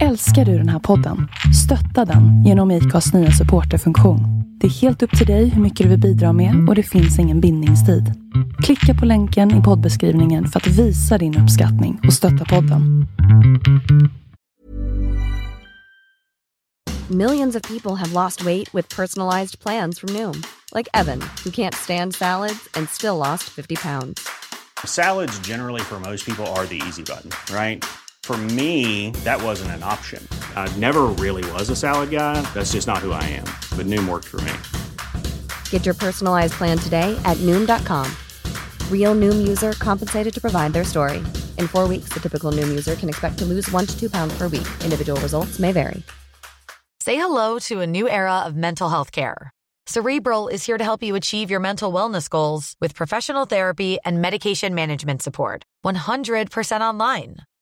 Älskar du den här podden? Stötta den genom IKAs nya supporterfunktion. Det är helt upp till dig hur mycket du vill bidra med och det finns ingen bindningstid. Klicka på länken i poddbeskrivningen för att visa din uppskattning och stötta podden. Millions of people have lost weight with personalized plans from Noom, like Evan, who can't stand salads and still lost 50 pounds. Salads, generally, for most people, are the easy button, right? For me, that wasn't an option. I never really was a salad guy. That's just not who I am. But Noom worked for me. Get your personalized plan today at Noom.com. Real Noom user compensated to provide their story. In four weeks, the typical Noom user can expect to lose one to two pounds per week. Individual results may vary. Say hello to a new era of mental health care. Cerebral is here to help you achieve your mental wellness goals with professional therapy and medication management support. 100% online.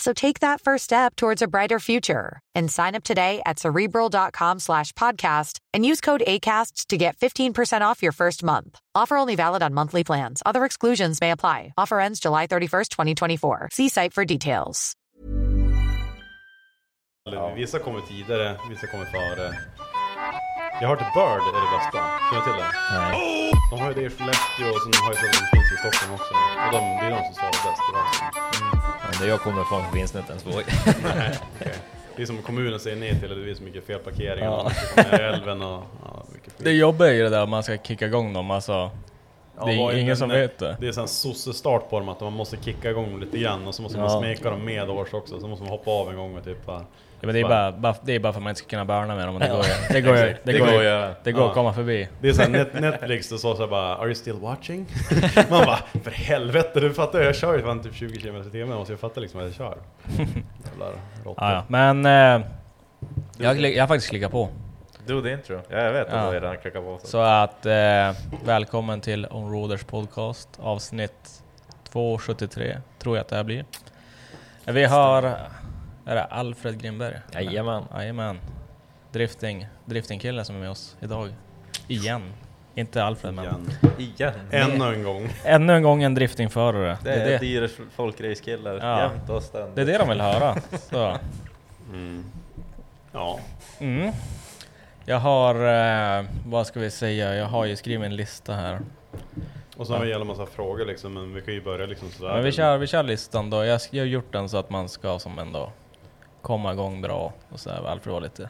So take that first step towards a brighter future and sign up today at cerebral.com slash podcast and use code ACAST to get 15% off your first month. Offer only valid on monthly plans. Other exclusions may apply. Offer ends July 31st, 2024. See site for details. Eller Vissa kommer tidigare, vissa kommer före. Jag har hört Bird är det bästa. Känner du till det? Nej. De har ju det i Skellefteå och sen har ju så de finns i Stockholm också. Och de, det är de som svarar bäst. Det, är de som, Men mm. Där jag kommer ifrån finns det inte ens våg. nej, okej. det är som kommunen säger nej till, det är så mycket felparkeringar. Ja. Man älven och ja. Det jobbiga är ju det där man ska kicka igång dem, alltså. Ja, det är ingen som men- vet det. Det är sån sosse-start på dem, att man måste kicka igång dem lite grann och så måste man Ja. smeka dem medårs också. Så måste man hoppa av en gång och typ bara... Ja, men det, är bara, bara, det är bara för att man inte ska kunna börna med dem. Det går ju. Det går ju. Det går ju. Det går att komma förbi. Det är såhär net Netflix, det står såhär bara Are you still watching? Man bara för helvete, du fattar jag kör ju fan typ 20 km i timmen så jag fattar liksom att jag kör. Jävlar råttor. Men eh, jag, jag har faktiskt klickat på. Do the intro. Ja, jag vet att Ja. du redan klickat på. Så. Så att eh, välkommen till Onroaders podcast avsnitt 273 tror jag att det här blir. Vi har, är det Alfred Grimberg? Jajamän. Jajamän. Drifting, driftingkille som är med oss idag. Igen. Inte Alfred men. Igen. Ännu en gång. Ännu en gång en driftingförare. Det är Dyrers folkracekillar. Ja. Jämt och ständigt. Det är det de vill höra. Så. Mm. Ja. Mm. Jag har, eh, vad ska vi säga, jag har ju skrivit en lista här. Och så har vi en massa frågor liksom, men vi kan ju börja liksom sådär. Men vi kör, vi kör listan då. Jag har gjort den så att man ska som ändå komma igång bra och så här, Alfred var lite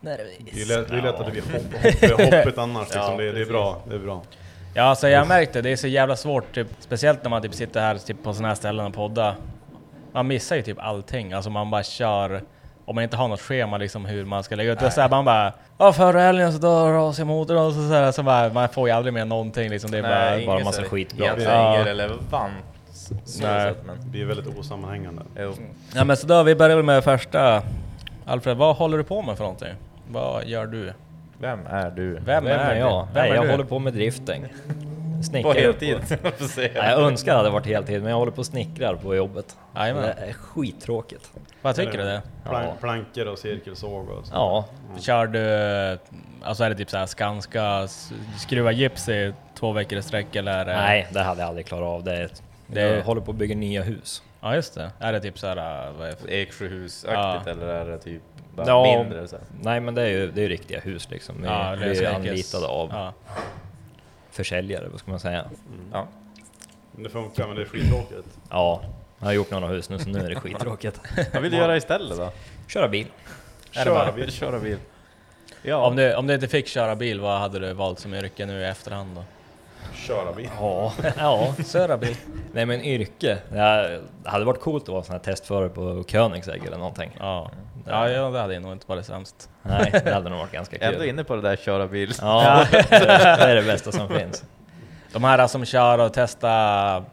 nervös. Det är lätt, det är lätt att det blir hopp, hopp, hoppigt annars liksom. Ja, det, det är bra, det är bra. Ja, alltså jag märkte det är så jävla svårt, typ, speciellt när man typ sitter här typ, på sådana här ställen och poddar. Man missar ju typ allting, alltså man bara kör om man inte har något schema liksom hur man ska lägga ut. Det så här, man bara Ja förra helgen så då rasade motorn och så, så, här, så bara, man får ju aldrig med någonting liksom. Det är bara, Nej, bara inget massa skitbra. Egentligen Ja. inget relevant så Nej. sätt, men... Det är väldigt osammanhängande. Jo. Ja men så då, vi börjar väl med första. Alfred, vad håller du på med för någonting? Vad gör du? Vem är du? Vem, Vem är jag? Vem Nej, är jag du? håller på med drifting. På Snickrar heltid? På, se. nej, jag önskar det hade varit heltid, men jag håller på och snickrar på jobbet. Jajamän. Det är skittråkigt. Vad tycker du det? Plan, Ja. Plankor och cirkelsåg och så. Ja, Kör du, alltså är det typ såhär Skanska, skruva gips i två veckor i sträck eller? nej, det hade jag aldrig klarat av. Det är, Det- Jag håller på att bygga nya hus. Ja just det. Är det typ såhär, är det? Eksjöhusaktigt Ja. eller är det typ bara Ja. mindre? Så här? Nej, men det är ju det är riktiga hus liksom. Vi Ja, lösvikes- anlitade av Ja. försäljare, vad ska man säga? Ja. Men Det funkar, men det är skittråkigt. Ja, jag har gjort några hus nu, så nu är det skittråkigt. Vad vill du göra istället då? Köra bil. Är Köra bil. Köra bil. Ja. Om, du, om du inte fick köra bil, vad hade du valt som yrke nu i efterhand då? Köra bil. Ja, ja. Köra bil. Nej men yrke. Det hade varit coolt att vara sån här testförare på Koenigsegg eller någonting. Ja. Ja, ja, det hade nog inte varit sämst. Nej, det hade nog varit ganska Jag är ändå kul. inne på det där köra bil. Ja, det är det bästa som finns. De här som kör och testar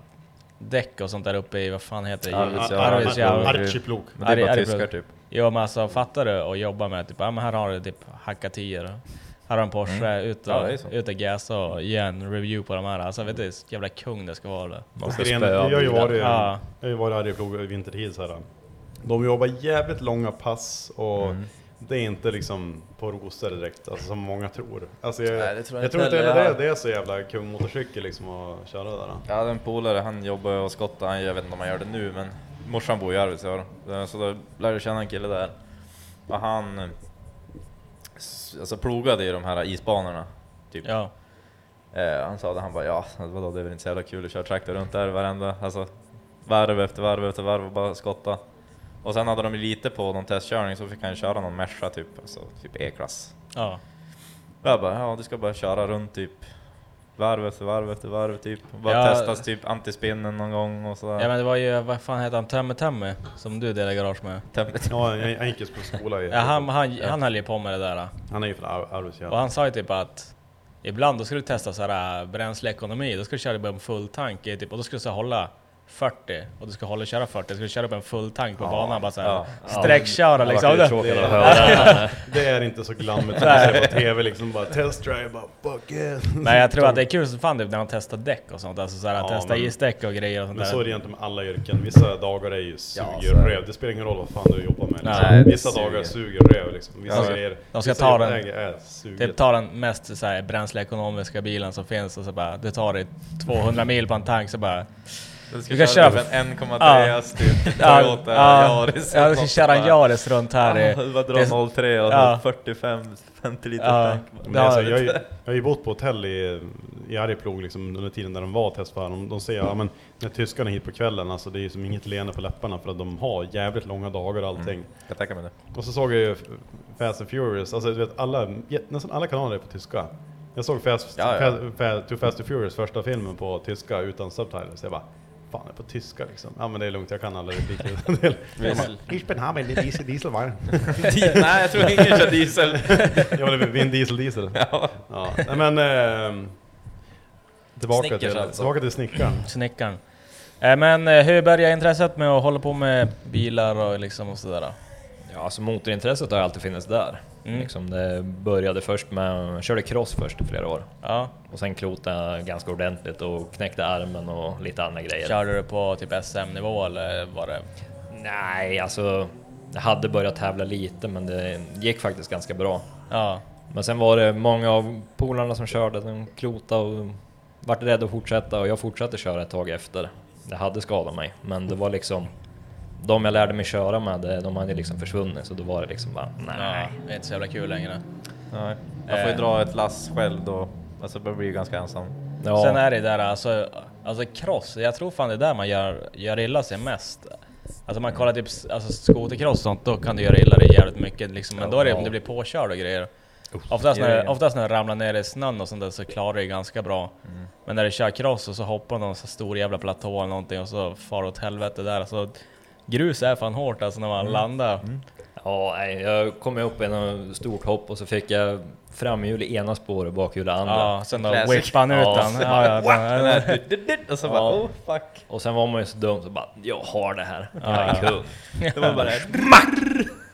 däck och sånt där uppe i, vad fan heter det? Arvidsjaur. Archieplog. Men det är bara tyskar typ. Jo men alltså fattar du och jobba med typ, ja men här har du typ hacka tior. Här har en Porsche, ut och, Ja, ut och gasa och ge en review på de här. Alltså vet du, jävla kung det ska vara det. Spöa Jag har ju varit, Ja. jag har ju varit Arjeplog i vintertid så här. De jobbar jävligt långa pass och Mm. det är inte liksom på rosor direkt, alltså som många tror. Alltså jag, Nej, det tror jag jag tror inte heller. det, det är så jävla kung motorcykel liksom att köra där. Jag hade en polare, han jobbar och skottar, han, jag vet inte om han gör det nu men morsan bor i Arvidsjaur. Så då lärde jag känna en kille där. Och han alltså plogade i de här isbanorna. Typ. Ja. Eh, han sa det, han bara ja, vadå det är väl inte så jävla kul att köra traktor runt där varenda, alltså varv efter varv efter varv och bara skotta. Och sen hade de ju lite på någon testkörning så fick han köra någon Merca typ, alltså typ E-klass. Ja. Och jag bara, ja du ska bara köra runt typ varv efter varv efter varv typ. Bara Ja. testas typ antispinnen någon gång och sådär. ja men det var ju, vad fan heter han, Tömme Tömme? Som du delar garage med. Tempet. Ja, jag, jag gick ju på skola i... Ja, han, han, han höll ju på med det där. Han är ju från Ar- Arvidsjaur. Och han sa ju typ att ibland då skulle du testa så här äh, bränsleekonomi, då ska du köra på en full tank typ, och då ska du så hålla 40 och du ska hålla köra 40, du ska köra på en full tank på banan bara såhär ja. sträckköra Det liksom. Det, att höra. Det är inte så glammigt som att se på TV liksom bara test drive, bara fuck yeah. men jag tror att det är kul som fan typ när man testar däck och sånt, alltså såhär Ja, testa isdäck och grejer och sånt Men så är det där. egentligen med alla yrken. Vissa dagar är ju suger Ja, är det. röv. Det spelar ingen roll vad fan du jobbar med. Liksom. Nej, det Vissa suger. dagar suger röv liksom. Vissa Ja. grejer, De ska vissa ta den- är. Typ ta den mest så här, bränsleekonomiska bilen som finns och så bara, du tar dig 200 mil på en tank så bara Du ska, Du köra köra- en 1,3 Ja. typ Toyota ja, Yaris. ja, du ska köra en Yaris runt här. Ja, det var dra det- 03 och Ja. 45 50 liter Ja. tank. Men alltså, jag, jag har ju bott på hotell i, i Arjeplog liksom, under tiden där de var testförare. De, de säger ja men när tyskarna är hit på kvällen, alltså, det är ju som inget leende på läpparna för att de har jävligt långa dagar och allting. Jag tänker mig det. Och så såg jag ju Fast and Furious, alltså du vet alla, nästan alla kanaler är på tyska. Jag såg Fast, Ja, ja. Fast, Fast, Too Fast and Furious första filmen på tyska utan subtitles. Jag bara, fan det är på tyska liksom. Ja men det är lugnt, jag kan alla repliker. Ich bin haben die Diesel, Diesel var. Nej, jag tror ingen kör diesel. Jag vill Vin Diesel Diesel. Ja. Ja. Nej men... ehm, tillbaka, Snickers till, alltså. tillbaka till snickaren. Snickaren. Eh, Men eh, hur började intresset med att hålla på med bilar och liksom och sådär? Ja, alltså motorintresset har alltid funnits där. Mm. Liksom det började först med, jag körde cross först i flera år. Ja, Och sen krotade jag ganska ordentligt och knäckte armen och lite andra grejer. körde du på typ SM-nivå eller var det? Nej, alltså jag hade börjat tävla lite men det gick faktiskt ganska bra. Ja, Men sen var det många av polarna som körde, de krotade och vart rädda att fortsätta och jag fortsatte köra ett tag efter. Det hade skadat mig, men det var liksom de jag lärde mig köra med, det- de hade liksom försvunnit så då var det liksom bara nej. nej, det är inte så jävla kul längre. Nej. Jag får ju Eh. dra ett lass själv då. Alltså jag blir ju ganska ensam. Ja, Sen är det där alltså, alltså cross, jag tror fan det är där man gör, gör illa sig mest. Alltså man kollar typ alltså skotercross och sånt, då kan du göra illa dig jävligt mycket liksom. Men då är det om du blir påkörd och grejer. Oftast Ja, när, ja. oftast när du ramlar ner i snön och sånt där så klarar du det ganska bra. Men när du kör cross och så hoppar någon så stor jävla platå eller någonting och så far åt helvete där. Alltså, grus är fan hårt alltså när man landar. ja nej, jag kom upp i något stort hopp och så fick jag framhjul i ena spåret och bakhjul i andra. Ja, sen då han ut Ja, den. så Ja, ja, och så bara Ja. oh fuck. Och sen var man ju så dum så bara, jag har det här. Är kung. Det var bara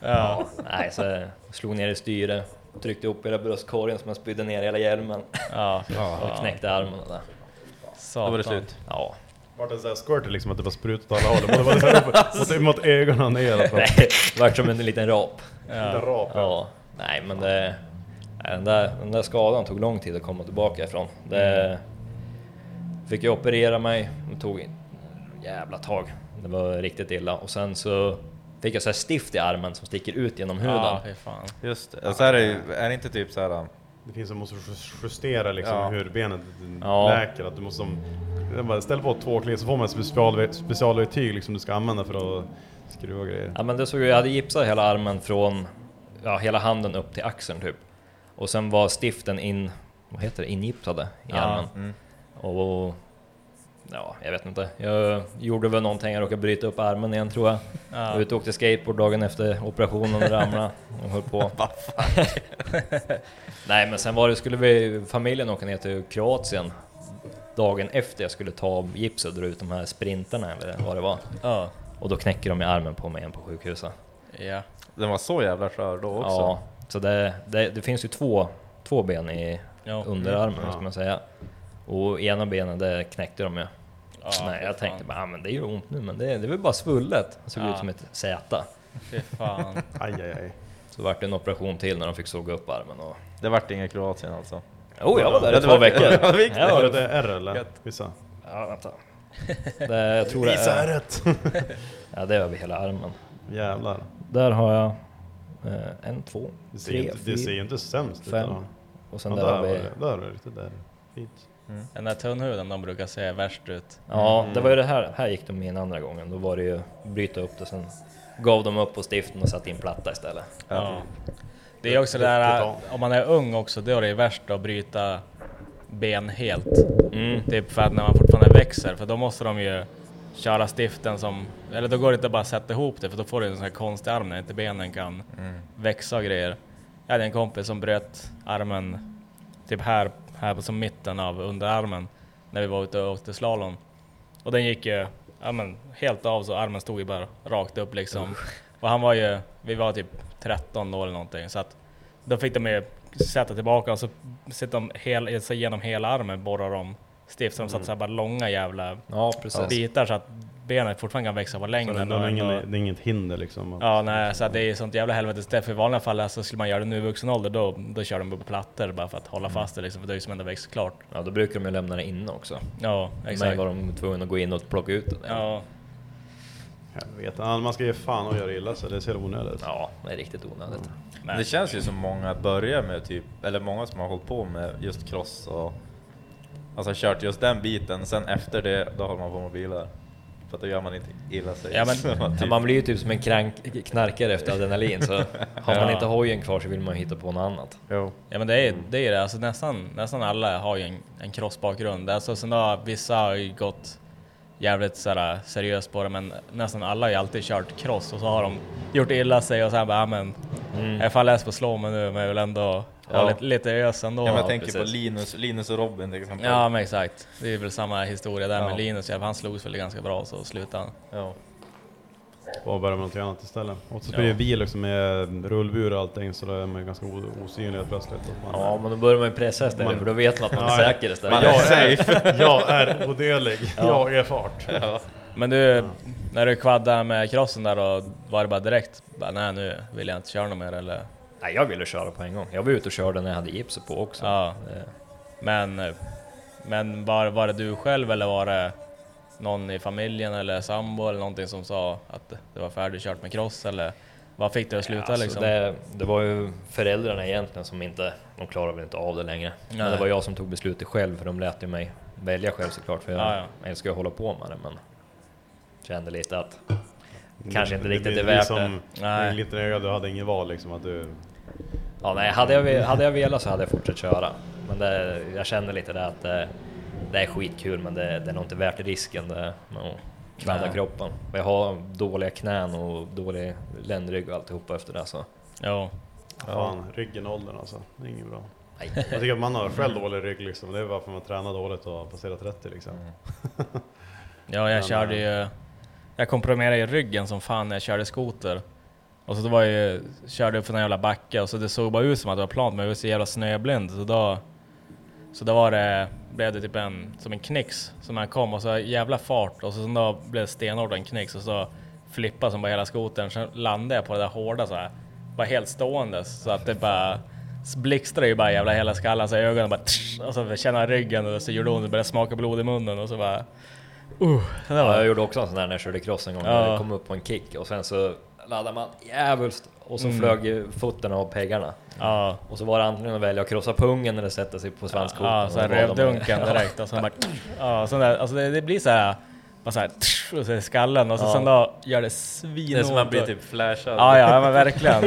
ja. Nej, så jag slog ner i styret, tryckte upp hela bröstkorgen som jag spydde ner hela hjälmen Ja, och knäckte armen och där. Då var det Satan. slut. Ja. Vart det såhär squirt liksom att det var sprutat åt alla håll? Det var så här mot, mot ögonen och ner alltså. Nej, vart som en liten rap. Ja. Rap, ja. Ja, nej men det... Den där, den där skadan tog lång tid att komma tillbaka ifrån. Det fick jag operera mig, det tog en jävla tag. Det var riktigt illa och sen så fick jag så här stift i armen som sticker ut genom huden. Ja, fy fan. Just det. Och så är det är det inte typ så här. Det finns som måste ju justera liksom Ja. hur benet Ja. läker. Att du måste som, jag ställ på två klick så får man special, specialverktyg liksom du ska använda för att skruva grejer. Ja men det såg ju, jag hade gipsat hela armen från, ja hela handen upp till axeln typ. Och sen var stiften in, vad heter det, ingipsade i Ja, armen. mm. Och ja, jag vet inte. Jag gjorde väl någonting, jag råkade bryta upp armen igen tror jag. Ja. Jag ute och åkte skateboard dagen efter operationen och ramlade och höll på. Nej men sen var det, skulle vi, familjen åka ner till Kroatien dagen efter jag skulle ta av gipset och dra ut de här sprinterna eller vad det var. Ja. Och då knäcker de i armen på mig igen på sjukhuset. Ja. Den var så jävla skör då också. Ja, så det, det, det finns ju två, två ben i Ja. underarmen, Ja. ska man säga. Och ena benet, det knäckte de ju. Ja, Nej, jag tänkte bara, ah, men det är ju ont nu, men det, det är väl bara svullet. Det såg Ja. ut som ett Z. Fy fan. Aj, aj, aj. Så vart det en operation till när de fick såga upp armen och... Det vart inget Kroatien alltså. Oh, jag var där Ja, i det två var- veckor! Ja, Ja, Var det det, det R eller? Vissa? ja, vänta. Det, jag tror det är... ärret! Ja, det är över hela armen. Jävlar. Där har jag eh, en, två, Det ser, tre, inte, det ser fyra, ju inte sämst ut. fem. och sen Ja, där där har var vi... det. Där är det riktigt där. Fint. Den där tunnhuden de brukar se värst ut. Ja, det var ju det här, här gick de in andra gången. Då var det ju bryta upp det, sen gav de upp på stiften och satte in platta istället. Ja. Det är också det där, om man är ung också, då är det värst att bryta ben helt. Mm. Typ för att när man fortfarande växer, för då måste de ju köra stiften som, eller då går det inte bara att sätta ihop det, för då får du en sån här konstig arm när inte benen kan växa och grejer. Jag hade en kompis som bröt armen, typ här, här på som mitten av underarmen, när vi var ute och åkte slalom. Och den gick ju, ja men helt av så armen stod ju bara rakt upp liksom. Och han var ju, vi var typ 13 då eller någonting, så att då fick de ju sätta tillbaka och så sitter de hel, så genom hela armen borrar de stift så de satt så här bara långa jävla Ja, bitar så att benet fortfarande kan växa på Så längden. det, är och ingen, ändå- det är inget hinder liksom. att- Ja, nej, så att det är sånt jävla helvetes det. För i vanliga fall så skulle man göra det nu i vuxen ålder, då, då kör de på plattor bara för att hålla fast det liksom, för det är ju som ändå växt klart. Ja, då brukar de ju lämna det inne också. Ja, Men exakt. var de tvungna att gå in och plocka ut det. Ja, ja, Man ska ge fan och göra illa sig, det ser onödigt. Ja, det är riktigt onödigt. men, Det känns ju som många börjar med typ, eller många som har hållit på med just cross och alltså kört just den biten, sen efter det då håller man på med bilar. För att då gör man inte illa sig. Ja, men- man typ, man blir ju typ som en krank, knarkare efter adrenalin, så har man Ja. inte hojen kvar så vill man hitta på något annat. Jo. ja men det är det. Är det. Alltså, nästan, nästan alla har ju en, en crossbakgrund. Alltså, sen har, vissa har ju gått jävligt sådär, seriöst på det, men nästan alla har ju alltid kört cross och så har de gjort illa sig och sen bara, ja men Mm. jag är fan less på att slå mig nu, men jag vill ändå Ja. lite, lite ös ändå. ja, men jag Ja, tänker på precis. Linus, Linus och Robin till exempel. Ja men exakt, det är väl samma historia där Ja. med Linus, han slogs väl ganska bra så slutade han. Ja. Och börja med något annat istället. Och så Ja. blir det bil liksom med rullbur och allting så då är man ganska osynlig helt plötsligt. Ja, men då börjar man ju pressa istället, Man- för då vet man att man är säker istället. Man är safe. jag är odödlig, jag är fart. Men du, när du kvaddade med crossen där då, var det bara direkt, bara, nej nu vill jag inte köra något mer eller? Nej, jag ville köra på en gång. Jag var ute och körde när jag hade gipset på också. Ja. Det- Men, men var, var det du själv eller var det någon i familjen eller sambo eller någonting som sa att det var färdigkört med cross eller vad fick dig att sluta Alltså, liksom? det, det var ju föräldrarna egentligen som inte, de klarade väl inte av det längre. Men Nej. det var jag som tog beslutet själv, för de lät ju mig välja själv såklart, för jag Ja, ja. älskar ju att hålla på med det, men kände lite att kanske inte Det riktigt blir är värt som det. Nej. en liten öga, du hade ingen val liksom att du... Ja, nej, hade jag, hade jag velat så hade jag fortsatt köra. Men det, jag kände lite där att det, det är skitkul, men det, det är nog inte värt risken det, med att kladda kroppen. Och jag har dåliga knän och dålig ländrygg och alltihopa efter det så. Ja. Fan, ryggen åldern alltså. Det är inget bra. Nej. Jag tycker att man har själv dålig rygg liksom. Det är varför man tränar dåligt och har passerat 30 liksom. Ja, jag Men, körde ju... Jag komprimerade ju ryggen som fan när jag körde skoter. Och så då var jag ju, körde upp för en jävla backe och så det såg bara ut som att det var plant men jag var så jävla snöblind så då... Så då var det, blev det typ en, som en knix som man kom och så jävla fart och så då blev det stenhårt en knix och så flippade som bara hela skotern. Sen landade jag på det där hårda så här. Bara helt stående så att det bara blixtrade ju bara jävla hela skallen så ögonen bara tsch, och så kände jag ryggen och så gjorde ont, det började smaka blod i munnen och så bara... Uh, Ja, var, jag gjorde också en sån där när jag körde cross en gång, Ja. jag kom upp på en kick och sen så laddade man djävulskt och så Mm. flög ju fötterna av peggarna. ja. Och så var det antingen att välja att krossa pungen eller sätta sig på svanskotan. Ja, så här rövdunken direkt och sen bara... Ja, sån där, alltså det, det blir så här... Bara så här tsch, och så är skallen och så Ja. sen då gör det svinont. Det är som man blir typ flashad. Ja, ja, men verkligen.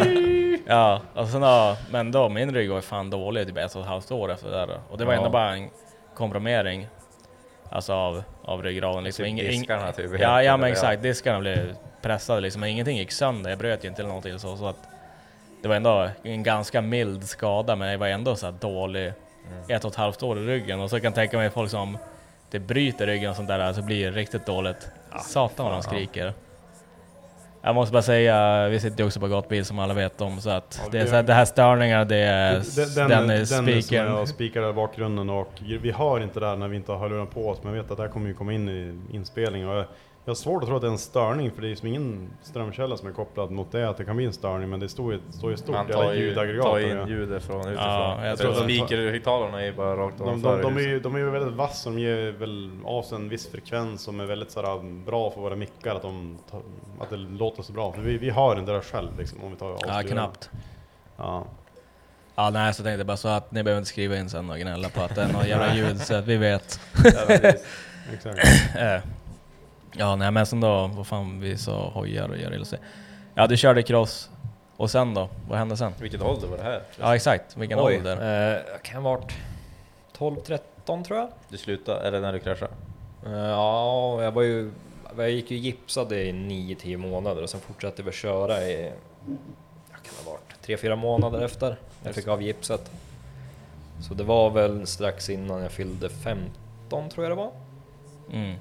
Ja, och sen då, men då, min rygg var fan dålig typ ett och ett halvt år efter det där. Och det var Ja. ändå bara en komprimering. Alltså av, av ryggraden liksom. Typ diskarna typ Ja, ja men exakt. Diskarna blev pressade liksom. Men ingenting gick sönder. Jag bröt ju inte eller någonting så. så att det var ändå en ganska mild skada, men jag var ändå så här dålig ett och ett halvt år i ryggen. Och så kan jag tänka mig folk som det bryter ryggen och sånt där, så blir det riktigt dåligt. Satan vad de skriker. Jag måste bara säga, vi sitter ju också på gatbil som alla vet om, så att Ja, det, är så här, det här störningar, det är Den, den, den, är den spikar i bakgrunden och vi har inte det där när vi inte har hörlurarna på oss, men jag vet att det här kommer ju komma in i inspelningen. Och jag, har svårt att tro att det är en störning, för det är ju som ingen strömkälla som är kopplad mot det, att det kan bli en störning, men det står ju, står ju stort Man alla tar ju ljudaggregat. tar och in det- ljudet från utifrån. Ja, jag jag tror den- speakerhögtalarna är bara rakt De, de, de, är huset. ju, de är ju väldigt vassa, de ger väl av sig en viss frekvens som är väldigt sådär, bra för våra mickar, att, de, tar- att det låter så bra. För vi, vi har inte det där själv liksom, om vi tar Ja, avslöjar. knappt. Ja. Ja, nej, så tänkte jag bara så att ni behöver inte skriva in sen och gnälla på att det är något jävla ljud, så att vi vet. Ja. Exakt. Ja, nej men sen då, vad fan vi sa hojar och gör sig. Ja, du körde cross. Och sen då? Vad hände sen? Vilken ålder var det här? Ja, exakt. Vilken Oj, ålder? eh, jag kan ha varit 12-13 tror jag. Du slutade, eller när du kraschade? Eh, ja, jag var ju... Jag gick ju gipsad i 9-10 månader och sen fortsatte vi köra i... Jag kan ha varit 3-4 månader efter jag fick av gipset. Så det var väl strax innan jag fyllde 15 tror jag det var. Mm.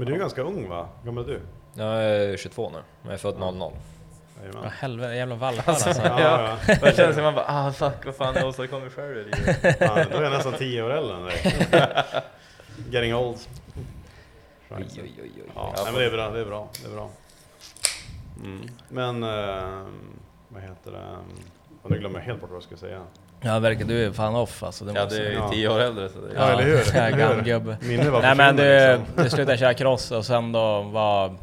Men du är ganska ung va? Hur gammal är du? Jag är 22 nu, men jag är född 00. Jajamän. Ja, helvete, jävla valpar alltså. Ja, ja. Det känns som man bara ah fuck vad fan jag åstadkommer själv i livet. Ja, då är jag nästan 10 år äldre än dig. Getting old. Oj, oj, oj, oj. Ja, nej, men det är bra, det är bra, det är bra. Mm. Men, eh, vad heter det? Och nu glömmer jag helt bort vad jag skulle säga. Ja, verkar du är fan off alltså. Det Ja måste du är ju Ja. 10 år äldre så det Ja? Ja, Eller hur? gammal gubbe. Minnet var Nej men du, liksom. du slutade köra cross och sen då var...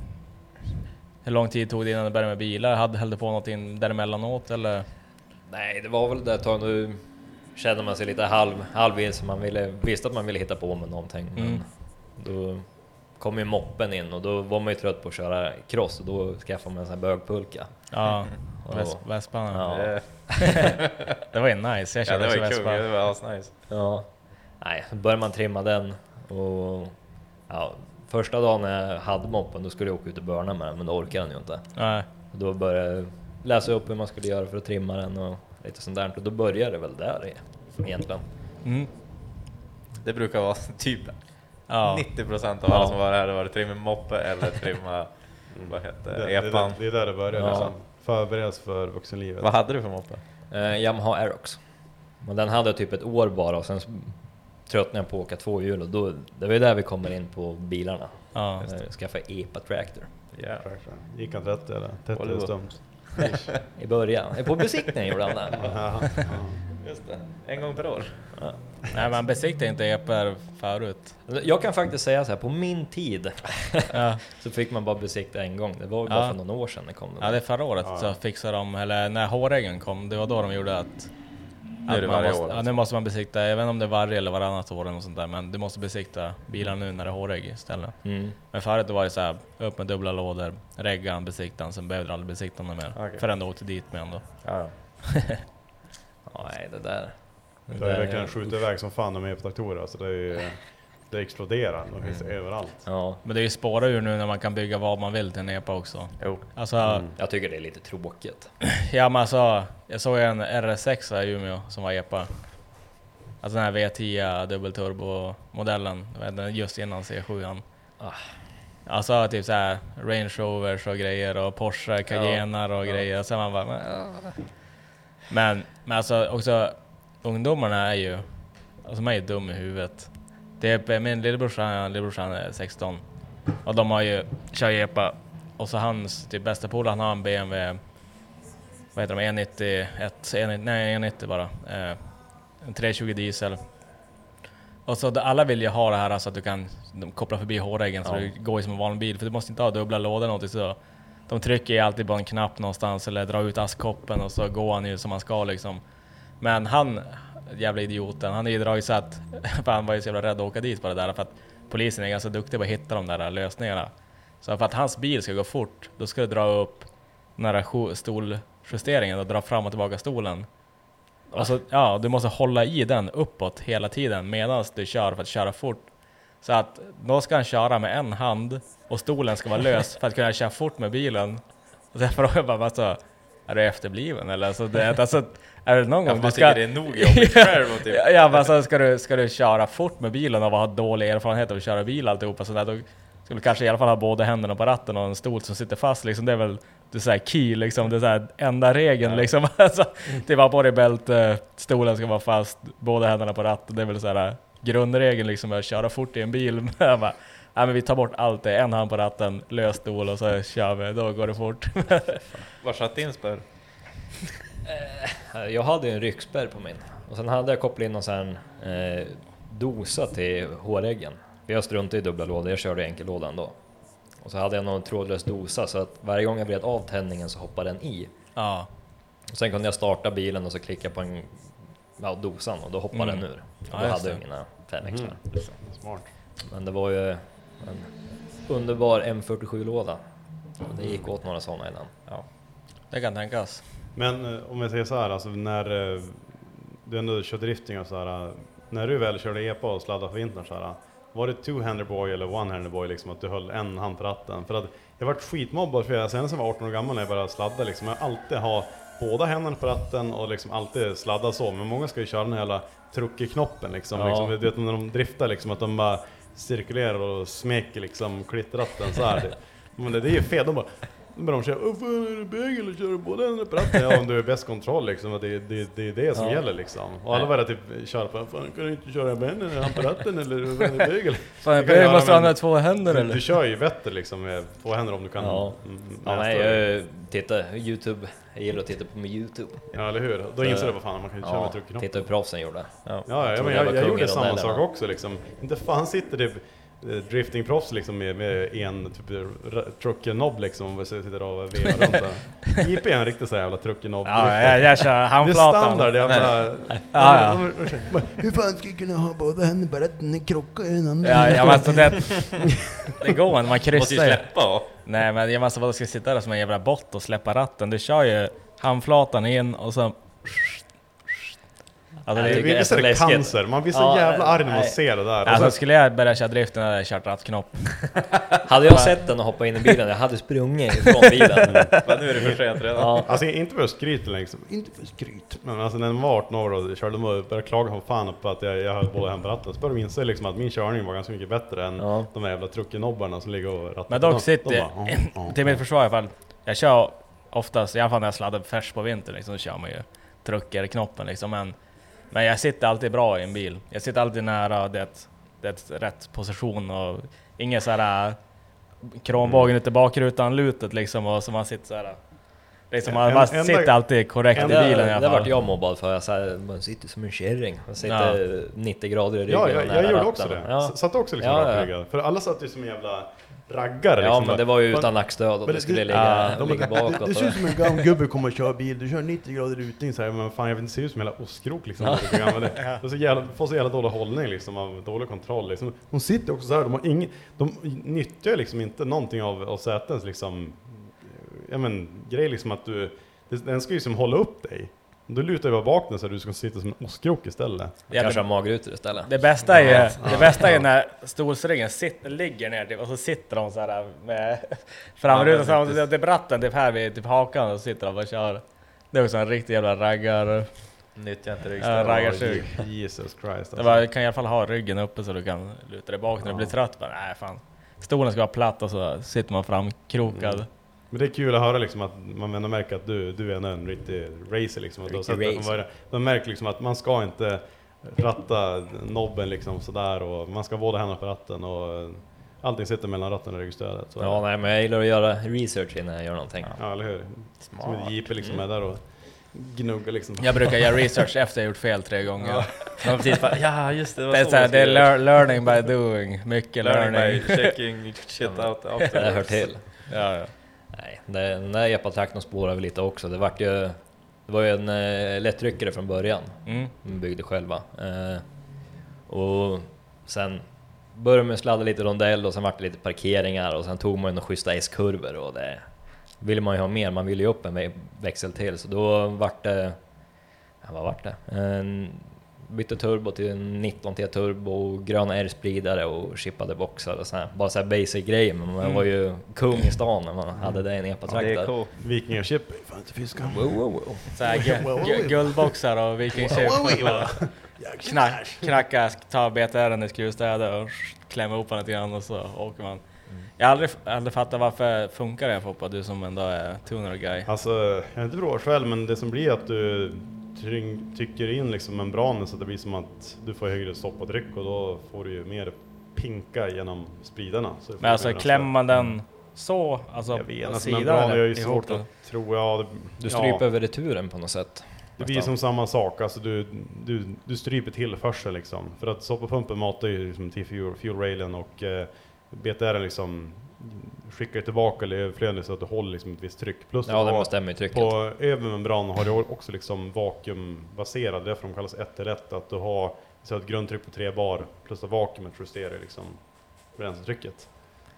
Hur lång tid tog det innan du började med bilar? Hade, höll du på någonting däremellanåt eller? Nej, det var väl det tag nu kände man sig lite halv, halvvis, man ville, visste att man ville hitta på med någonting. Men Mm. då kom ju moppen in och då var man ju trött på att köra cross och då skaffade man en sån här bögpulka. Ja, Ja. Väst, Vespan. Ja. Ja. Det var ju nice, jag Ja körde det var Vespa. det var asnice. Ja. Nej, så började man trimma den och ja, första dagen när jag hade moppen då skulle jag åka ut och börna med den men då orkade den ju inte. Nej. Och då började jag läsa upp hur man skulle göra för att trimma den och lite sånt där och då började det väl där i- egentligen. Mm. Det brukar vara typ Ja. 90% av alla Ja. som var här, det var det trimma moppe eller trimma, vad heter Det, epan. det, det är där det börjar Ja. liksom. Förberedas för vuxenlivet. Vad hade du för moppe? Eh, Yamaha Aerox. Men den hade jag typ ett år bara och sen tröttnade jag på att åka två hjul och då, det var ju där vi kommer in på bilarna. Ja. Jag skaffade EPA Tractor Ja. Gick han 30 eller? 30 Volvo. är stumt. i början. På besiktningen gjorde han det. Ja, Just det, en gång per år. Nej man besiktade inte EPR förut. Jag kan faktiskt säga så här, på min tid Ja. så fick man bara besikta en gång. Det var ju bara Ja. för några år sedan det kom. den Ja det är förra året Ja. så fixade de, eller när hårreggen kom, det var då de gjorde att... Nu är det varje måste, år, Ja alltså. nu måste man besikta, jag vet inte om det är varje eller varannat år eller något sånt där, men du måste besikta bilar nu när det är hårregg istället. Mm. Men förut var det så här, upp med dubbla lådor, reggan, besiktan, sen behövde du aldrig besikta mer. Okej. Förrän du åkte dit med ändå. Ja. Ja, nej, det där. Det är verkligen skjutit iväg som fan de är på traktorer. Alltså det, är, ju- det exploderar. De finns överallt. Ja, Men det är ju spåra ur nu när man kan bygga vad man vill till en EPA också. Jo. Alltså, Mm. jag tycker det är lite tråkigt. ja men alltså, jag såg en RS6 i Umeå som var EPA. Alltså den här V10 dubbelturbo-modellen, just innan C7. Ah. Alltså typ såhär Range Rovers och grejer och Porsche Cayenner och grejer. Och sen man bara... Men. Men, men alltså också ungdomarna är ju... Alltså man är ju dum i huvudet. Det är, min lillebrorsa, lillebrorsan är 16 och de har ju kör epa och så hans typ bästa polare han har en BMW vad heter de, 190, 1, 190 nej 190 bara. Eh, en 320 diesel. Och så alla vill ju ha det här alltså att du kan koppla förbi hårreggen så Ja. det går ju som en vanlig bil för du måste inte ha dubbla lådor eller någonting så de trycker ju alltid på en knapp någonstans eller drar ut askkoppen och så går han ju som han ska liksom. Men han, jävla idioten, han är ju dragit så att, för han var ju så jävla rädd att åka dit på det där för att polisen är ganska duktig på att hitta de där lösningarna. Så för att hans bil ska gå fort, då ska du dra upp den här stoljusteringen och dra fram och tillbaka stolen. Alltså, ja, du måste hålla i den uppåt hela tiden medan du kör för att köra fort. Så att då ska han köra med en hand och stolen ska vara lös för att kunna köra fort med bilen. Och sen frågar jag bara, alltså, är du efterbliven eller? Alltså, det, alltså, är det någon Ja, gång du ska... tycker det är nog jobbigt själv typ. Ja, men alltså, ska, du, ska du köra fort med bilen och ha dålig erfarenhet av att köra bil alltihopa sådär, då skulle kanske i alla fall ha båda händerna på ratten och en stol som sitter fast liksom. Det är väl det är så här key liksom, det är så här enda regeln liksom. Alltså, det var på dig bälte, stolen ska vara fast, båda händerna på ratten. Det är väl så här grundregeln liksom att köra fort i en bil. Jag bara, Nej men vi tar bort allt det, en hand på ratten, lös stol och så kör vi, då går det fort. Var satt din spärr? Eh, Jag hade ju en ryggspärr på min och sen hade jag kopplat in någon sån här, eh, dosa till håräggen. För jag struntade i dubbla lådor, jag körde enkellådan då. Och så hade jag någon trådlös dosa så att varje gång jag vred av tändningen så hoppade den i. ja. Och sen kunde jag starta bilen och så klicka på en, ja, dosan och då hoppade Mm. den ur. Ja, Och då just hade jag det. Fem extra. Smart. Men det var ju en underbar M47-låda. Det gick åt några sådana i den. Ja. Det kan tänkas. Men eh, om jag säger så här, alltså när eh, du ändå kör drifting och så här, eh, när du väl körde EPA och sladdade för vintern så här, var det two-hander boy eller one-hander boy liksom att du höll en hand på ratten? För att jag varit skitmobbad för jag, sen som jag var 18 år gammal när jag började sladda liksom, jag alltid ha båda händerna på ratten och liksom alltid sladda så, men många ska ju köra den här jävla truckeknoppen liksom, Ja. liksom, du vet när de driftar liksom att de bara cirkulerar och smeker liksom klittratten så här. Men det, det är ju fel, de bara då börjar de "Åh, fan är det bög eller kör du båda händerna på ratten? Ja om du är bäst kontroll liksom, det, det, det är det som Ja. gäller liksom. Och alla börjar typ köra på, fan kan du inte köra med en hand på ratten eller är det bög eller? Fan, göra, måste men använda två händer Du, eller? du kör ju bättre liksom med två händer om du kan Ja. mm, Ja, nej, jag tittar Youtube. Jag gillar att titta på min Youtube. Ja eller hur? Då inser du vad fan man kan ju köra Ja, med truckknopp. titta hur proffsen gjorde. Ja, ja, Trodde men jag jag, jag, gjorde samma sak också liksom. Inte fan sitter det eh, driftingproffs liksom med, med en typ trucker-nobb liksom och sitter och vevar runt där. JP är en riktig sån här jävla trucker-nobb. Ja, jag, jag kör det är handflatan. standard, det är jävla... Ja, ja. Hur fan ska jag kunna ha båda händerna bara att den krockar i den andra? Ja, ja, men alltså det, det går inte, man Måste ju kryssar ju. släppa. Nej men jag måste bara ska sitta där som en jävla bott och släppa ratten. Du kör ju handflatan in och så... Alltså, det, tycker Visst är det läskigt. cancer? Man blir så Ja, jävla arg när man nej. ser det där. Alltså sen- skulle jag börja köra driften hade jag kört rattknopp. Hade jag sett den och hoppat in i bilen, jag hade sprungit ifrån bilen. Men nu är det för sent redan. Ja, Alltså inte för skryt liksom, inte för skryt. Men alltså när man var 18 år och körde och började klaga som fan på att jag, jag höll båda händerna på ratten. Så började de inse liksom att min körning var ganska mycket bättre än Ja. de där jävla truckenobbarna som ligger och rattar. Men dock De- sitter de jag, bara, "Ja, ja, till mitt försvar i alla fall, jag kör oftast, i alla fall när jag sladdar färs på vintern liksom, så kör man ju truckerknoppen liksom. Men, men jag sitter alltid bra i en bil. Jag sitter alltid nära det, det rätt position och ingen så här kronbågen Mm. ute i bakrutan, lutet liksom och så man sitter så här. Liksom, man, En- man enda- sitter alltid korrekt i det, bilen i alla det vart jag mobbad för. Jag sa, man sitter som en kärring. Man sitter 90 grader i ryggen Ja, jag, jag nära gjorde ratten. också det. Ja, Satt också liksom Ja, ja. rakryggad. För alla satt ju som en jävla raggare ja liksom. men det var ju utan nackstöd och det skulle det- ligga, De ligga bakåt. det, det ser ut som en gammal gubbe kommer och kör bil, du kör 90 grader rutning så här, men fan jag vet inte, det ser ut som en jävla ostkrok liksom. gammal. Det det är så jävla, får så jävla dålig hållning liksom, av dålig kontroll liksom. De sitter också så här, de har ingen, de nyttjar liksom inte någonting av, av sätens liksom, ja men grej liksom att du, den ska ju liksom hålla upp dig. Du lutar bara bak den så att du ska sitta som en ostkrok istället. Ja, Kanske har magrutor istället. det bästa är ju, det bästa är ju när stolsryggen sitter, ligger ner typ, och så sitter de så här med framrutan, Ja, det, det är bratten typ här vid typ hakan och så sitter de och kör. Det är också en riktig jävla raggar... Nyttja inte Ja, ryggstöd. raggarsug. Jesus Christ Det alltså. var, kan i alla fall ha ryggen uppe så du kan luta dig bak när du blir trött. Bara, nej fan. Stolen ska vara platt och så sitter man framkrokad. Mm. Men det är kul att höra liksom att man ändå märker att du, du är en riktig racer liksom. Och då vad är det? De märker liksom att man ska inte ratta nobben liksom sådär och man ska båda händerna på ratten och allting sitter mellan ratten och ryggstödet. Så Ja, nej, men jag gillar att göra research innan jag gör någonting. ja, eller hur? Som ett JP liksom är där och gnuggar liksom. Jag brukar göra research efter jag gjort fel tre gånger. Man precis bara, Ja, just det. det är, så här, det är lear, learning by doing, mycket learning learning. by checking shit out Det hör till. Ja, ja. Nej, det- den där epatraktorn spårade vi lite också. Det, vart ju, det var ju en eh, lättryckare från början. Mm. Vi byggde själva. Eh, och sen började man sladda lite rondell och sen vart det lite parkeringar och sen tog man ju några schyssta S-kurvor och det ville man ju ha mer. Man ville ju upp en vä- växel till så då vart det... Ja, vad vart det? En, bytte turbo till en 19T turbo, gröna R-spridare och chippade boxar och så här. Bara så här basic grejer men man var ju kung i stan när man hade det i en Ja, epatraktor. det är coolt. Vikingachip är fan inte fisk. Wow, wow, wow. Så här, gu- gu- guldboxar och vikingchip. Knack, knacka, ta BTR i skruvstäder och klämma ihop den lite grann och så åker man. Jag har aldrig, aldrig fattat varför funkar det här Foppa, du som ändå är tuner guy. Alltså, jag har inte provat själv, men det som blir att du tryng, trycker in liksom membranen så att det blir som att du får högre stopp och tryck och då får du ju mer pinka genom spridarna. Men alltså mer klämmer man den så, alltså Jag vet, på alltså sidan membran är eller ju ihop svårt att tro. Ja, det, Du stryper ja, över returen på något sätt. det blir som samma sak, alltså du, du, du stryper tillförsel liksom. För att soppapumpen matar ju liksom till fuel, fuel railen och eh, BTR liksom skickar tillbaka eller överflödning så att du håller liksom ett visst tryck. Plus Ja, den bestämmer trycket. På övre membran har du också liksom vakuumbaserad, det är därför de kallas 1 till 1, att du har så ett grundtryck på 3 bar plus att vakuumet justerar liksom bränsletrycket.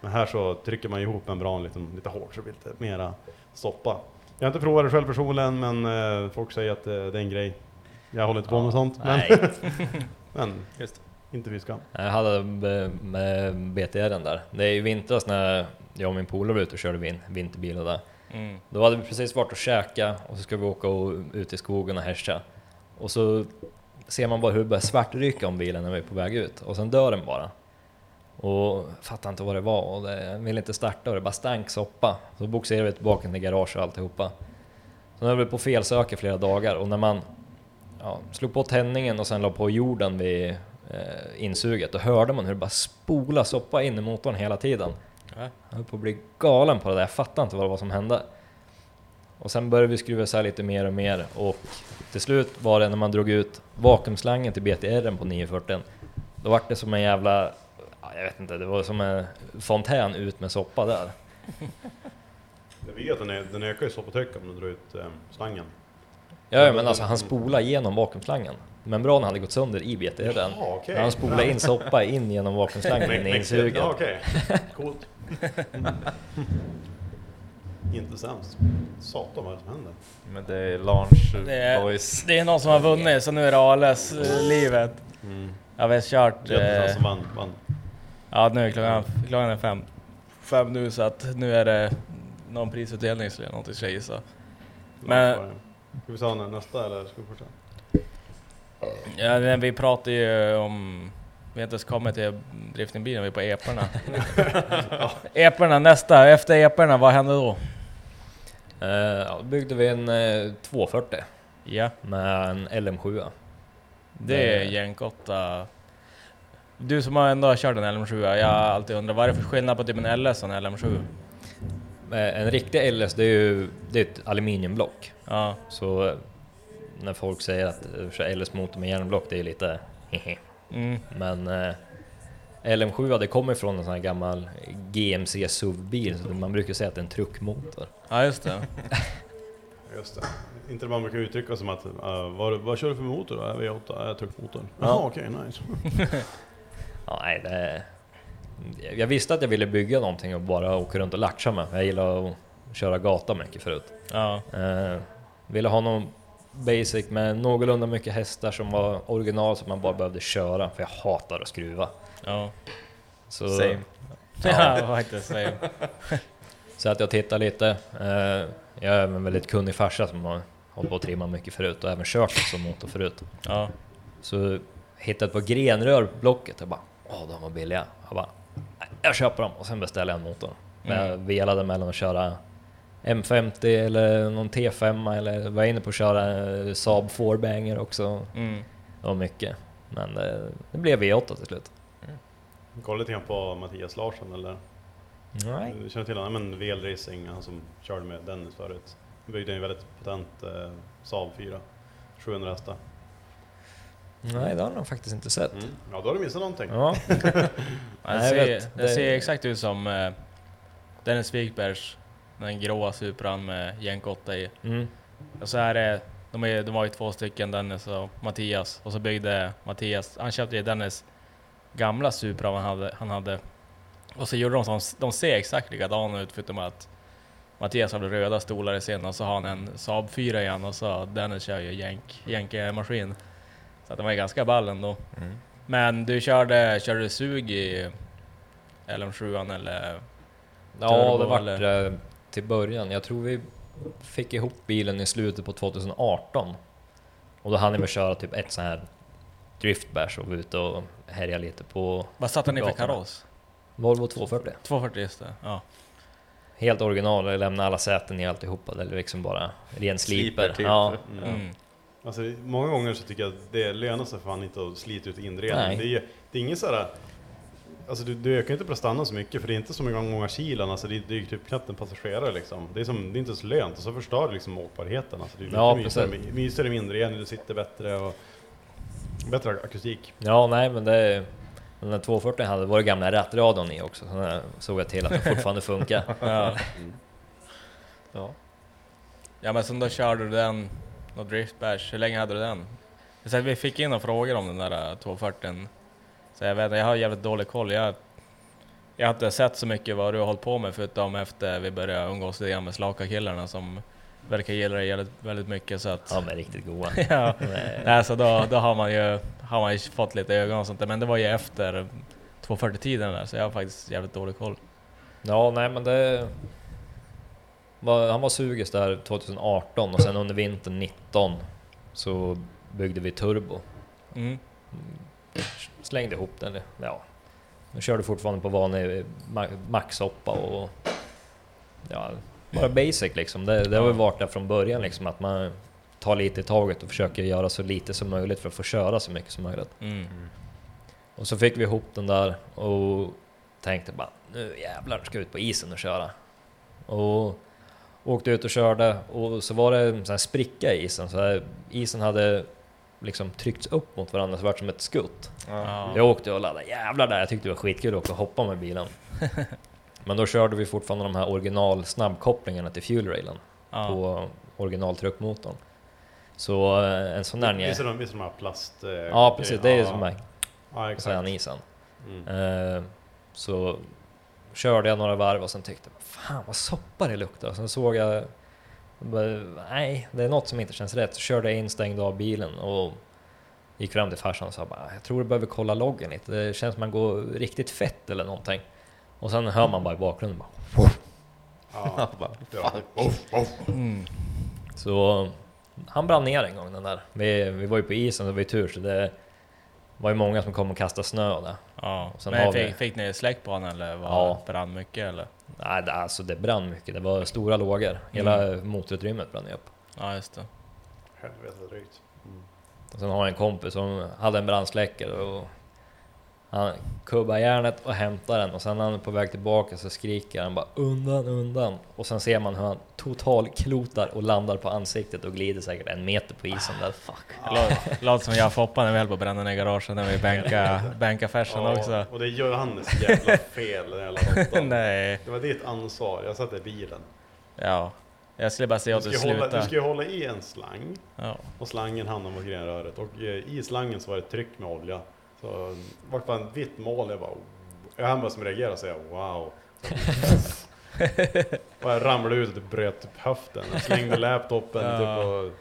Men här så trycker man ihop membran lite, lite hårt så det blir lite mera stoppa. Jag har inte provat det själv personligen men eh, folk säger att det, det är en grej. Jag håller inte på med sånt men, Nej. men inte fy skam. Jag hade med BTR där. Det är ju vintras när jag och min polare var ute och körde vin, vinterbilar där. Mm. Då hade vi precis varit och käka och så ska vi åka och, ut i skogen och häscha. Och så ser man bara hur det börjar svartryka om bilen när vi är på väg ut och sen dör den bara. Och fattar inte vad det var och det vill inte starta och det bara stank soppa. Så boxerade vi tillbaka den i garage och alltihopa. Så nu var vi på felsöker flera dagar och när man ja, slog på tändningen och sen la på jorden vid eh, insuget, då hörde man hur det bara spola soppa in i motorn hela tiden. Ja. Jag höll på att bli galen på det där, jag fattade inte vad det var som hände. Och sen började vi skruva isär lite mer och mer och till slut var det när man drog ut vakuumslangen till BTR på 940 då var det som en jävla, ja, jag vet inte, det var som en fontän ut med soppa där. Jag vet att den, är, den ökar ju soppatryck om du drar ut eh, slangen. Ja, ja men alltså han spolade igenom vakuumslangen. Membranen hade gått sönder i. Jaha, okej. Han spolade in soppa in genom vakuumslangen in i insuget. Ja, okej. Coolt. Inte sämst. Satan vad det som händer? Men det är launch Det är, boys. det är någon som har vunnit, så nu är det Ales eh, livet. Mm. Jag har visst kört... Eh, som vann. vann. ja, nu är klockan, klockan är fem. Fem nu, så att nu är det någon prisutdelning jag någonting ska jag gissa. Men- Ska vi ta nästa eller ska vi fortsätta? Ja, men vi pratar ju om... Vi har inte ens kommit till driftingbilen, vi är på eporna. eporna nästa, efter eporna, vad händer då? Eh, ja, då byggde vi en eh, 240 Ja, med en LM7. det är Jenkotta. Du som har ändå kört en LM7, jag har alltid undrat vad är det för skillnad på typ en LS och en LM7? Eh, En riktig LS det är ju det är ett aluminiumblock. Ja, Så när folk säger att eh, LS-motor med järnblock, det är lite hehe. mm. Men eh, LM7 det kommer från en sån här gammal GMC SUV-bil, så man brukar säga att det är en truckmotor. ja just det. Just det. Inte det man brukar uttrycka som att, uh, vad, vad kör du för motor då? V8, äh, truckmotorn. Ja. Jaha okej, nice. Ja, nej, det... Jag visste att jag ville bygga någonting och bara åka runt och latcha med. Jag gillar att köra gata mycket förut. Ja, Eh, ville ha någon basic med någorlunda mycket hästar som var original så man bara behövde köra, för jag hatar att skruva. ja. Så, Same. Ja, faktiskt. same. så att jag tittar lite. Eh, jag är en väldigt kunnig farsa som har hållit på att trimma mycket förut och även kört som motor förut. Ja, Så hittade ett par grenrör på Blocket. Jag bara, åh de var billiga. Jag bara, "Nej, jag köper dem och sen beställde jag en motor. Men jag velade mellan att köra M50 eller någon T5 eller var inne på att köra eh, Saab 4-banger också. mm. Det var mycket. Men det, det blev V8 till slut. Kolla lite grann på Mattias Larsson eller? Nej. Du känner till honom? Men VL Racing, han som körde med Dennis förut. Han byggde en väldigt potent eh, Saab 4. 700 hästar. Nej, det har jag faktiskt inte sett. Mm. Ja, då har du missat någonting. Ja. Jag ser, vet. det Det- ser exakt ut som eh, Dennis Wikbergs, den gråa Supran med Jenk 8 i. Mm. Och så är det, de, är, de var ju två stycken, Dennis och Mattias. Och så byggde Mattias, han köpte ju Dennis gamla Supra han hade, han hade. Och så gjorde de som, de ser exakt likadana ut förutom att Mattias hade röda stolar i scenen och så har han en Saab 4 igen och så Dennis kör ju Jenk, Jenke-maskin. Så att de var ganska ball ändå. Mm. Men du körde, körde du sug i LM7 eller? Ja, det eller? det till början. Jag tror vi fick ihop bilen i slutet på 2018. Och då hann vi köra typ ett sån här driftbash och var ute och härja lite på... Vad satte ni för kaross? Volvo 240. 240 just det. Ja. Helt original, jag lämnar alla säten i alltihopa. Det är liksom bara ren sliper. Sliper typ. Ja. Mm. Alltså, många gånger så tycker jag att det lönar sig fan inte att slita ut inredning. Nej. Det är, det är ingen sådär... Alltså du, du ökar ju inte prestanda så mycket för det är inte så många, många kilan, alltså det, det är ju typ knappt en passagerare liksom. Det är, som, det är inte så lönt och så förstör det liksom åkbarheten. Alltså, det är Ja, mysigare, mysigare med inredning, du sitter bättre och bättre akustik. ja, nej men det... Den där 240 hade vår gamla rattradion i också, så såg jag till att den fortfarande funkar. Ja. Ja. ja men sen då körde du den, och driftbash, hur länge hade du den? Så att vi fick in några frågor om den där äh, 240 Så jag vet inte, jag har jävligt dålig koll. Jag, jag har inte sett så mycket vad du har hållit på med förutom efter vi började umgås lite grann med Slaka-killarna som verkar gilla dig väldigt, väldigt mycket så att... Ja, men riktigt goa. ja. Nej, så då, då har man ju har man ju fått lite ögon och sånt där, men det var ju efter 240-tiden där, så jag har faktiskt jävligt dålig koll. Ja, nej men det... Var, han var sugis där 2018 och sen under vintern 19 så byggde vi turbo. Mm. Slängde ihop den. Ja. Jag körde fortfarande på vanlig ma- maxhoppa och... Ja, bara basic liksom. Det, det har väl varit där från början liksom att man tar lite i taget och försöker göra så lite som möjligt för att få köra så mycket som möjligt. Mm. Och så fick vi ihop den där och tänkte bara nu jävlar ska jag ut på isen och köra. Och åkte ut och körde och så var det en sån här spricka i isen. Så här, isen hade liksom tryckts upp mot varandra så det var som ett skutt. Ja. Jag åkte och laddade jävlar där, jag tyckte det var skitkul att åka och hoppa med bilen. Men då körde vi fortfarande de här original snabbkopplingarna till fuelrailen Ja. på original truckmotorn. Så eh, en sån där... Visst är de, visst de här plast... eh, Ja precis, det är ju ja. som är Ja, isen. Mm. Eh, så körde jag några varv och sen tyckte jag, fan vad soppa det luktar. Sen såg jag, nej det är något som inte känns rätt. Så körde jag in, stängde av bilen och gick fram till farsan och sa bara, jag tror du behöver kolla loggen lite. Det känns som man går riktigt fett eller någonting. Och sen hör man bara i bakgrunden bara, Ja. Bara. Mm. Så han brann ner en gång den där. Vi, vi var ju på isen, det var ju tur så det var ju många som kom och kastade snö där. Ja. Sen Men har fick, vi- fick ni släck på honom eller var Ja. brann mycket eller? Nej, det, alltså det brann mycket. Det var stora lågor. Hela motorutrymmet brann ju upp. Ja just det. Helvete drygt. Mm. Och sen har jag en kompis som hade en brandsläckare och han kubbar järnet och hämtar den och sen när han är på väg tillbaka så skriker han bara undan, undan. Och sen ser man hur han totalklotar och landar på ansiktet och glider säkert en meter på isen där. Fuck. Det låter- som jag och Foppa när vi höll på att bränna ner garaget när vi bänkade bänka färsen också. och det är Johannes jävla fel den jävla råttan. Nej, Det var ditt ansvar, jag satt i bilen. ja. Jag skulle bara säga Du åt ska, dig ju hålla, sluta. du ska ju hålla i en slang Ja. och slangen hamnar mot grenröret och eh, i slangen så var det ett tryck med olja. Så det var bara ett vitt mål, jag bara... Jag hann bara som reagerade och säga wow. och jag ramlade ut och typ bröt typ höften. Jag slängde laptopen Ja. typ och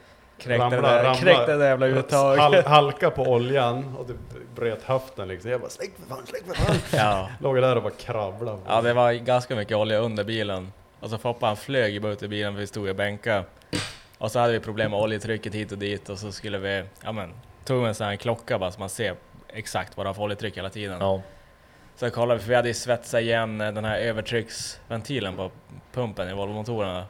Kräkte Ramla- ramla- kräkte det jävla uttaget. hal, halka på oljan och typ bröt höften liksom. Jag bara släck för fan, släck för fan. Ja. Låg där och bara kravlade. ja, det var ganska mycket olja under bilen. Och så Foppa han flög ju bara ut ur bilen för vi stod och bänkade. Och så hade vi problem med oljetrycket hit och dit och så skulle vi, ja men, tog en sån här klocka bara så man ser exakt vad det har för oljetryck hela tiden. Ja, Så kollade vi, för vi hade ju svetsat igen eh, den här övertrycksventilen på pumpen i Volvo-motorerna.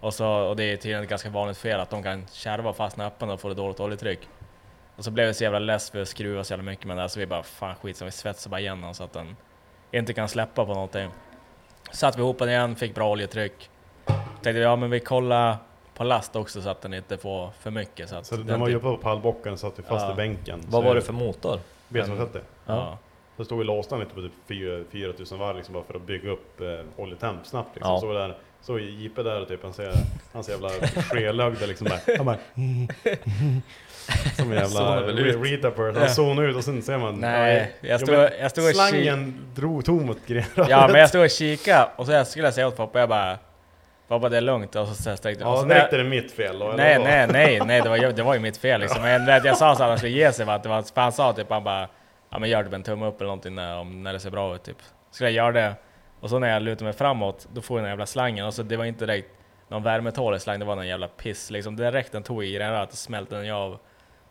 Och, så, och det är tydligen ett ganska vanligt fel att de kan kärva och fastna öppen och få ett dåligt oljetryck. Och så blev vi så jävla less för att skruva så jävla mycket med det här, så vi bara fan skit så vi svetsar bara igen den så att den inte kan släppa på någonting. Satte vi ihop den igen, fick bra oljetryck. Tänkte vi, ja men vi kollar last också så att den inte får för mycket. Så att Så den var ju typ- på pallbocken och satt ju fast Ja. i bänken. vad Så var det för motor? B230. Ja. Så stod vi låsta lite på typ 4 4000 varv liksom bara för att bygga upp eh, oljetemp snabbt liksom. Ja. Så där, så Jipe där och typ han ser hans jävla skelögda liksom där. Han bara Som en jävla retapper. Han zonar ut och sen ser man Nej, ja, jag stod, men jag stod Slangen drog tom mot grenröret. Ja men jag stod och kikade och så skulle jag säga åt pappa, jag bara Pappa det är lugnt och så sträckte jag och Ja, så är det mitt fel då, Nej nej nej nej det var, ju- det var ju mitt fel liksom. Men jag, jag sa så att han skulle ge sig för att det var, för han sa typ han bara Ja men gör typ en tumme upp eller någonting när, om, när det ser bra ut typ. Skulle jag göra det och så när jag lutade mig framåt då får jag den jävla slangen och så det var inte direkt någon värmetålig slang, det var någon jävla piss liksom. Direkt den tog i grenröret och smälte den ju av.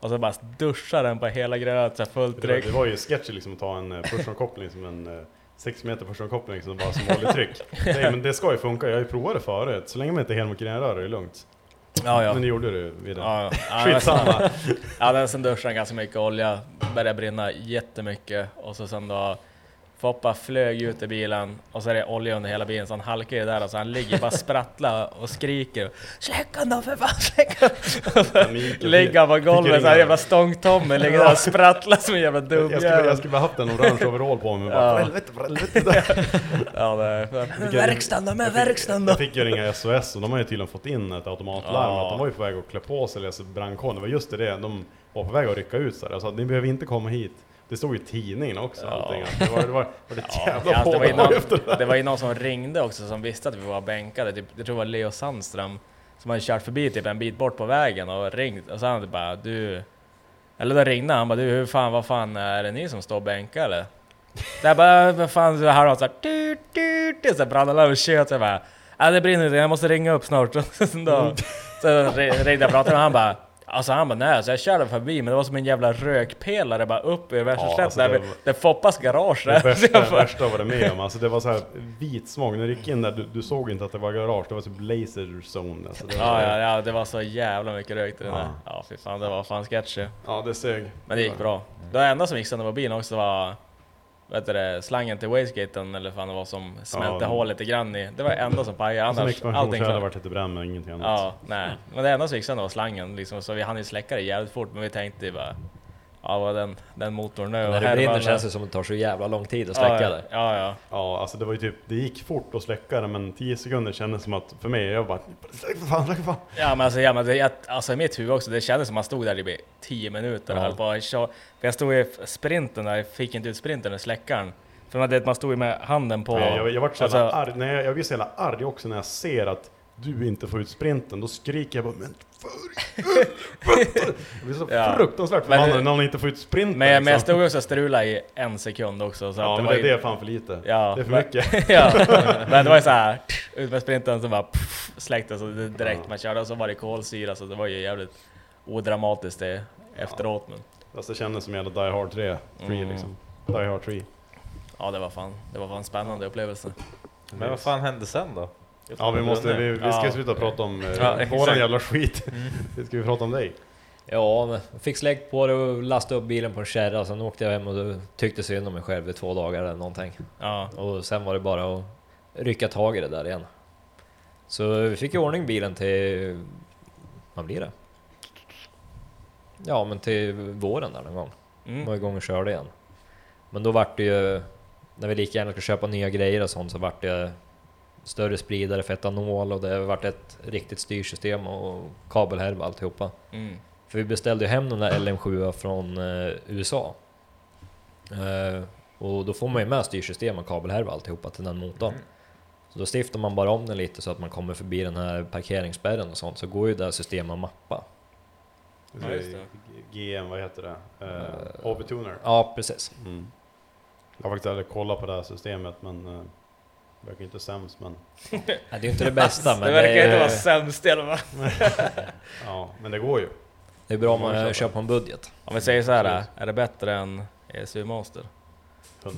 Och så bara duschade den på hela så här fullt Det var, det var ju sketchy liksom att ta en eh, push-on-koppling som en eh, 6 meter första koppling liksom, bara som oljetryck. Nej men det ska ju funka, jag har ju provat det förut. Så länge man inte är helmokrinrör är det lugnt. Ja, ja. Men det gjorde du vid det. Ja, ja. Skitsamma. Ja, den sen duschade ganska mycket olja, började brinna jättemycket och så sen då Foppa flög ut i bilen och så är det olja under hela bilen så han halkar ju där och så han ligger bara sprattla och skriker Släck han då för fan, släck! Panik. Ligger han på golvet såhär jävla stångtomme, ligger där och sprattlar som en jävla Jag skulle, jag skulle bara haft en orange overall på mig bara Ja. helvete, helvete. Ja, det, men verkstaden då, med verkstaden då! Jag fick ju ringa SOS och de har ju tydligen fått in ett automatlarm Ja. att de var ju på väg att klä på sig brandkåren. Det var just det, de var på väg att rycka ut så här. Jag sa ni behöver inte komma hit. Det stod ju i tidningen också. Ja. Det var, det var, var det ett Ja, jävla det, var ju någon, efter det. det var ju någon som ringde också som visste att vi var bänkade, typ, jag tror det var Leo Sandström som hade kört förbi typ en bit bort på vägen och ringt och så han bara du... Eller då ringde han bara du hur fan, vad fan är det ni som står bänkade? Så jag bara vad fan, så han såhär tut, tut, så brandalarm och tjöt så jag bara ja det brinner jag måste ringa upp snart. Så, då, ringde jag och pratade med han bara Alltså han bara nej, alltså jag körde förbi men det var som en jävla rökpelare bara upp i värsta Ja, alltså, där, det var- där Foppas garage Det där. Så värsta, bara- värsta var det med om. Alltså det var så här vit smog. När du gick in där, du, du såg inte att det var garage. Det var typ laser zone. Alltså det Ja, ja, ja, det var så jävla mycket rök i den Ja. där. Ja, fy fan, det var fan sketchy. ja, det sög. Men det gick bra. Det enda som gick sönder på bilen också var vet du det, slangen till wastegaten eller fan det var som smälte Ja. grann i. Det var det enda som pajade, Som annars allting expansionshärda klart. varit lite bränd men ingenting annat. Ja, nej. Men det enda som gick sönder var slangen liksom, så vi hann ju släcka det jävligt fort, men vi tänkte ju bara Ja, vad den, den motorn nu. och När det här brinner var- känns det som att det tar så jävla lång tid att ja, släcka ja, det. Ja, ja. Ja, alltså det var ju typ, det gick fort att släcka det men 10 sekunder kändes som att, för mig, jag bara släck för fan, släck för fan. Ja men alltså, ja, men det, jag, alltså i mitt huvud också, det kändes som man stod där i 10 minuter och Ja. höll på att. För jag stod i sprinten där, jag fick inte ut sprinten i släckaren. För man, det, man stod ju med handen på... Nej, jag, jag vart så jävla alltså, arg, nej, jag blir så jävla arg också när jag ser att du inte får ut sprinten, då skriker jag bara men för! Jag blir så Ja. fruktansvärt Men- förbannad när någon inte får ut sprinten men, men jag liksom. stod också och strulade i en sekund också. Så Ja att men var det, ju, det är fan för lite. Ja, det är för men- mycket. ja, men det var ju såhär, ut med sprinten så bara pff, släcktes och det direkt Ja. man körde och så var det kolsyra så det var ju jävligt odramatiskt det efteråt. Men Fast det kändes som jävla Die Hard 3, 3 Mm. liksom. Die Hard 3. ja, det var fan, det var fan en spännande upplevelse. Men vad fan hände sen då? Ja vi måste, vi, vi ska Ja. sluta prata om eh, Ja, våran jävla skit. Nu ska vi prata om dig. Ja, men fick släkt på det och lastade upp bilen på en kärra, sen åkte jag hem och tyckte synd om mig själv i två dagar eller någonting. Ja, Och sen var det bara att rycka tag i det där igen. Så vi fick i ordning bilen till... Vad blir det? Ja, men till våren där någon gång. mm. var igång och körde igen. Men då vart det ju, när vi lika gärna skulle köpa nya grejer och sånt, så vart det större spridare för etanol och det vart ett riktigt styrsystem och kabelhärva och alltihopa. Mm. För vi beställde ju hem den där LM7 från eh, USA. Eh, och då får man ju med styrsystem och kabelhärva och alltihopa till den motorn. Så då stiftar man bara om den lite så att man kommer förbi den här parkeringsspärren och sånt, så går ju det här systemet att mappa. Ja, just det. GM, vad heter det? Uh, HB Tuner. Ja, precis. Mm. Jag har faktiskt aldrig kollat på det här systemet men uh, det verkar inte sämst men Ja, det är ju inte det bästa, men det verkar är- inte vara sämst i alla fall. ja, men det går ju. Det är bra om Man man köper. kör på en budget. Om vi säger så här, Precis. är det bättre än ESU Monster? 100%.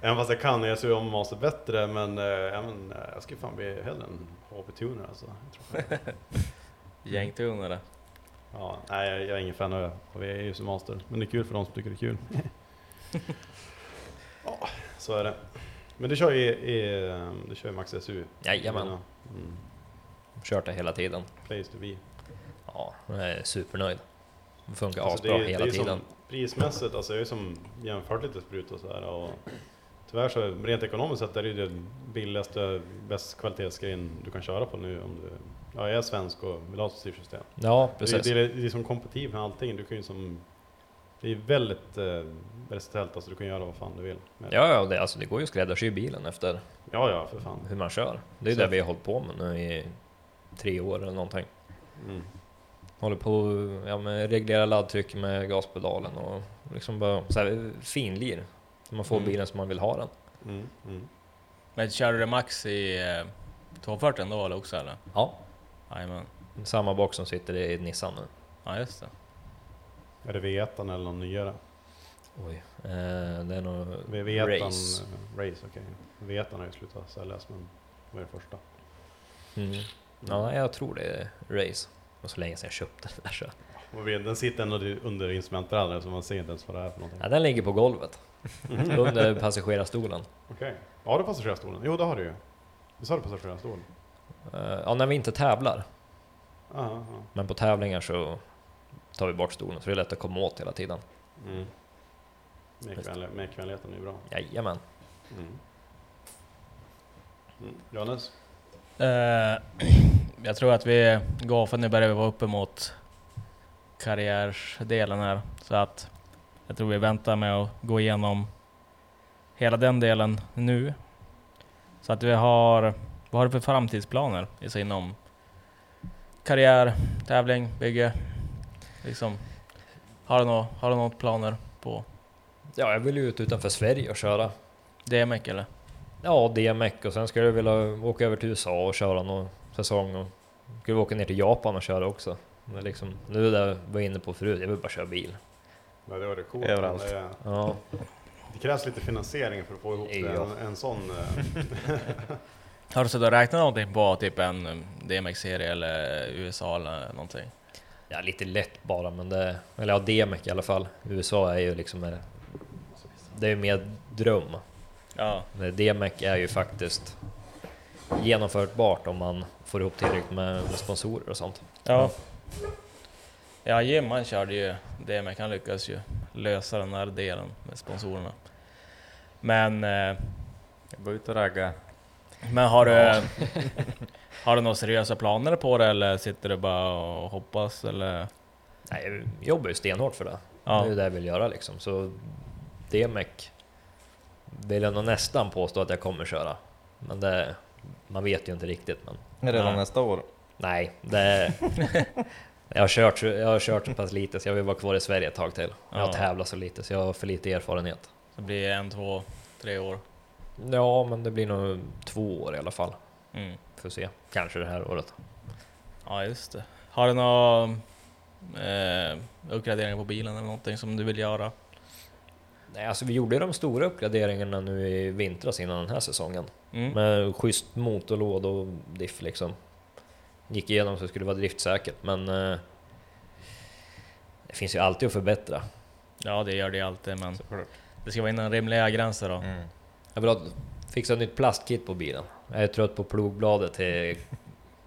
Även fast jag kan ESU Master bättre men, uh, jag skulle fan bli hellre en HB Tuner alltså. Gängtunare. ja, nej jag, är ingen fan av av ESU Master men det är kul för de som tycker det är kul. Ja, så är det. Men du kör ju, i, du kör ju Max SU? Jajamän. Mm. Kört det hela tiden. Place to be. Ja, jag är supernöjd. Det funkar Alltså, asbra det hela det tiden. Som, prismässigt, alltså jag har ju som jämfört lite sprut och sådär och tyvärr så rent ekonomiskt sett är det ju den billigaste, bäst kvalitetsgrejen du kan köra på nu om du ja, är svensk och vill ha ett styrsystem. Ja, Det precis. det är, det är som kompatibelt med allting, du kan ju som det är väldigt eh, versatilt, alltså du kan göra vad fan du vill. med. Ja, ja det, alltså, det går ju att skräddarsy bilen efter ja, ja för fan. hur man kör. Det är Så- det vi har hållit på med nu i tre år eller någonting. Mm. Håller på ja, med reglera laddtryck med gaspedalen och liksom bara så här, finlir. Så man får Mm. bilen som man vill ha den. Mm. Mm. Men kör du max i eh, 240 då eller också eller? Ja, Jajamän. samma box som sitter i Nissan nu. Ja just det. Är det V1 eller någon nyare? Oj, eh, det är nog Vi vet race. race okej. Vetan har ju slutat säljas men det var det första. Mm. Ja, jag tror det är race. Och så länge sedan jag köpte den där så. Den sitter ändå under instrumentbrädan så man ser inte ens vad det är för någonting. Ja, den ligger på golvet. Under passagerarstolen. Okej. Har du passagerarstolen? Jo det har du ju. Visst har du passagerarstol? Eh, Ja, när vi inte tävlar. Aha, aha. Men på tävlingar så tar vi bort stolen, så det är lätt att komma åt hela tiden. Mm. Mekvänligheten är ju bra. Jajamän. Mm. Mm. Johannes? Eh, jag tror att vi går, för nu börjar vi vara uppe mot karriärsdelen här. Så att jag tror vi väntar med att gå igenom hela den delen nu. Så att vi har, vad har du för framtidsplaner inom karriär, tävling, bygge? Liksom, har du några har du något planer på Ja, jag vill ju ut utanför Sverige och köra. DMX eller? Ja, DMX och sen skulle jag vilja åka över till USA och köra någon säsong och skulle åka ner till Japan och köra också. Det är liksom, nu där jag var inne på förut, jag vill bara köra bil. Ja, det var det coolt. Överallt. Det, Ja, det krävs lite finansiering för att få ihop det. En, en sån... eh, Har du suttit och räknat någonting på typ en um, DMX-serie eller USA eller någonting? Ja, lite lätt bara, men det... Eller ja, DMX i alla fall. USA är ju liksom... Det är ju mer dröm. Ja. Men DMX är ju faktiskt genomförbart om man får ihop tillräckligt med, med sponsorer och sånt. Ja. Ja, Jim han körde ju DMX, han lyckades ju lösa den här delen med sponsorerna. Men, eh, Gå ut och ragga. men har du... har du några seriösa planer på det eller sitter du bara och hoppas eller? Nej, jag jobbar ju stenhårt för det. Ja. Det är det jag vill göra liksom. Så DMX vill jag nog nästan påstå att jag kommer köra. Men det, man vet ju inte riktigt. Men Redan Nej. nästa år. nej, det, jag, har kört, jag har kört så pass lite så jag vill vara kvar i Sverige ett tag till. Jag har Ja. tävlat så lite så jag har för lite erfarenhet. Så blir det en, två, tre år. Ja, men det blir nog två år i alla fall. Mm. Får se. Kanske det här året. Ja, just det. Har du några eh, uppgraderingar på bilen eller någonting som du vill göra? Nej, alltså vi gjorde de stora uppgraderingarna nu i vintras innan den här säsongen. Mm. Med schysst motorlåda och diff liksom. Gick igenom så det skulle vara driftsäkert, men eh, det finns ju alltid att förbättra. Ja, det gör det alltid, men det ska vara inom rimliga gränser då. Mm. Jag vill ha, fixa ett nytt plastkit på bilen. Jag är trött på plogbladet till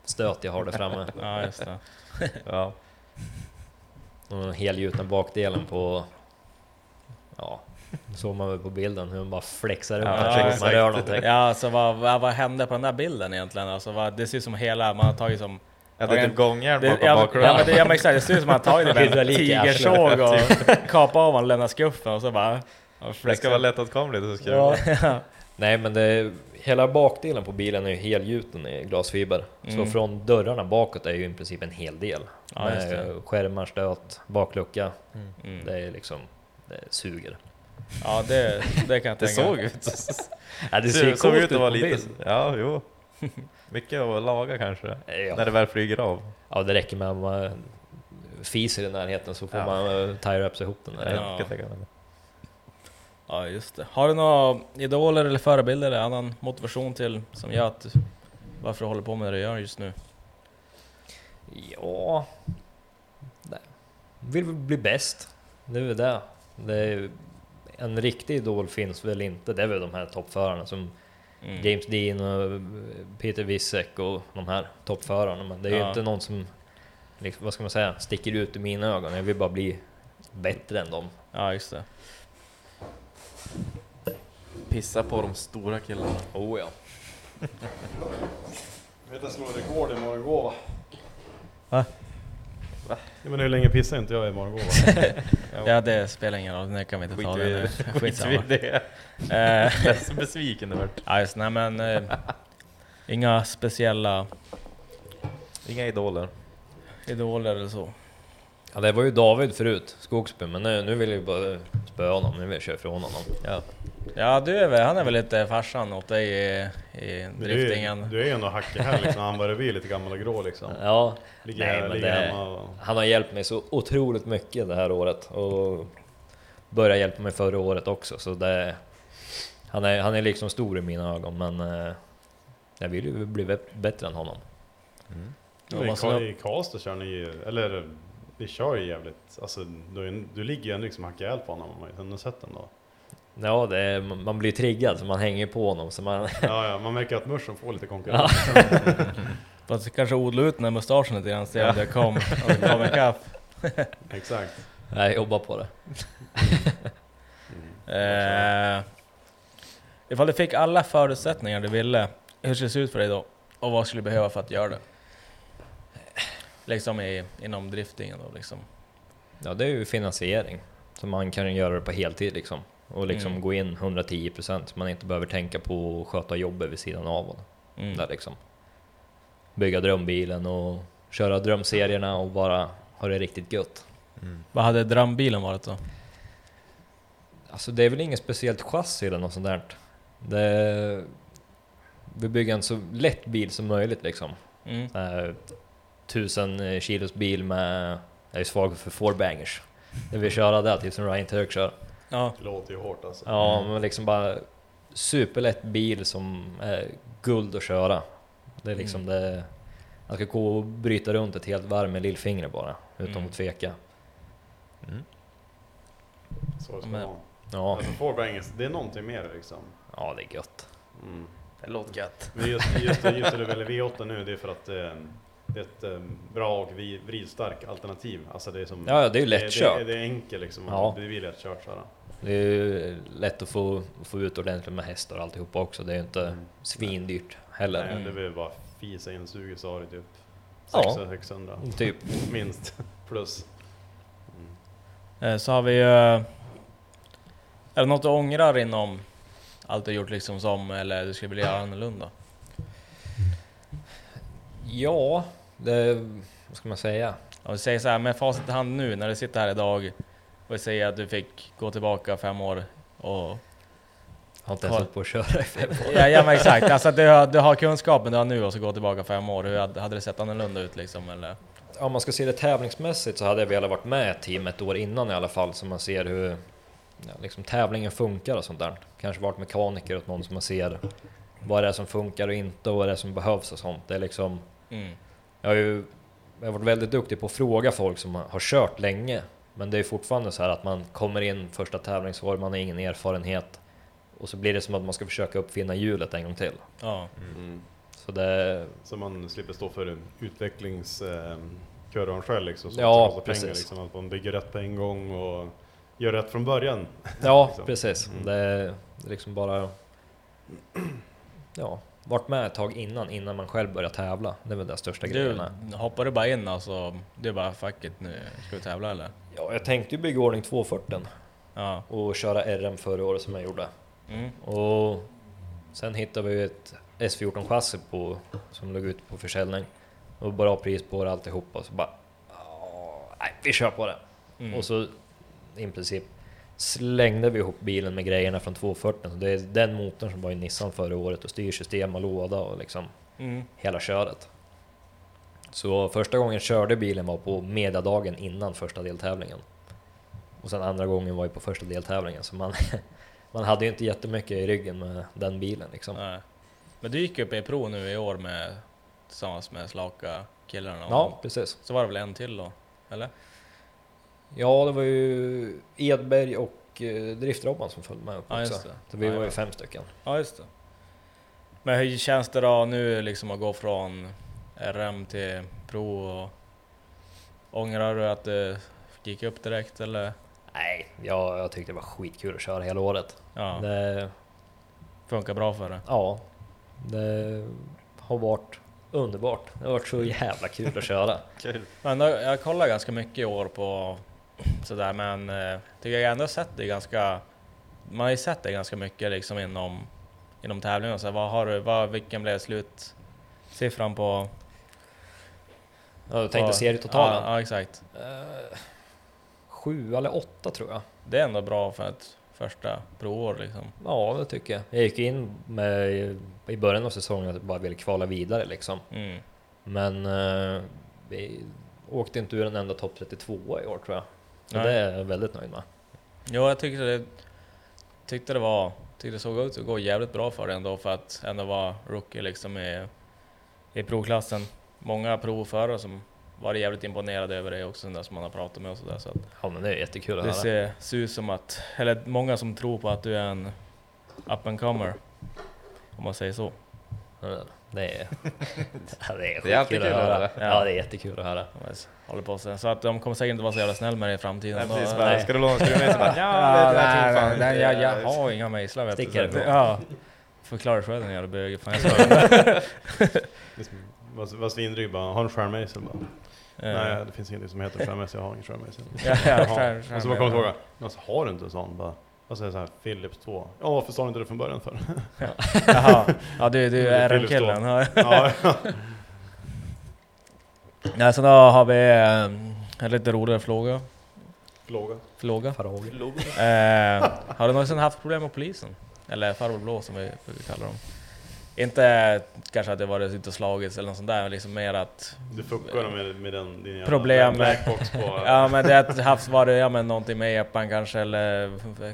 stöt jag har där framme. Ja, just det. Ja. Och den helgjutna bakdelen på... Ja, såg man väl på bilden hur den bara flexar upp Ja, här fort man rör någonting. Ja, alltså vad, vad, vad hände på den där bilden egentligen? Alltså, vad, det ser ut som hela, man har tagit som... Ja, det är typ gångjärn bakom ja, men- bakrutan. ja, men det, ja, men exakt, det ser ut som att man har tagit en tigersåg och kapat av honom, lämnat skuffen och så bara... och Det ska vara lättåtkomligt så ska Ja, ja. Nej men det, hela bakdelen på bilen är ju helgjuten i glasfiber. Mm. Så från dörrarna bakåt är ju i princip en hel del. Ja, just det. Med skärmar, stöt, baklucka. Mm. Det är liksom, det suger. ja det, det kan jag Det tänka såg mig. ut. Ja, det Det ser såg, såg ut att vara lite... Ja, jo. Mycket att laga kanske. Ja. När det väl flyger av. ja, det räcker med att man fiser i närheten så får Ja. man uh, tie-wraps ihop den där. Ja. Jag kan tänka mig det. Ja, just det. Har du några idoler eller förebilder eller annan motivation till som gör att varför du håller på med det du gör just nu? Ja... Nej. Vill bli bäst. Det är väl det. det är, en riktig idol finns väl inte. Det är väl de här toppförarna som Mm. James Dean och Peter Wissek och de här toppförarna. Men det är ju Ja. inte någon som, liksom, vad ska man säga, sticker ut i mina ögon. Jag vill bara bli bättre än dem. Ja, just det. Pissa på de stora killarna. Oh ja. Vet jag slår rekord i morgongåva. Va? Ja, men hur länge pissar inte jag i morgongåva? Ja, det spelar ingen roll. Nu kan vi inte ta Skit det i nu. skit Skitsamma. i det. Eh, Jag så besviken det vart. ja, just, nej men... Eh, inga speciella Inga idoler. idoler eller så. Ja, det var ju David förut, Skogsby, men nu, nu vill jag ju bara spöa honom. Nu vill jag köra ifrån honom. Ja. Ja, du är väl, han är väl lite farsan åt dig i, i Men du, driftingen. är- du är ju ändå hackig här liksom, han börjar bli lite gammal och grå liksom. Ja, Ligger, Nej, men ligger det- hemma och... han har hjälpt mig så otroligt mycket det här året. Och började hjälpa mig förra året också, så det... Han är, han är liksom stor i mina ögon, men eh, jag vill ju bli bä- bättre än honom. Ja, Men i ska- Ka- I Karlstad kör ni ju, eller vi kör ju jävligt, alltså du, du ligger ju ändå liksom hacka ihjäl på honom om man ju ändå sett den då. Ja, det är, man blir triggad, så man hänger på honom. Så man, Ja, ja, man märker att Mursen får lite konkurrens. Fast kanske odla ut den här mustaschen lite grann, se om det kom, om det kom ikapp. Exakt. jag jobbar på det. Eh, ifall du fick alla förutsättningar du ville, hur ser det se ut för dig då? Och vad skulle du behöva för att göra det? Liksom i, inom driftingen då liksom. Ja, det är ju finansiering. Så man kan göra det på heltid liksom. Och liksom Mm. gå in 110% så man inte behöver tänka på att sköta jobbet vid sidan av. Mm. Där liksom. Bygga drömbilen och köra drömserierna och bara ha det riktigt gött. Vad hade drömbilen varit då? Alltså det är väl inget speciellt chassi eller något sånt där. Det... Vi bygger en så lätt bil som möjligt liksom. Mm. Så här, 1000 kilos bil med... Jag är svag för four-bangers. Jag vill köra det tills en Ryan Turk kör. Ja, Det låter ju hårt alltså. Ja, men liksom bara superlätt bil som är guld att köra. Det är liksom det... Man ska gå och bryta runt ett helt varv med lillfingret bara, utan Mm. att tveka. Så det ska Men- vara. Ja, Alltså fourbangs, det är någonting mer liksom. ja det är gött. Mm. det låter gött. Men just, just, just det du väljer V8 nu, det är för att är ett eh, bra och vi- vridstark alternativ. Alltså det är som... Ja, det är ju det, lättkört. det, det är enkelt liksom. Ja. Det blir lättkört såhär. Det är ju lätt att få, få ut ordentligt med hästar och alltihopa också. Det är ju inte Mm. svindyrt heller. Nej, det vill bara fisa in suget så har det typ Ja. 600, 600 Typ. minst plus. Eh, Så har vi ju... eh, Är det något du ångrar inom allt du gjort liksom som, eller du skulle vilja göra annorlunda? Ja, det... Vad ska man säga? Om vi säger så här, med facit i hand nu när du sitter här idag och säger att du fick gå tillbaka fem år och... Jag har inte ens hållit på att köra i fem år. Ja, ja men exakt, alltså du har, du har kunskapen du har nu och så gå tillbaka fem år, hur hade, hade det sett annorlunda ut liksom eller? Om man ska se det tävlingsmässigt så hade jag velat varit med i ett team ett år innan i alla fall så man ser hur ja, liksom tävlingen funkar och sånt där. Kanske varit mekaniker åt någon som man ser vad det är som funkar och inte och vad det är som behövs och sånt. Det är liksom, Mm. Jag har ju jag har varit väldigt duktig på att fråga folk som har kört länge. Men det är fortfarande så här att man kommer in första tävlingsår, man har ingen erfarenhet. Och så blir det som att man ska försöka uppfinna hjulet en gång till. Ja. Mm. Så det, Så man slipper stå för utvecklingskurvan själv liksom. Så Ja, kostar pengar, precis. liksom, att man bygger rätt på en gång och gör rätt från början. Ja, Liksom. precis. Mm. Det, är- det är liksom bara... Ja, varit med ett tag innan, innan man själv börjar tävla. Det är väl den största grejen. är. du bara in alltså? Du bara fuck it nu, ska vi tävla eller? Ja, jag tänkte ju bygga ordning 240 Ja. och köra RM förra året som jag gjorde. Mm. Och sen hittade vi ett S14 chassi på, som låg ute på försäljning. Och bra pris på det alltihopa. Så bara... "Ja, Nej, vi kör på det. Mm. Och så i princip slängde vi ihop bilen med grejerna från 240. Så det är den motorn som var i Nissan förra året och styrsystem och låda och liksom Mm. hela köret. Så första gången körde bilen var på mediadagen innan första deltävlingen. Och sen andra gången var ju på första deltävlingen. Så man, man hade ju inte jättemycket i ryggen med den bilen liksom. Nej. Men du gick upp i pro nu i år med tillsammans med Slaka killarna? Ja, precis. Så var det väl en till då? Eller? Ja, det var ju Edberg och eh, Driftrobban som följde med upp Ja, också. just det. Så vi Ja, var ju ja. fem stycken. Ja just det. Men hur känns det då nu liksom att gå från RM till Pro och ångrar du att du gick upp direkt eller? Nej, jag, jag tyckte det var skitkul att köra hela året. Ja, Det, funkar bra för dig? ja, det har varit underbart. Det har varit så jävla kul att köra. Men då, jag kollar ganska mycket i år på sådär men eh, tycker jag ändå sett det ganska Man har ju sett det ganska mycket liksom inom Inom tävlingen så här, vad har du, vad, vilken blev slutsiffran på? Ja, du tänkte på- serietotalen? Ja, ja exakt. Eh, sju eller åtta tror jag. Det är ändå bra för ett första provår liksom. Ja, det tycker jag. Jag gick in med i början av säsongen att jag bara ville kvala vidare liksom. Mm. Men eh, vi åkte inte ur en enda topp 32 i år tror jag. Nej. det är jag väldigt nöjd med. Jo, jag tyckte det, tyckte det var, tyckte det såg ut att gå jävligt bra för det ändå för att ändå vara rookie liksom i, i provklassen. Många provförare som varit jävligt imponerade över det också, där som man har pratat med och sådär. Så Ja men det är jättekul att det höra. ser, ser ut som att, eller många som tror på att du är en up and comer. Om man säger så. Det är, det är Det skitkul att höra. Ja det är jättekul att höra. Håller på så. så att de kommer säkert inte vara så jävla snäll med dig i framtiden. Ja, precis, bara, ska du låna bara, ja, Ja, nej, nej, nej, jag, jag har inga mejslar vet du. Ja. Förklara själv din jävla bög. Fan, jag ska... Var, svindryg bara, har du skärmmejsel? bara? Nej, det finns ingenting som heter skärmmejsel, jag har ingen skärmmejsel. Ja, ja, Jaha. skärm- Och så bara kommer jag ihåg, alltså, har du inte en sån? Bara, och så är det så här, Philips 2. Ja, varför sa du inte det från början för? Jaha, ja du, du Det är RM-killen. Ja. ja, Ja, så då har vi eh, en lite roligare fråga. Fråga. fråga. Eh, har du någonsin haft problem med polisen? Eller farbror blå som vi brukar kalla dem. Inte kanske att det varit ute och slagits eller något sånt där, men liksom mer att... Du fuckar med, med den, din jävla Problem med- blackbox på... Ja men det har haft varit ja, men någonting med epan kanske, eller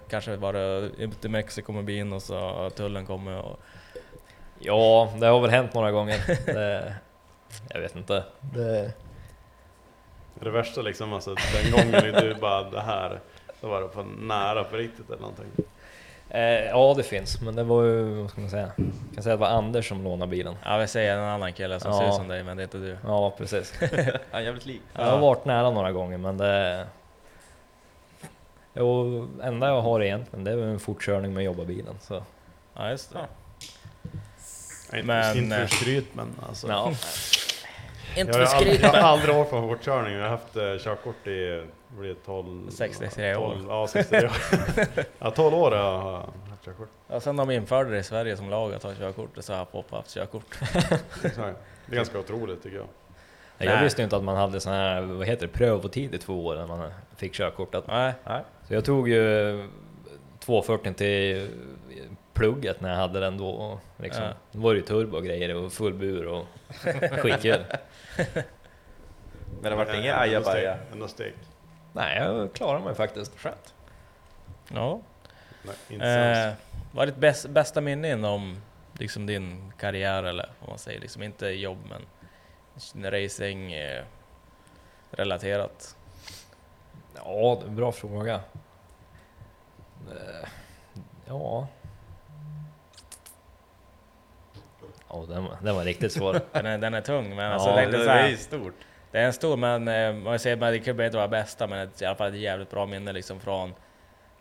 kanske varit ute i Mexiko med bilen och så tullen kommer och... Ja, det har väl hänt några gånger. Det, jag vet inte. Det, Det värsta liksom, alltså den gången du bara det här, då var det på nära på riktigt eller någonting. eh, ja, det finns, men det var ju, vad ska man säga? Jag kan säga att det var Anders som lånade bilen. Ja vi säger en annan kille som Ja. ser ut som dig, men det är inte du. Ja, precis. Han är jävligt lik. Jag har varit nära några gånger, men det... Jo, enda jag har egentligen, det är en fortkörning med jobbarbilen. Så. Ja just det. Nej, Men, inte för eh, skryt men alltså. Ja. jag, har aldrig, jag har aldrig åkt på fortkörning, jag har haft eh, körkort i, blir det 12... 63 år. 12, ja, 63 år. ja, 12 år har jag haft körkort. Ja, sen de införde det i Sverige som lag att ta körkort, så har jag haft körkort. Det är ganska otroligt tycker jag. Jag Nej. visste inte att man hade sån här, vad heter det, prövotid i två år när man fick körkortet. Nej, Så jag tog ju 240 till plugget när jag hade den då. och Liksom. Ja. Då var det ju turbo och grejer och full bur och skitkul. Men det vart ändå ajabaja. steg- Ändå steg. Nej, jag klarade mig faktiskt. Skönt. ja. Nej, Eh, vad är ditt bäst, bästa minne inom liksom din karriär eller vad man säger, liksom inte jobb men racing eh, relaterat? Ja, det är en bra fråga. Eh, Ja. Ja, den var, den var riktigt svår. Den är, den är tung men alltså Ja, det, är det så här, är stort. det är en stor men eh, man säger att det kan inte vara bästa men ett, i alla fall ett jävligt bra minne liksom från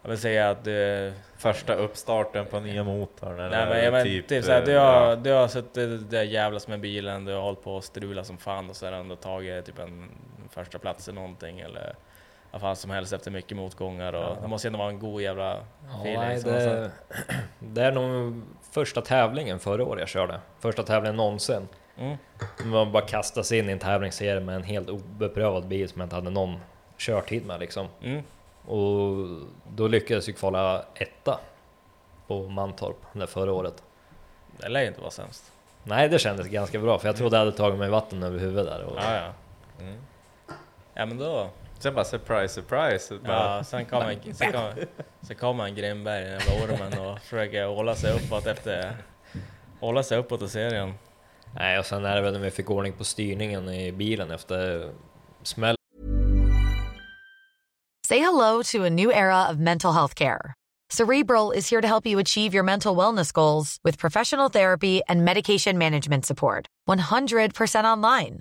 jag vill säga att du... Första uppstarten på nya motorn eller Nej, men, ja, men typ, eh, såhär, du, har, ja. du har suttit där jävlas med bilen, du har hållit på att strula som fan och så har du ändå tagit typ en första plats i någonting eller vad fan som helst efter mycket motgångar och Ja. det måste ändå vara en god jävla Ja, feeling. nej, man säger. det, det är nog första tävlingen förra året jag körde. Första tävlingen någonsin. Mm. Man bara kastas in i en tävlingsserie med en helt obeprövad bil som jag inte hade någon körtid med liksom. Mm. Och då lyckades jag kvala etta på Mantorp det förra året. Det lär ju inte vara sämst. Nej, det kändes ganska bra för jag trodde jag hade tagit mig vatten över huvudet där. Och, Ja, ja. Mm. Ja men då... Sen bara surprise, surprise. Bara, Ja, sen kommer, sen kommer, sen kommer en Grimberg, den jävla ormen och försöker hålla sig uppåt efter... Hålla sig uppåt i serien. Nej, och sen är det väl när vi fick ordning på styrningen i bilen efter smäll Say hello to a new era of mental health care. Cerebral is here to help you achieve your mental wellness goals with professional therapy and medication management support. 100% online.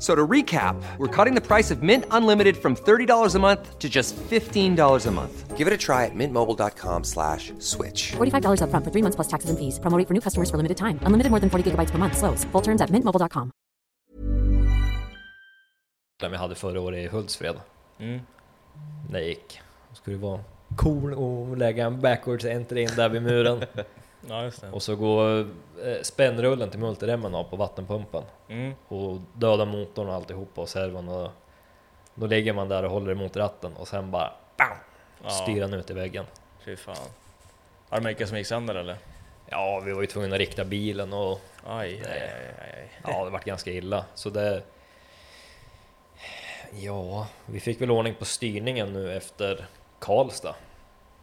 F- So to recap, we're cutting the price of Mint Unlimited from $30 a month to just $15 a month. Give it a try at mintmobile.com slash switch. $45 upfront for three months plus taxes and fees. Promo rate for new customers for limited time. Unlimited more than 40 gigabytes per month. Slows. Full terms at mintmobile.com. Den vi hade förra året i Hultsfred. Mm. Det gick. Då skulle det vara cool och lägga en backwards enter in där vid muren. Ja, just det. och så gå spännrullen till multiremmen av på vattenpumpen. Mm. Och döda motorn och alltihopa och servon och då ligger man där och håller emot ratten och sen bara bam, Ja. styr den ut i väggen. Fy fan. Har du mycket som gick sönder eller? Ja, vi var ju tvungna att rikta bilen och Aj, aj, aj, aj, aj. ja, det vart ganska illa. Så det... Ja, vi fick väl ordning på styrningen nu efter Karlstad.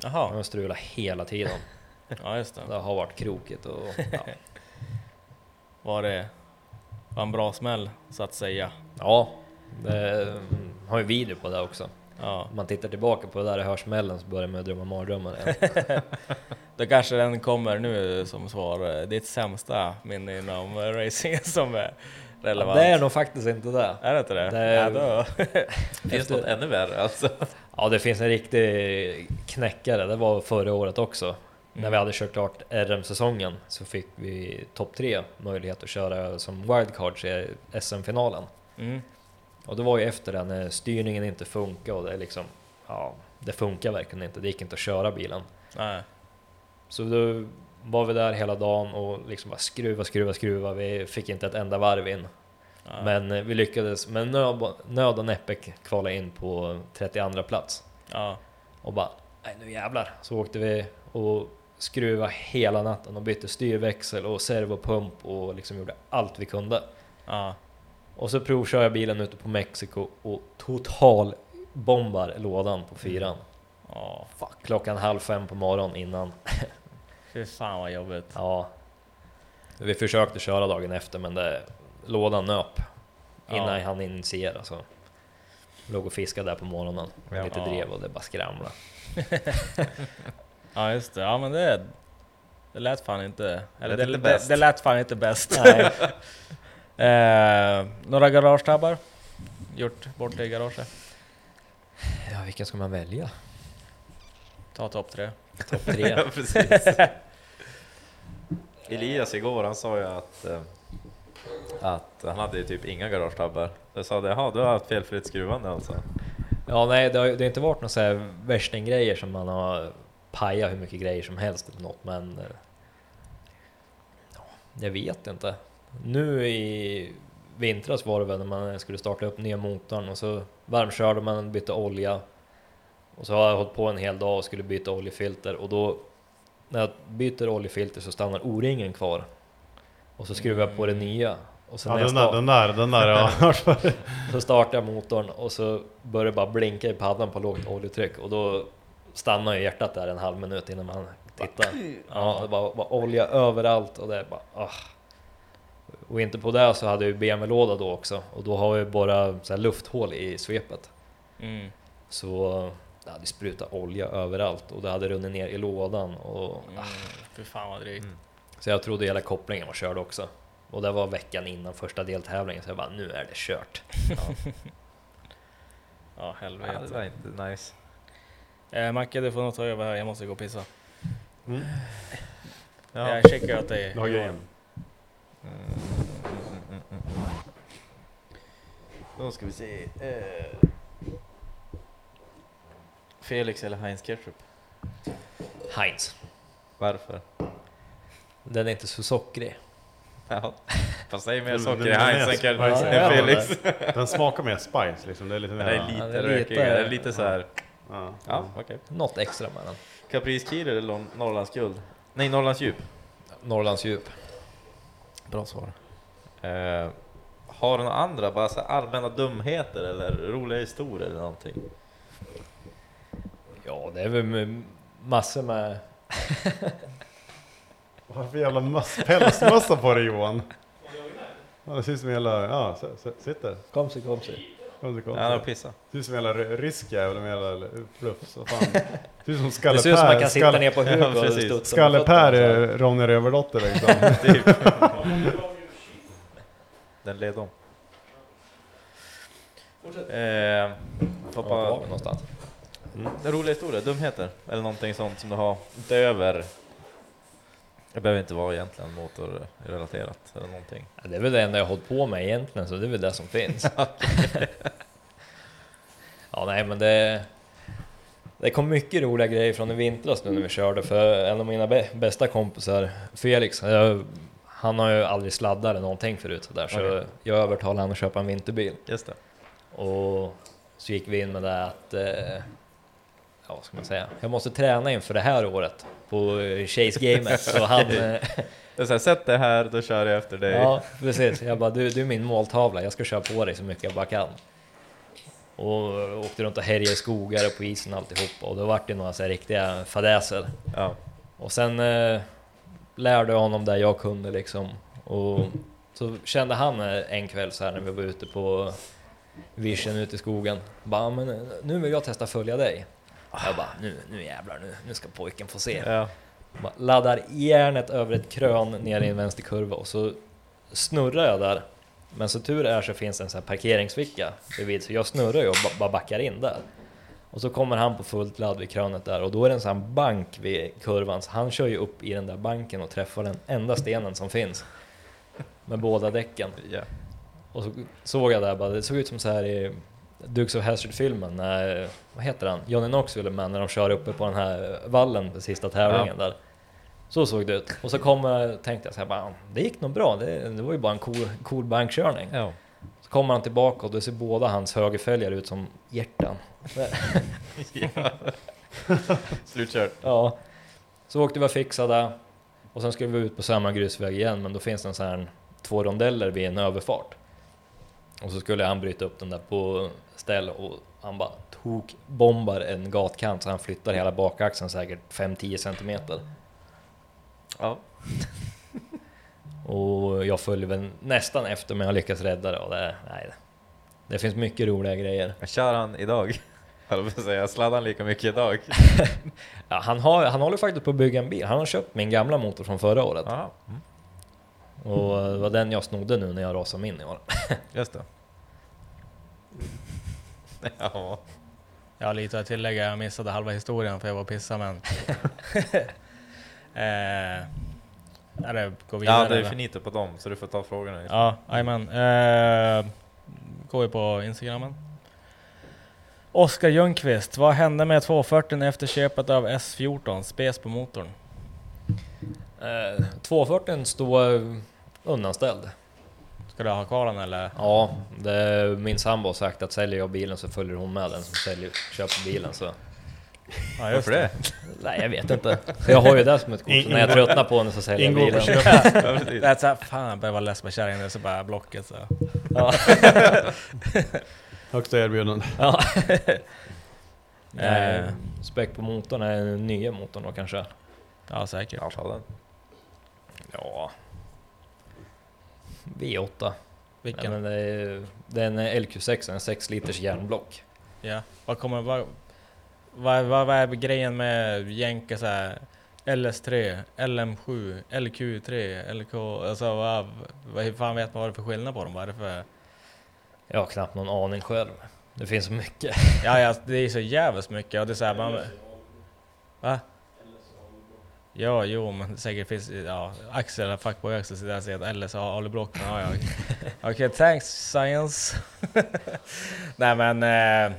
Jaha, Den strulade hela tiden. ja just det. Det har varit krokigt och ja. Var det var en bra smäll så att säga? ja det mm, har ju video på det också. Ja, Om man tittar tillbaka på det där i hörsmällen så börjar man drömma mardrömmar igen. då kanske den kommer nu som svar. Ditt sämsta minne inom racing som är relevant. Det är nog faktiskt inte det. Är det inte det? Det är- Ja, då. Finns Efter- något ännu värre alltså? Ja, det finns en riktig knäckare. Det var förra året också. När vi hade kört klart RM-säsongen så fick vi topp tre möjlighet att köra som wildcards i SM-finalen. Mm. Och det var ju efter det när styrningen inte funkar och det liksom, ja, det funkar verkligen inte. Det gick inte att köra bilen. Nej. Så då var vi där hela dagen och liksom bara skruva, skruva, skruva. Vi fick inte ett enda varv in. Men eh, vi lyckades med nöd, nöd och näppe kvala in på 32 plats. Ja. Och bara, nej nu jävlar. Så åkte vi och skruva hela natten och bytte styrväxel och servopump och liksom gjorde allt vi kunde. Ja. Och så provkör jag bilen ute på Mexiko och total bombar lådan på fyran. Ja. Fuck. Klockan halv fem på morgonen innan. Fy fan vad jobbigt. Ja. Vi försökte köra dagen efter men det, lådan nöp. Innan Ja. jag hann initiera så. Låg och fiskade där på morgonen. Ja. Lite drev och det bara skramla. Ja just det, ja men det, det lät fan inte... Eller det, inte det, bäst. det lät fan inte bäst. Nej. eh, några garagetabbar? Gjort bort i garaget? Ja, vilken ska man välja? Ta topp tre. Topp tre? Ja, precis. Elias igår, han sa ju att, eh, att han hade ju typ inga garagetabbar. Jag sa det, jaha du har haft felfritt skruvande alltså? Ja, nej, det har, det har inte varit några värstinggrejer som man har pajat hur mycket grejer som helst eller något, men... eh, Ja, jag vet inte. Nu i vintras var det väl när man skulle starta upp nya motorn och så varmkörde man, bytte olja. Och så har jag hållit på en hel dag och skulle byta oljefilter och då när jag byter oljefilter så stannar O-ringen kvar. Och så skruvar jag på det nya. Och sen Ja, jag den, där, den där, den där, ja. så startar jag motorn och så börjar det bara blinka i paddan på lågt oljetryck och då stannar ju hjärtat där en halv minut innan man tittar. Ja, det var, var olja överallt och det är bara ah. Och inte på det så hade jag ju BMW-låda då också och då har jag bara så här lufthål i svepet. Mm. Så det hade sprutat olja överallt och det hade runnit ner i lådan och Mm. Fy fan vad drygt. så jag trodde hela kopplingen var körd också. Och det var veckan innan första deltävlingen så jag bara nu är det kört. Ja Ja, det helvete. var inte nice. Eh, Macke du får nog ta över här, jag måste gå och pissa. Mm. Ja. Jag checkar åt dig. Du har grejen. Då ska vi se. Eh. Felix eller Heinz Ketchup? Heinz. Varför? Den är inte så sockrig. Ja. Fast det är mer Den- socker i Heinz är än Ja, Felix. Den smakar mer spice liksom. Det är lite Den är mer... Ja, lite det är rökigare, lite- lite så här Ja. Ja, okej. Något extra med den. Caprice Keeler eller Nor- Norrlands guld? Nej, Norrlands djup. Norrlands djup. Bra svar. Eh, har du några andra, bara så allmänna dumheter eller roliga historier eller någonting? Ja, det är väl massor med... Vad har du för jävla möss, pälsmössa på dig Johan? Det ser ut som en jävla, ja, sitter. Kom sig, kom sig. Ja, han har pissat. Ser ut som en jävla ry- rysk jävel med jävla fluff. Så fan. Ser ut som Skalle Det ser ut som man kan sitta ner på huk Ja, precis. studsa Skalle Per är Ronny Rövardotter liksom. Typ. Den led om. Eh, hoppa, någonstans? en rolig historia, dumheter eller någonting sånt som du har utöver det behöver inte vara egentligen motorrelaterat eller någonting. Ja, det är väl det enda jag hållit på med egentligen, så det är väl det som finns. ja, nej, men det... Det kom mycket roliga grejer från i vintras nu när vi körde, för en av mina bä- bästa kompisar, Felix, jag, han har ju aldrig sladdat eller någonting förut så där, så Okej. jag övertalade honom att köpa en vinterbil. Just det. Och så gick vi in med det att, eh, ja vad ska man säga, jag måste träna inför det här året på eh, Chase Gamet, så han... eh, är så här, sätt det här, då kör jag efter dig. Ja, precis. Jag bara, du, du är min måltavla, jag ska köra på dig så mycket jag bara kan. Och åkte runt och härjade i skogar och på isen och alltihop och då vart det några så här riktiga fadäser. Ja. Och sen eh, lärde jag honom det jag kunde liksom. Och så kände han eh, en kväll så här när vi var ute på vision ute i skogen. Bara, men eh, nu vill jag testa följa dig. Jag bara, nu, nu jävlar, nu, nu ska pojken få se. Ja. Bara Laddar järnet över ett krön ner i en vänster kurva och så snurrar jag där. Men så tur är så finns en sån här parkeringsficka bredvid så jag snurrar ju och ba- bara backar in där. Och så kommer han på fullt ladd vid krönet där och då är det en sån här bank vid kurvan så han kör ju upp i den där banken och träffar den enda stenen som finns. Med båda däcken. Ja. Och så såg jag där bara, det såg ut som så här i Dukes of Hazzard-filmen när, vad heter han, Johnny Knoxville med när de kör uppe på den här vallen på sista tävlingen där. Så såg det ut. Och så kom, jag- tänkte jag så här, bara, det gick nog bra, det, det var ju bara en cool, cool bankkörning. Ja. Så kommer han tillbaka och då ser båda hans högerfälgar ut som hjärtan. Slutkört. Ja. Så åkte vi och fixade och sen skulle vi ut på samma grusväg igen men då finns det en sån här två rondeller vid en överfart. Och så skulle han bryta upp den där på ställ och han bara tok bombar en gatkant så han flyttar hela bakaxeln säkert 5-10 centimeter. Ja. Och jag följer väl nästan efter men jag lyckas rädda det och det, nej, det finns mycket roliga grejer. Kör han idag? Jag säga, sladdar han lika mycket idag? Ja, han, har, han håller faktiskt på att bygga en bil. Han har köpt min gamla motor från förra året. Ja, mm. Och det var den jag snodde nu när jag rasade min i år. just det. Ja. Jag har lite att tillägga, jag missade halva historien för jag var och pissade men... eh, eller gå vidare? ja, det är finito på dem, så du får ta frågorna. Ja, jajamän. Eh, går vi på Instagramen. Oskar Ljungqvist, vad hände med 240 efter köpet av S14? Spes på motorn. Eh, 240 står undanställd. Ska du ha kvar den eller? Ja, det, min sambo har sagt att säljer jag bilen så följer hon med den som säljer, köper bilen. Så. Ja, Varför det? Nej, jag vet inte. Jag har ju det som ett kort, så när jag tröttnar på den så säljer jag Ingår på bilen. Ja, precis. Det är så här, fan jag börjar vara less på kärringen nu så bara blocket så. Ja. Högsta erbjudande. Ja. Eh. Späck på motorn är den nya motorn då kanske? Ja säkert. Ja... V8. Vilken? Nej, men det, är, det är en LQ6, en 6 liters järnblock. Ja. Vad kommer, vad, vad, vad, vad är grejen med jänka så här LS3, LM7, LQ3, LK, alltså vad, vad, hur fan vet man vad det är för skillnad på dem? Vad är det för... Jag har knappt någon aning själv. Det finns så mycket. Ja, ja det är så jävligt mycket och det är så här, man... Va? Ja, jo, men säkert finns, ja, Axel, fuckboy Axel sitter där och säger att LS har oliblock. Ja, ja. Okej, thanks science. Nej men, eh,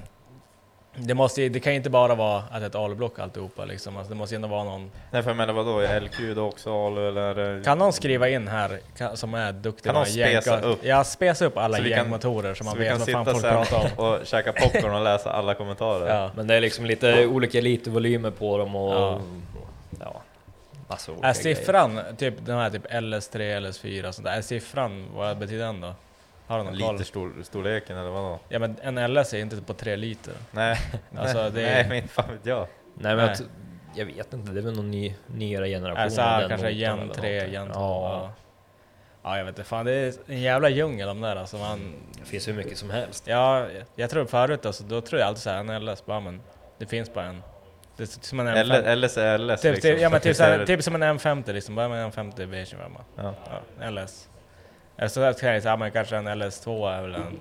Det, måste, det kan ju inte bara vara att ett alublock alltihopa liksom. Alltså, det måste ju ändå vara någon... Nej för jag menar vadå, är LQ då också alu eller? Kan någon skriva in här kan, som är duktig Kan någon spesa upp? Ja, spesa upp alla gängmotorer så man vet kan vad fan sitta folk pratar om. och käka popcorn och läsa alla kommentarer. Ja. Men det är liksom lite olika litervolymer på dem och ja, massa olika Är siffran, typ den här typ LS3, LS4 och sånt där, är siffran, vad betyder den då? Har du någon koll? Liter stor, storleken eller vadå? Ja men en LS är inte på 3 liter. Nej, Alltså, nej, det är- nej men fan vet jag. Nej men Nej. Jag, vet inte, det är väl någon ny, nyare generation. Alltså kanske motorn gen eller 3, någonting. gen 2. Ja, Ja. ja jag vet inte, fan det är en jävla djungel de där alltså. Man, det finns hur mycket som helst. ja, jag tror förut alltså, då tror jag alltid såhär, en LS, bara men det finns bara en. Det är som en L- M50. LS är LS Typ, liksom. typ, ja men typ, Så är såhär, det- typ som en M50 liksom, bara med en M50 beige. Ja. Ja, LS. Eller så kan jag säga, men kanske en LS2 är väl en,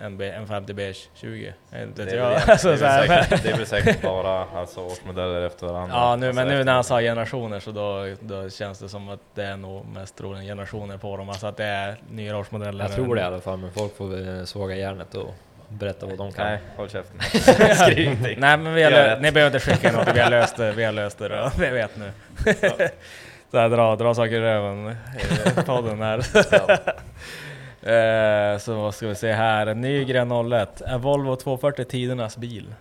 en, B- en 50 beige 20. Jag vet inte Det är, jag. Alltså, det, är säkert, det är väl säkert bara alltså, årsmodeller efter varandra. Ja, nu, alltså, men nu när han sa generationer så då, då känns det som att det är nog mest troligen generationer på dem, alltså att det är nyare årsmodeller. Jag tror det i alla fall, men folk får väl såga järnet och berätta vad de kan. Nej, håll käften. Skriv ingenting. Nej men vi har lö- ni behöver inte skicka något, vi har löst det, vi har löst det då. Vi vet nu. så här, dra, dra saker i röven i podden här. Eh, så vad ska vi se här, Nygren 01, är Volvo 240 tidernas bil?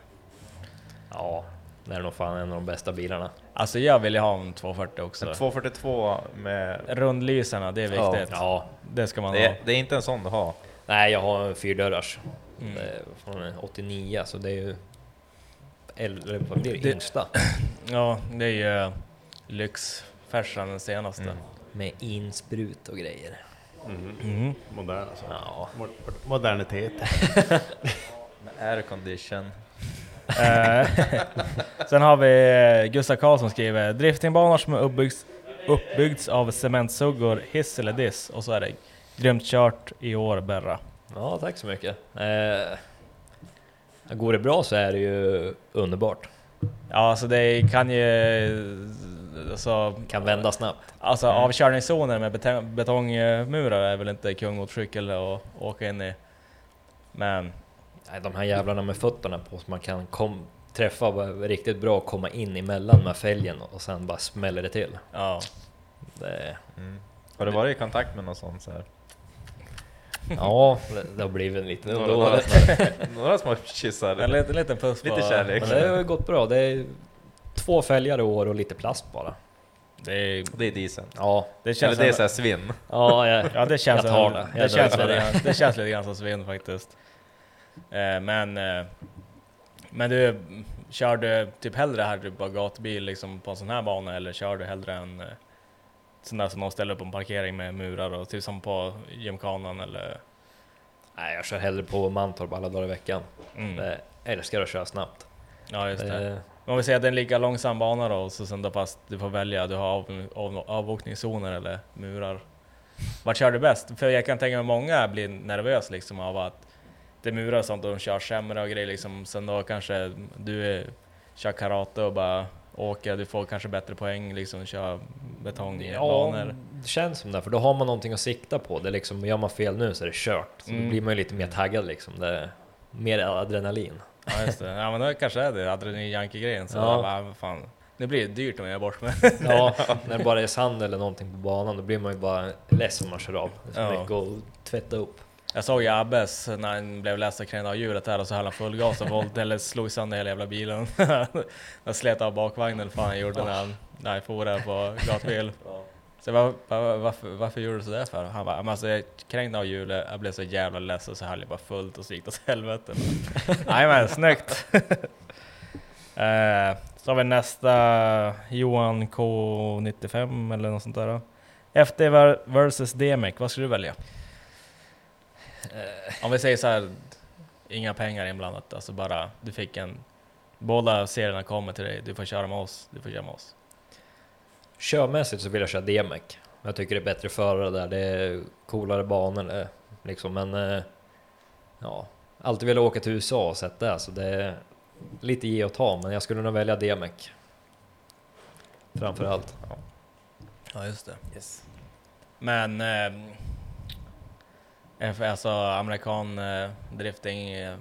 Ja, det är nog fan en av de bästa bilarna. Alltså jag vill ju ha en 240 också. En 242 med... Rundlyserna, det är Ja, viktigt. ja. Det ska man Det ha. är, det är inte en sån du har. Nej, jag har en fyrdörrars. Mm. Det är från 89, så det är ju... Eller vad blir det? Yngsta. Ja, det är ju lyxfärsan den senaste. Mm. Med insprut och grejer. Mm. Modern alltså. Ja. Mo- Modernitet. Aircondition. Eh, Sen har vi eh, Gustav Karlsson skriver driftingbanor som är uppbyggts, uppbyggts av cementsuggor, hiss eller diss. Och så är det grymt kört i år Berra. Ja, tack så mycket. Eh, går det bra så är det ju underbart. Ja, alltså det kan ju... Alltså, Kan vända snabbt. alltså avkörningszoner med betong, betongmurar är väl inte kung mot cykel att åka in i. Men Nej, de här jävlarna med fötterna på så man kan kom, träffa riktigt bra och komma in emellan med fälgen och sen bara smäller det till. ja, Det, Mm. Har du varit i kontakt med någon sån så här? Ja, det, har blivit lite Några, då. några, små, några små kyssar? en liten, liten puss Lite på... kärlek. Men det har ju gått bra. Det är två fälgar i år och lite plast bara. Det, är, Det är decent. Ja, det Eller känns det är såhär svinn. ja, Ja det känns, Jag tar en- det. det, Jag känns lite grann, det känns lite grann som svinn faktiskt. Eh, men, eh, men du, kör du typ hellre här typ bara gatbil liksom på en sån här bana eller kör du hellre en där som de ställer upp på en parkering med murar och typ som på gymkanan eller? nej, jag kör hellre på Mantorp alla dagar i veckan. Mm. Jag älskar att köra snabbt. Ja just det. Eh, Om vi säger att det är en lika långsam bana då, så sen då fast du får välja, du har av, av, avåkningszoner eller murar. Vart kör du bäst? För jag kan tänka mig många blir nervös liksom av att det är murar och sånt och de kör sämre och grejer liksom. Sen då kanske du är, kör karate och bara åker, du får kanske bättre poäng liksom, kör Ja, betongbanor. det känns som det, för då har man någonting att sikta på. Det är liksom, gör man fel nu så är det kört. Så Mm. då blir man ju lite mer taggad liksom. Det är mer adrenalin. Ja just det, ja men då kanske är det adrenalin-junkie-grejen. Så Ja. ja. bara, fan. Det blir dyrt om jag är bort med. Ja, när det bara är sand eller någonting på banan, då blir man ju bara less om man kör av. Det är så Ja. mycket att tvätta upp. Jag såg ju Abbes när han blev ledsen av hjulet här och så höll han full gas och volt, eller slog sönder hela jävla bilen. Han slet av bakvagnen eller fan han gjorde när han, när han for där på gatbil. Så var, var, varför, varför gjorde du sådär för? Han bara, "Men alltså jag krängde av hjulet, jag blev så jävla ledsen så höll jag bara fullt och så gick det åt helvete. Men snyggt! eh, så har vi nästa Johan K95 eller något sånt där. FD ver- versus DMEC, vad skulle du välja? Om vi säger så här, inga pengar inblandat, alltså bara du fick en... Båda serierna kommer till dig, du får köra med oss, du får köra med oss. Körmässigt så vill jag köra DMEC. Jag tycker det är bättre förare där, det är coolare banor eh, liksom, men eh, ja, alltid velat åka till USA och sett det, så det är lite ge och ta, men jag skulle nog välja DMEC. Framför allt. Ja, just det. Men... Eh, alltså amerikan eh, drifting... Eh,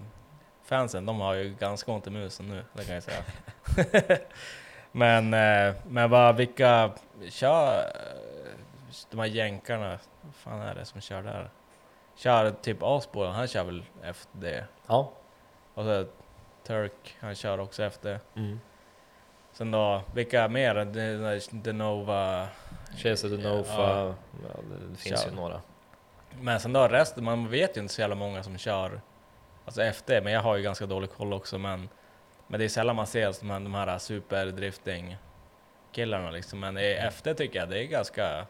fansen, de har ju ganska ont i musen nu, det kan jag säga. men, eh, men vad, vilka kör eh, de här jänkarna, vad fan är det som kör där? Kör typ Asbolen, han kör väl efter det? Ja. Och så Turk, han kör också efter. Mm. Sen då, vilka mer? The, the Nova... Chase the Nova, Ja. det finns Kör. ju några. Men sen då resten, man vet ju inte så jävla många som kör alltså efter, men jag har ju ganska dålig koll också men men det är sällan man ser de här, de här superdrifting killarna liksom, men i efter tycker jag det är ganska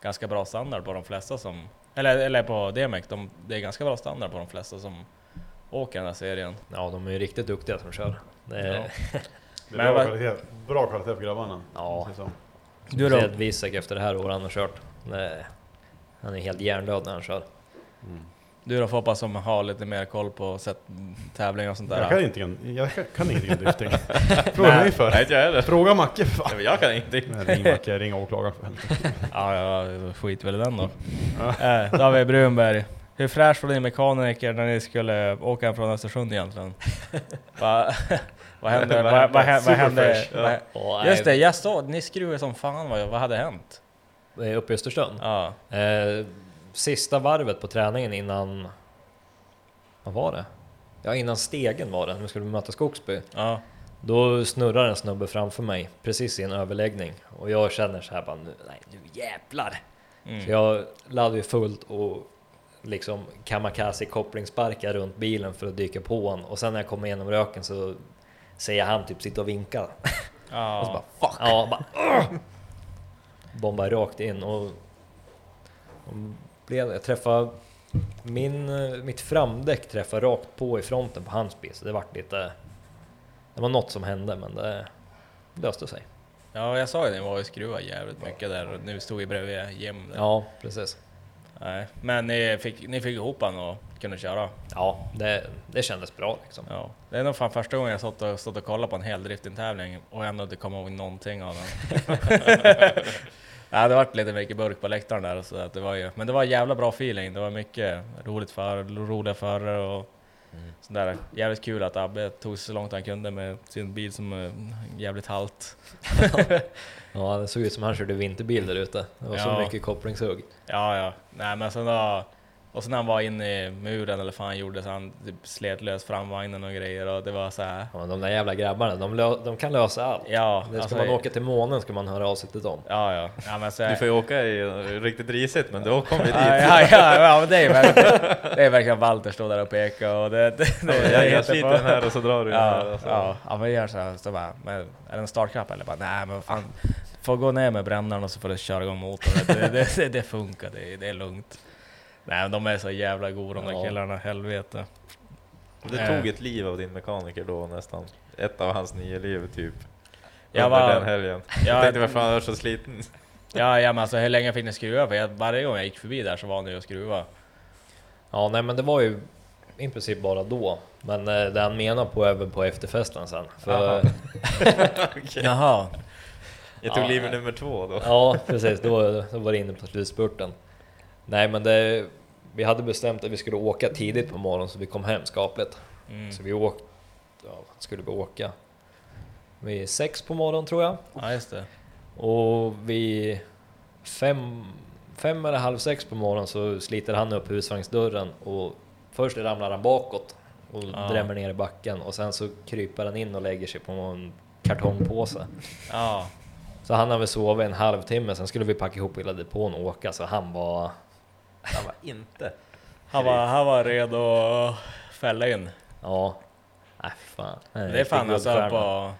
ganska bra standard på de flesta som eller, eller på DMX, de, det är ganska bra standard på de flesta som åker den här serien. Ja, de är ju riktigt duktiga som kör. Det är, Ja. Det är Men bra, vad- kvalitet, bra kvalitet på grabbarna. Ja. Du då? Wisek efter det här året han har kört. Det, han är helt hjärndöd när han kör. Du då Foppa som har lite mer koll på sätt, tävlingar och sånt där? Jag kan, inte, jag kan, kan ingenting om drifting. Fråga mig för. Nej, inte jag heller. Fråga Macke för fan. Nej, men jag kan ingenting. Nej, Ring Macke, ring åklagaren för helvete. Ja, ja, skit väl i den då. Eh, David Brunberg. Hur fräsch var din mekaniker när ni skulle åka från Östersund egentligen? Va, vad hände? Vad vad, vad, hände? vad hände? Just det, jag såg, ni skruvade som fan. Vad, vad hade hänt? Det. Uppe i Östersund. Ja, Eh, sista varvet på träningen innan... Vad var det? Ja, innan stegen var det, när vi skulle möta Skogsby. ja, Då snurrar en snubbe framför mig, precis i en överläggning. Och jag känner så här bara, nu, nej nu jävlar! Mm. Så jag laddade ju fullt och liksom kamikaze kopplingsparkar runt bilen för att dyka på honom. Och sen när jag kommer igenom röken så ser jag han typ sitta och vinka. Och så ja. bara fuck! Ja, bara! Bombar rakt in och, och blev, jag träffade min, mitt framdäck träffade rakt på i fronten på hans bil så det vart lite Det var något som hände men det löste sig. ja, jag sa ju det, var ju skruva jävligt mycket där och nu stod vi bredvid Jim. där. Ja, precis. Nej, men ni fick, ni fick ihop han och kunde köra. Ja, det, det kändes bra liksom. Ja, det är nog fan första gången jag stått och, stått och kollat på en hel driftingtävling och ändå inte kommer ihåg någonting av den. ja, det vart lite mycket burk på läktaren där, så att det var ju, men det var jävla bra feeling. Det var mycket roligt för, roliga förare och sådär. Jävligt kul att Abbe tog sig så långt han kunde med sin bil som är jävligt halt. Ja, det såg ut som han körde vinterbil där ute. Det var så Ja. mycket kopplingshugg. Ja, ja. Nej, men sen då... Och sen när han var inne i muren eller vad han gjorde så han typ slet lös framvagnen och grejer och det var så här. Ja, de där jävla grabbarna, de, lö- de kan lösa allt. Ja, det ska alltså- man åka till månen ska man höra av sig till dem. Ja, ja. ja men så, Du får ju åka i riktigt risigt, men då kommer vi dit. Ja, ja, ja, ja, men det är ju verkligen, det är verkligen Walter står där och pekar och det... det, det jag, jag sliter den här och så drar du den här. Ja, och så. ja, ja, men gör så här, så bara, men, är det en startknapp eller? Bara, nej men fan, får gå ner med brännaren och så får du köra igång motorn. Det, det, det, det funkar, det, det är lugnt. Nej men de är så jävla goda de där Ja. killarna, helvete. Det Eh. tog ett liv av din mekaniker då nästan. Ett av hans nio liv typ. Jag Under var- den helgen. Ja, jag tänkte varför han är så sliten. Ja, ja men alltså hur länge fick ni skruva? För jag, varje gång jag gick förbi där så var ni och skruva. Ja, nej men det var ju i princip bara då. Men eh, det han menar på är väl på efterfesten sen. För, Okej. Jaha. Jag tog Ja. liv nummer två då. ja, precis. Då, då var det inne på slutspurten. Nej, men det, vi hade bestämt att vi skulle åka tidigt på morgonen så vi kom hem skapligt. Mm. Så vi åkte, ja, skulle vi åka? Vid sex på morgonen tror jag. Ja just det. Och vid fem, fem eller halv sex på morgonen så sliter han upp husvagnsdörren och först ramlar han bakåt och Ja. drämmer ner i backen och sen så kryper han in och lägger sig på en kartongpåse. Ja. Så han har väl sovit en halvtimme, sen skulle vi packa ihop hela depån och åka så han var... Han var inte. Han var, han var redo att fälla in. Ja... Nej fan. Det är fan alltså på,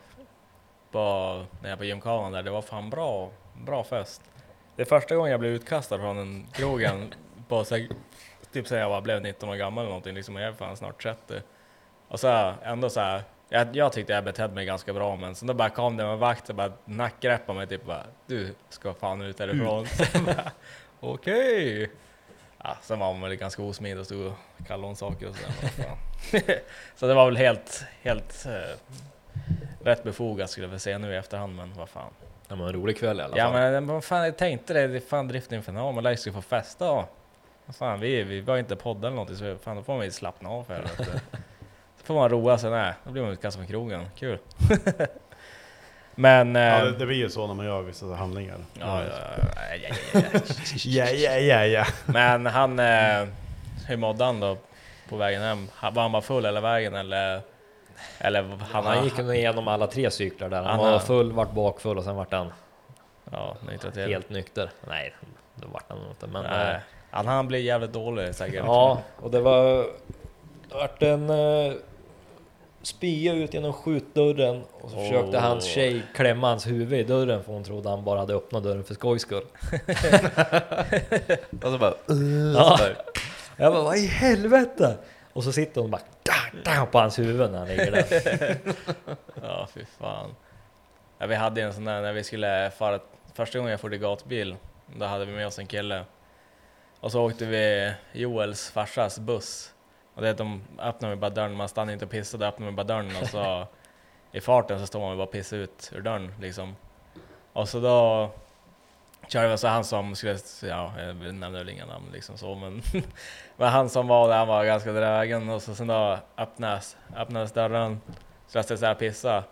på, när jag på gymkavan där, det var fan bra, bra fest. Det är första gången jag blev utkastad från en krogen på så typ sen jag var, blev 19 år gammal eller någonting, liksom, jag är fan snart 30. Och så ändå så här, jag, jag tyckte jag betedde mig ganska bra men sen då bara kom det en vakt och bara nackgreppade mig typ bara Du ska fan ut härifrån. Bara, Okej! Ja, sen var man väl ganska osmidig och stod och kallade hon saker och sådär. så det var väl helt, helt eh, rätt befogat skulle jag väl säga nu i efterhand men vad fan. Det var en rolig kväll i alla Ja fall. men vad fan jag tänkte det, det är fan driften för man lär sig få festa och fan vi, vi var inte podda eller någonting så fan då får man ju slappna av här. vet du. får man roa sig med. Då blir man utkastad från krogen. Kul. Men... Ja, eh, det, det blir ju så när man gör vissa handlingar. Ja, ja, ja, ja. Men han, eh, hur mådde han då på vägen hem? Var han bara full hela vägen eller? Eller han, Han, gick igenom alla tre cyklar där. Han, var full, vart bakfull och sen vart han Ja, nyktra till. helt nykter. Nej, då vart han inte. Men Nej. eh, Han, han blir jävligt dålig säkert. ja, och det var det vart en uh, spya ut genom skjutdörren och så försökte Åh. hans tjej klämma hans huvud i dörren för hon trodde han bara hade öppnat dörren för skojs skull. Och så bara... Ja. Jag bara, vad i helvete? Och så sitter hon och bara da, da, på hans huvud när han ligger där. Ja, fy fan. Ja, vi hade en sån där när vi skulle fara, första gången jag får gatbil, då hade vi med oss en kille. Och så åkte vi Joels farsas buss. Och det är att de öppnar med bara dörren, man stannar inte och pissar, då öppnar man bara dörren och så i farten så står man och bara pissar ut ur dörren liksom. Och så då körde vi så han som skulle, ja, jag nämner väl inga namn liksom så men, men han som var där, han var ganska drägen och så sen då öppnas, öppnades dörren, så jag så här pissa.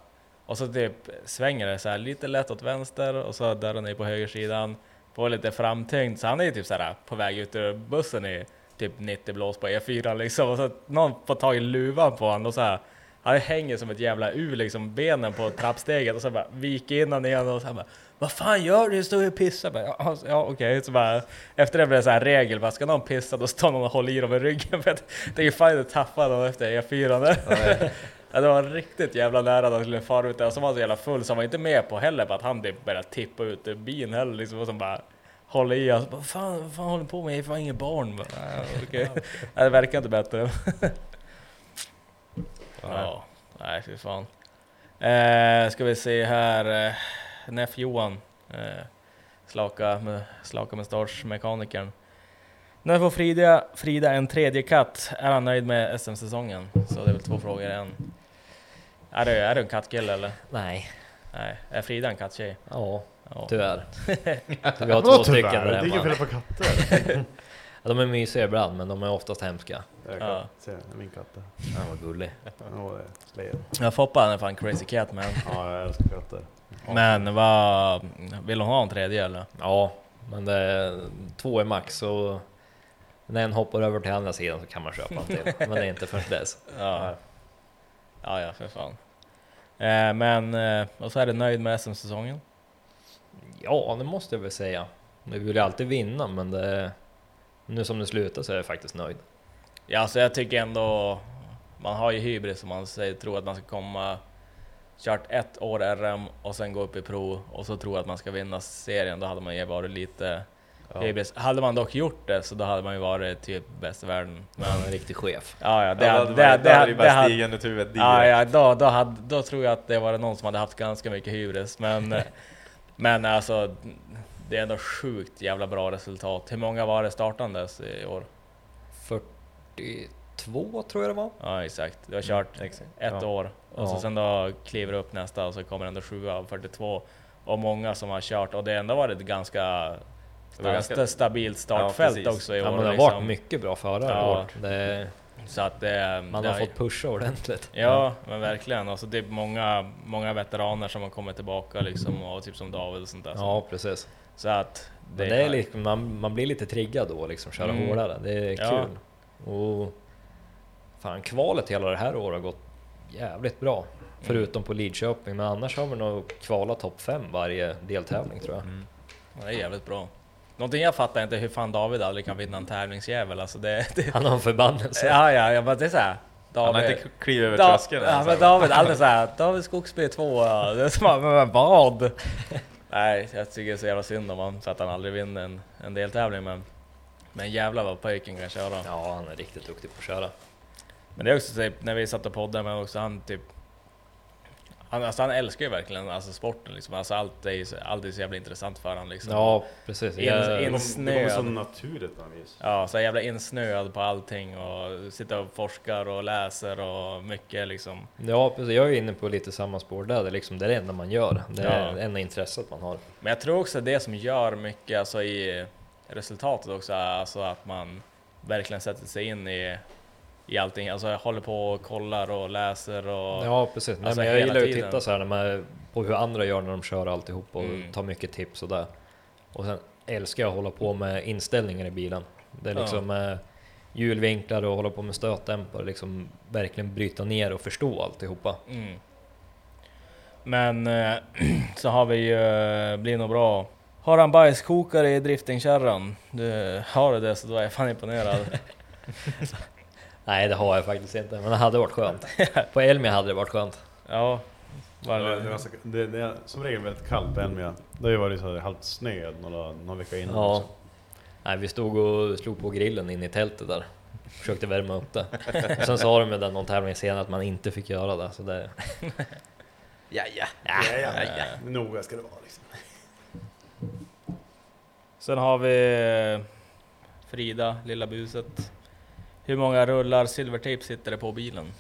Och så typ svänger det så här lite lätt åt vänster och så dörren är på högersidan. På lite framtyngd, så han är ju typ så här på väg ut ur bussen i typ 90 blås på E4 liksom. Och så någon får tag i luvan på honom och så här. Han hänger som ett jävla U liksom, benen på trappsteget och så bara viker in han igen och så bara Vad fan gör du? Du står ju och pissar. Bara, ja, ja okej, så bara Efter det blev det så här regel, bara, ska någon pissa då står någon och håller i dem i ryggen för att det är ju fan inte tappa dem efter E4 där. Ja, det var riktigt jävla nära att han skulle fara ut där och så var han så jävla full så han var inte med på heller på att han typ började tippa ut ur bilen heller liksom och så bara håller i så bara, fan, vad fan håller du på med? Jag är fan inget barn. Nej, det verkar inte bättre. ja, nej fy fan. Eh, ska vi se här, eh, Neff Johan, eh, slaka, med, slaka mustaschmekanikern. När får Frida, Frida en tredje katt? Är han nöjd med SM-säsongen? Så det är väl två frågor i en. Är du, är du en kattkille eller? Nej, Nej. Är Frida en katttjej? ja, Ja. tyvärr. Vi har två tyvärr? stycken Det där är inget fel hemma. på katter. Ja, de är mysiga ibland, men de är oftast hemska. Jag Ja. se, det min katt där. Han var gullig. Det. Ja, Foppa han är fan crazy cat man. Ja, jag älskar katter. Men vad, vill hon ha en tredje eller? Ja, men det är, två är max och när en hoppar över till andra sidan så kan man köpa en till. Men det är inte förrän dess. Ja. Ja, ja för fan. Eh, men, eh, och så är du nöjd med SM-säsongen? Ja, det måste jag väl säga. Vi vill ju alltid vinna, men det, nu som det slutar så är jag faktiskt nöjd. Ja, alltså jag tycker ändå, man har ju hybris om man säger, tror att man ska komma, kört ett år RM och sen gå upp i pro och så tror att man ska vinna serien, då hade man ju varit lite Ja. hybris. Hade man dock gjort det så då hade man ju varit typ bäst i världen. Men, en riktig chef. ja, ja, det, Ja, det, det, det, bara hade- stigen ut huvudet Ja, direkt. ja då, då, hade, då tror jag att det var någon som hade haft ganska mycket hybris. Men, men alltså, det är ändå sjukt jävla bra resultat. Hur många var det startandes i år? 42 tror jag det var. Ja exakt, du har kört ett Ja. år och så Ja. sen då kliver du upp nästa och så kommer ändå 7 av 42 och många som har kört och det har ändå varit ganska, Det var ganska- sta- stabilt startfält precis. också i Ja, år. men det har liksom. varit mycket bra förare Ja. i år. Det, Så att det, man det har fått pusha ordentligt. Ja, men verkligen. Och så typ många, många veteraner som har kommit tillbaka liksom, och typ som David och sånt där. Ja, precis. Så att det, det är liksom, man, man blir lite triggad då liksom, köra Mm. hårdare. Det är Ja. kul. Och fan, kvalet hela det här året har gått jävligt bra. Förutom på Lidköping, men annars har vi nog kvalat topp 5 varje deltävling tror jag. Ja, det är jävligt bra. Någonting jag fattar inte hur fan David aldrig kan vinna en tävlingsjävel. Alltså det, det, Han har en förbannelse. ja, ja, jag bara, det är såhär. Han David, har inte klivit över Da- tröskeln Ja, ens, men alltså. David, aldrig såhär, David Skogsby 2 Det är som bara, men men vad? Nej, jag tycker det är så jävla synd om honom så att han aldrig vinner en, en deltävling men Men jävlar vad pojken kan köra. Ja, han är riktigt duktig på att köra. Men det är också typ, när vi satt och poddade med också, han typ han, alltså han älskar ju verkligen alltså sporten liksom. Alltså allt är, så- allt är så jävla intressant för honom liksom. Ja, precis. In- Jag, in- Det kommer Insnöad. så naturligt på något vis. Ja, så jävla insnöad på allting och sitter och forskar och läser och mycket liksom. ja, precis. Jag är inne på lite samma spår där. Det är liksom det, är det enda man gör. Det är Ja. det enda intresset man har. Men jag tror också det som gör mycket alltså i resultatet också, alltså att man verkligen sätter sig in i i allting. Alltså jag håller på och kollar och läser och... Ja precis, Nej, Alltså, men jag gillar ju att titta så här när man, på hur andra gör när de kör alltihop och Mm. tar mycket tips och där. Och sen älskar jag att hålla på med inställningar i bilen. Det är Ja. liksom eh, hjulvinklar och hålla på med stötdämpare, liksom verkligen bryta ner och förstå alltihopa. Mm. Men eh, så har vi ju, eh, blir nog bra. Har han bajskokare i driftingkärran? Du, har du det så då är jag fan imponerad. Nej det har jag faktiskt inte, men det hade varit skönt. På Elmia hade det varit skönt. ja. Var Det, det, ganska- det, det är som regel väldigt kallt på Elmia. Det har ju varit så här halvt snö några, någon vecka innan Ja. också. Nej, vi stod och slog på grillen in i tältet där. Försökte värma upp det. Och sen sa de med den någon tävling senare att man inte fick göra det. Så det Ja, ja. Ja, ja, ja. Noga ska det vara liksom. sen har vi eh, Frida, lilla buset. Hur många rullar silvertejp sitter det på bilen?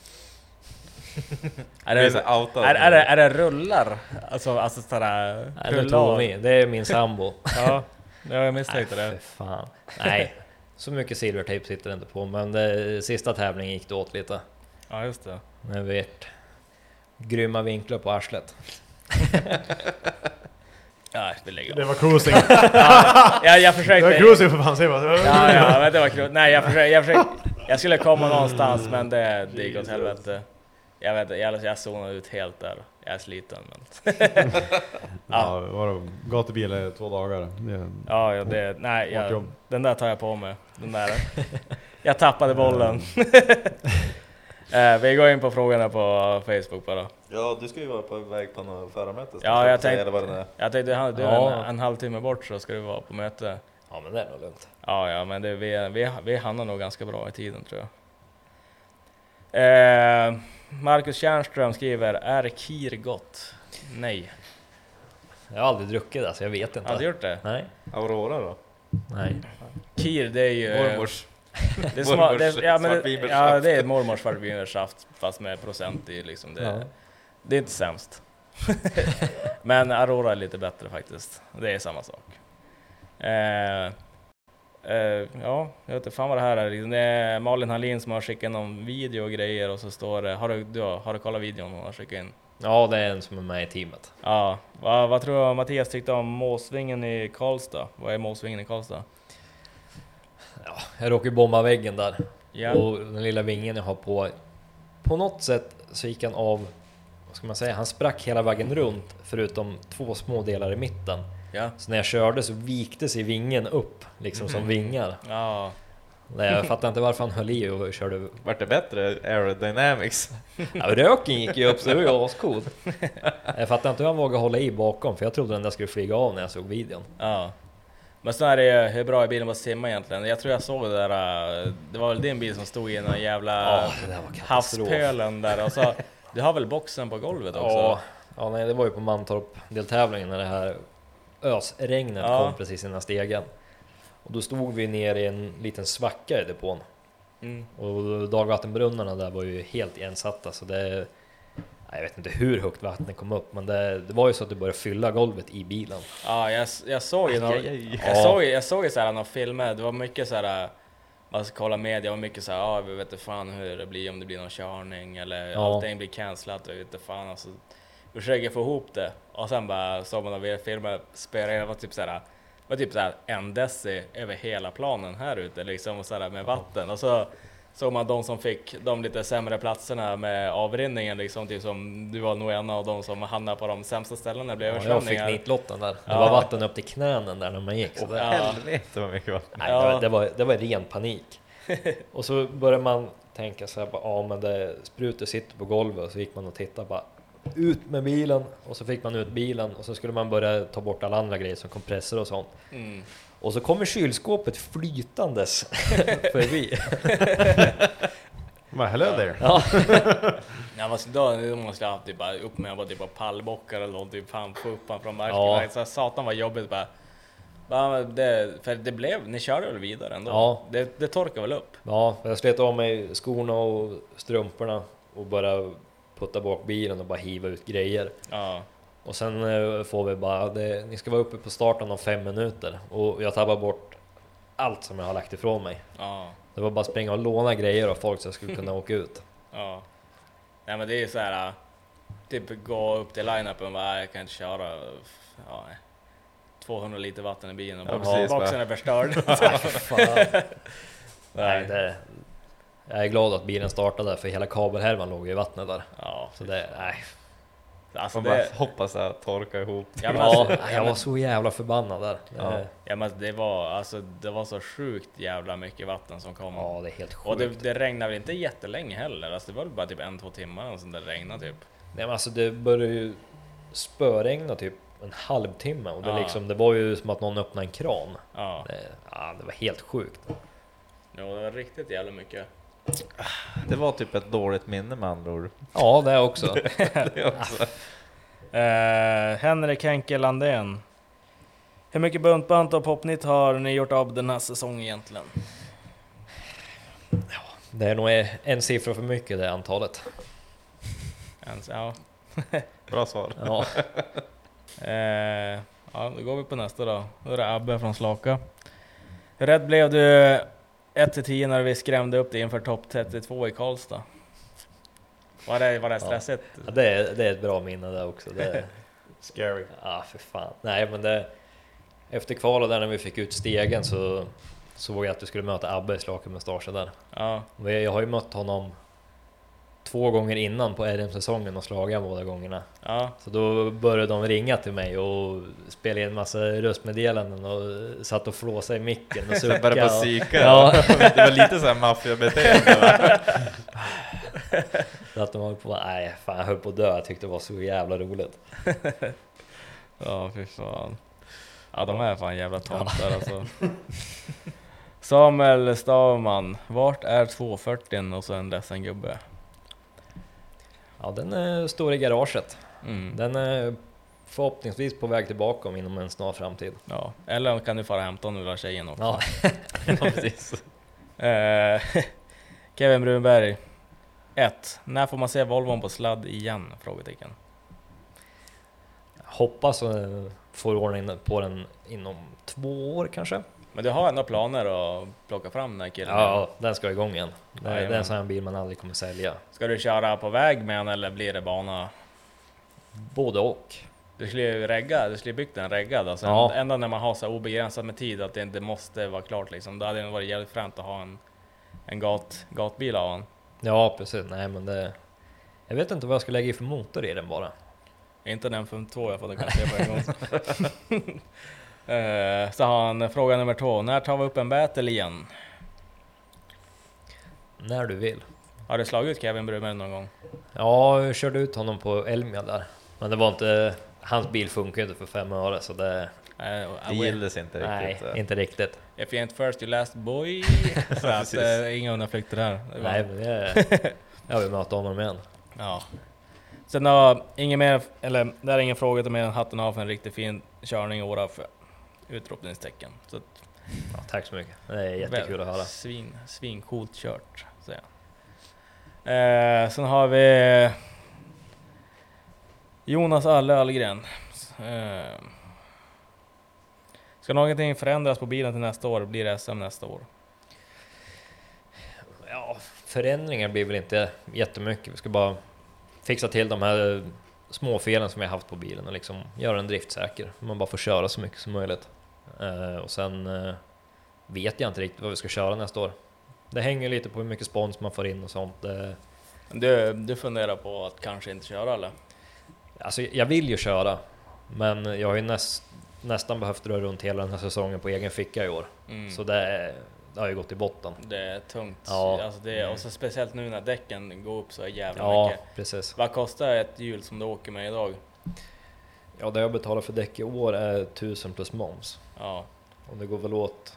är, Det är det, är, är, det, är det rullar? Alltså, alltså sådär... Nej, det tog vi. Det är min sambo. Ja, jag Nej, misstänkte det. fan. Nej, så mycket silvertejp sitter det inte på. Men det, sista tävlingen gick det åt lite. Ja, just det. Med vet, grymma vinklar på arslet. Ja, vi lägger Det av. var cruising. Ja, jag Det var försökte... cruising för fan, säg bara. Ja, ja, men det var kul. Nej, jag försökte, jag försökte... Jag skulle komma någonstans, men det, det gick åt helvete. Jag vet inte, jag, jag zonade ut helt där. Jag är sliten, men... Ja, vadå? Gatubil är två dagar. Det, Ja, ja det, nej, jag, den där tar jag på mig. Den där. Jag tappade bollen. Eh, vi går in på frågorna på Facebook bara. Ja, du ska ju vara på väg på något förarmöte. Ja, jag tänkte, vad det är. jag tänkte han- du är Ja. en, en halvtimme bort så ska du vara på möte. Ja, men det är nog lugnt. Ja, ja, men det, vi, vi, vi hamnar nog ganska bra i tiden tror jag. Eh, Marcus Tjärnström skriver, är Kir gott? Nej. Jag har aldrig druckit det, så jag vet inte. Har du gjort det? Nej. Aurora då? Nej. Kir, det är ju... Mormors. Det är, små, det, ja, men det, ja, det är mormors svartvinbärssaft fast med procent i liksom. Det, Ja. det är inte sämst. men Aurora är lite bättre faktiskt. Det är samma sak. Eh, eh, ja, jag vet inte fan vad det här är. Det är Malin Hallin som har skickat någon video och grejer och så står det... Har du, du har, har du kollat videon hon har skickat in? Ja, det är en som är med i teamet. Ja, vad, vad tror jag Mattias tyckte om Måsvingen i Karlstad? Vad är Måsvingen i Karlstad? Ja, jag råkade bomba väggen där. Ja. Och den lilla vingen jag har på, på något sätt så gick han av, vad ska man säga, han sprack hela vägen runt förutom två små delar i mitten. Ja. Så när jag körde så vikte sig vingen upp, liksom som vingar. Ja. Nej, jag fattar inte varför han höll i och körde... Vart det bättre aerodynamics? Ja, röken gick ju upp så det var ju ascoolt. Jag fattar inte hur han vågade hålla i bakom, för jag trodde den där skulle flyga av när jag såg videon. Ja. Men så är det ju, hur bra är bilen på att simma egentligen? Jag tror jag såg det där, äh, det var väl din bil som stod i någon jävla där katastrof. havspölen där och så, du har väl boxen på golvet också? Ja, ja nej, det var ju på Mantorp-deltävlingen när det här ösregnet Ja. kom precis innan stegen. Och då stod vi nere i en liten svacka i depån. Mm. Och dagvattenbrunnarna där var ju helt igensatta så det... Jag vet inte hur högt vattnet kom upp men det, det var ju så att det började fylla golvet i bilen. Ja, jag, jag såg ju aj. jag Ja. såg, jag såg ju såhär några filmer, det var mycket såhär man ska kolla media, det var mycket såhär, ja vi vet inte fan hur det blir om det blir någon körning eller Ja. allting blir cancelat, vi vet inte fan alltså. Vi försöker få ihop det och sen bara såg man några filmer spela in, det var typ såhär, det var typ såhär en deci över hela planen här ute liksom och såhär med vatten och så såg man de som fick de lite sämre platserna med avrinningen liksom, typ som du var nog en av de som hamnade på de sämsta ställena det blev Ja, jag fick översvämningar. nitlotten där. Det Ja. var vatten upp till knänen där när man gick. Så det, Ja. Helvete vad mycket vatten. nej, Ja. det, var, det, var, det var ren panik. Och så började man tänka så här, ja men det sprutor sitter på golvet och så gick man och tittade bara ut med bilen och så fick man ut bilen och så skulle man börja ta bort alla andra grejer som kompressor och sånt. Mm. Och så kommer kylskåpet flytandes förbi. Bara, hello there. Ja. Ja, fast då, då måste jag alltid bara upp med bara typ pallbockar eller någonting, fan få upp han från marken. Ja. Satan vad jobbigt bara. bara det, för det blev, ni körde väl vidare ändå? Ja. Det, det torkade väl upp? Ja, jag slet av mig skorna och strumporna och började putta bak bilen och bara hiva ut grejer. Ja. Och sen eh, får vi bara, det, ni ska vara uppe på starten om fem minuter och jag tappar bort allt som jag har lagt ifrån mig. Ja, Det var bara springa och låna grejer av folk så jag skulle kunna åka ut. ja. Nej men det är så här. Typ gå upp till line-upen och bara, "Nej, jag kan inte köra. Ja, nej. 200 liter vatten i bilen och Ja, boxen, precis, boxen va? är förstörd. Nej, det, jag är glad att bilen startade för hela kabelhärvan låg i vattnet där. ja, Så det, nej. Alltså Man bara det, hoppas att torka ihop. ja, men Ja, alltså, jag var så jävla förbannad där. Ja. Det, ja, men det var alltså det var så sjukt jävla mycket vatten som kom. ja, det är helt Och det, sjukt. det regnade väl inte jättelänge heller, alltså det var väl bara typ en, två timmar och sen det regnade typ. Nej, men alltså det började ju spöregna typ en halvtimme och det, Ja. liksom, det var ju som att någon öppnade en kran. Ja, Det, ja, det var helt sjukt. jo, det var riktigt jävla mycket. Det var typ ett dåligt minne med andra ord. Ja, det också. Det också. Eh, Henrik Henke Landén. Hur mycket buntband och popnytt har ni gjort av den här säsongen egentligen? Det är nog en siffra för mycket det antalet. Ja. Bra svar. Ja, Eh, ja, då går vi på nästa då. Då är det Abbe från Slaka. Hur rädd blev du 1-10 när vi skrämde upp dig inför topp 32 i Karlstad? Var det, var det stressigt? Ja, det, är, det är ett bra minne det också. Det, Scary. ja, för fan. Nej, men det, efter kvalet där när vi fick ut stegen så såg jag att vi skulle möta Abbe i Slake-mustaschen där. Ja, Jag har ju mött honom två gånger innan på RM-säsongen och slagit båda gångerna. ja, Så då började de ringa till mig och spela in massa röstmeddelanden och satt och flåsade i micken och suckade. började och- psyka. Ja. Det var lite såhär maffiabeteende. Så att de höll på, nej fan jag höll på att dö, jag tyckte det var så jävla roligt. ja fy fan. Ja de är fan jävla tomtar alltså. Samuel Stavman, vart är 240 och så en ledsen gubbe? Ja den eh, står i garaget. Mm. Den är förhoppningsvis på väg tillbaka om inom en snar framtid. Ja, eller kan du fara och hämta nu lilla tjejen också. Ja, ja precis. Eh, Kevin Brunberg. 1. När får man se Volvon på sladd igen? Frågetecken. Hoppas eh, får ordning på den inom två år kanske. Men du har ändå planer att plocka fram den här killen? Ja, den ska igång igen. Det, är en sån här bil man aldrig kommer sälja. Ska du köra på väg med den eller blir det bana? Både och. Du skulle ju regga, du skulle byggt en reggad alltså. Ja. Ända när man har så obegränsat med tid att det inte måste vara klart liksom. Då hade det varit jävligt fränt att ha en, en gat, gatbil av den. Ja precis, nej men det... Jag vet inte vad jag ska lägga i för motor i den bara. Inte den 52 jag får det kan jag säga på en gång. Eh, så har han fråga nummer två. När tar vi upp en battle igen? När du vill. Har du slagit ut Kevin Brunberg någon gång? Ja, jag körde ut honom på Elmia där. Men det var inte... Hans bil funkar ju inte för fem öre så det... Uh, Det gills inte Nej, riktigt. inte riktigt. If you ain't first you last boy. så att, uh, inga undanflykter var- Nej, men det... Jag vill möta honom igen. Ja. Sen har ingen mer, eller det är ingen fråga till mer än hatten av för en riktigt fin körning i för utropningstecken. Så att, Ja, tack så mycket. Det är jättekul att höra. Svin, svincoolt kört, säger jag. Eh, sen har vi Jonas Alle Allgren. Eh, ska någonting förändras på bilen till nästa år? Blir det SM nästa år? Ja, förändringar blir väl inte jättemycket. Vi ska bara fixa till de här små felen som jag haft på bilen och liksom göra den driftsäker. Man bara får köra så mycket som möjligt. Eh, och sen eh, vet jag inte riktigt vad vi ska köra nästa år. Det hänger lite på hur mycket spons man får in och sånt. Eh, Du, du funderar på att kanske inte köra eller? alltså jag vill ju köra, men jag har ju näst, nästan behövt dra runt hela den här säsongen på egen ficka i år. Mm. Så det, det har ju gått i botten. Det är tungt. Ja. Alltså det, och så speciellt nu när däcken går upp så jävla Ja, mycket. precis. Vad kostar ett hjul som du åker med idag? Ja, det jag betalar för däck i år är 1000 plus moms. Ja, Och det går väl åt...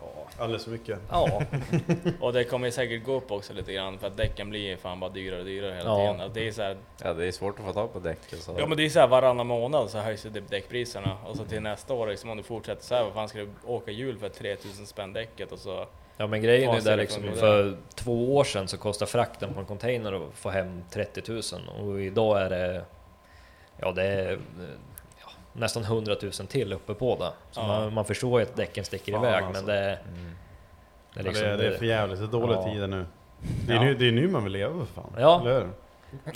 Ja, Alldeles för mycket. ja, och det kommer ju säkert gå upp också lite grann för att däcken blir fan bara dyrare och dyrare hela Ja. tiden. Alltså det är så här, Ja, det är svårt att få tag på däck. Så. ja men det är så här varannan månad så höjs ju typ däckpriserna och så till nästa år liksom om du fortsätter så här, vad fan ska du åka hjul för 3000 spänn däcket och så ja men grejen är ju där liksom, från för två år sedan så kostade frakten på en container att få hem 30 000 och idag är det... Ja, det är... Ja, nästan 100 000 till uppe på det. Så Ja. man, man förstår ju att däcken sticker Fan, iväg, alltså. men det, det Ja, är liksom... det, är, det är för jävligt, det är dåliga Ja. tider nu. Det är, Ja. nu. det är nu man vill leva för fan. Ja. Eller hur?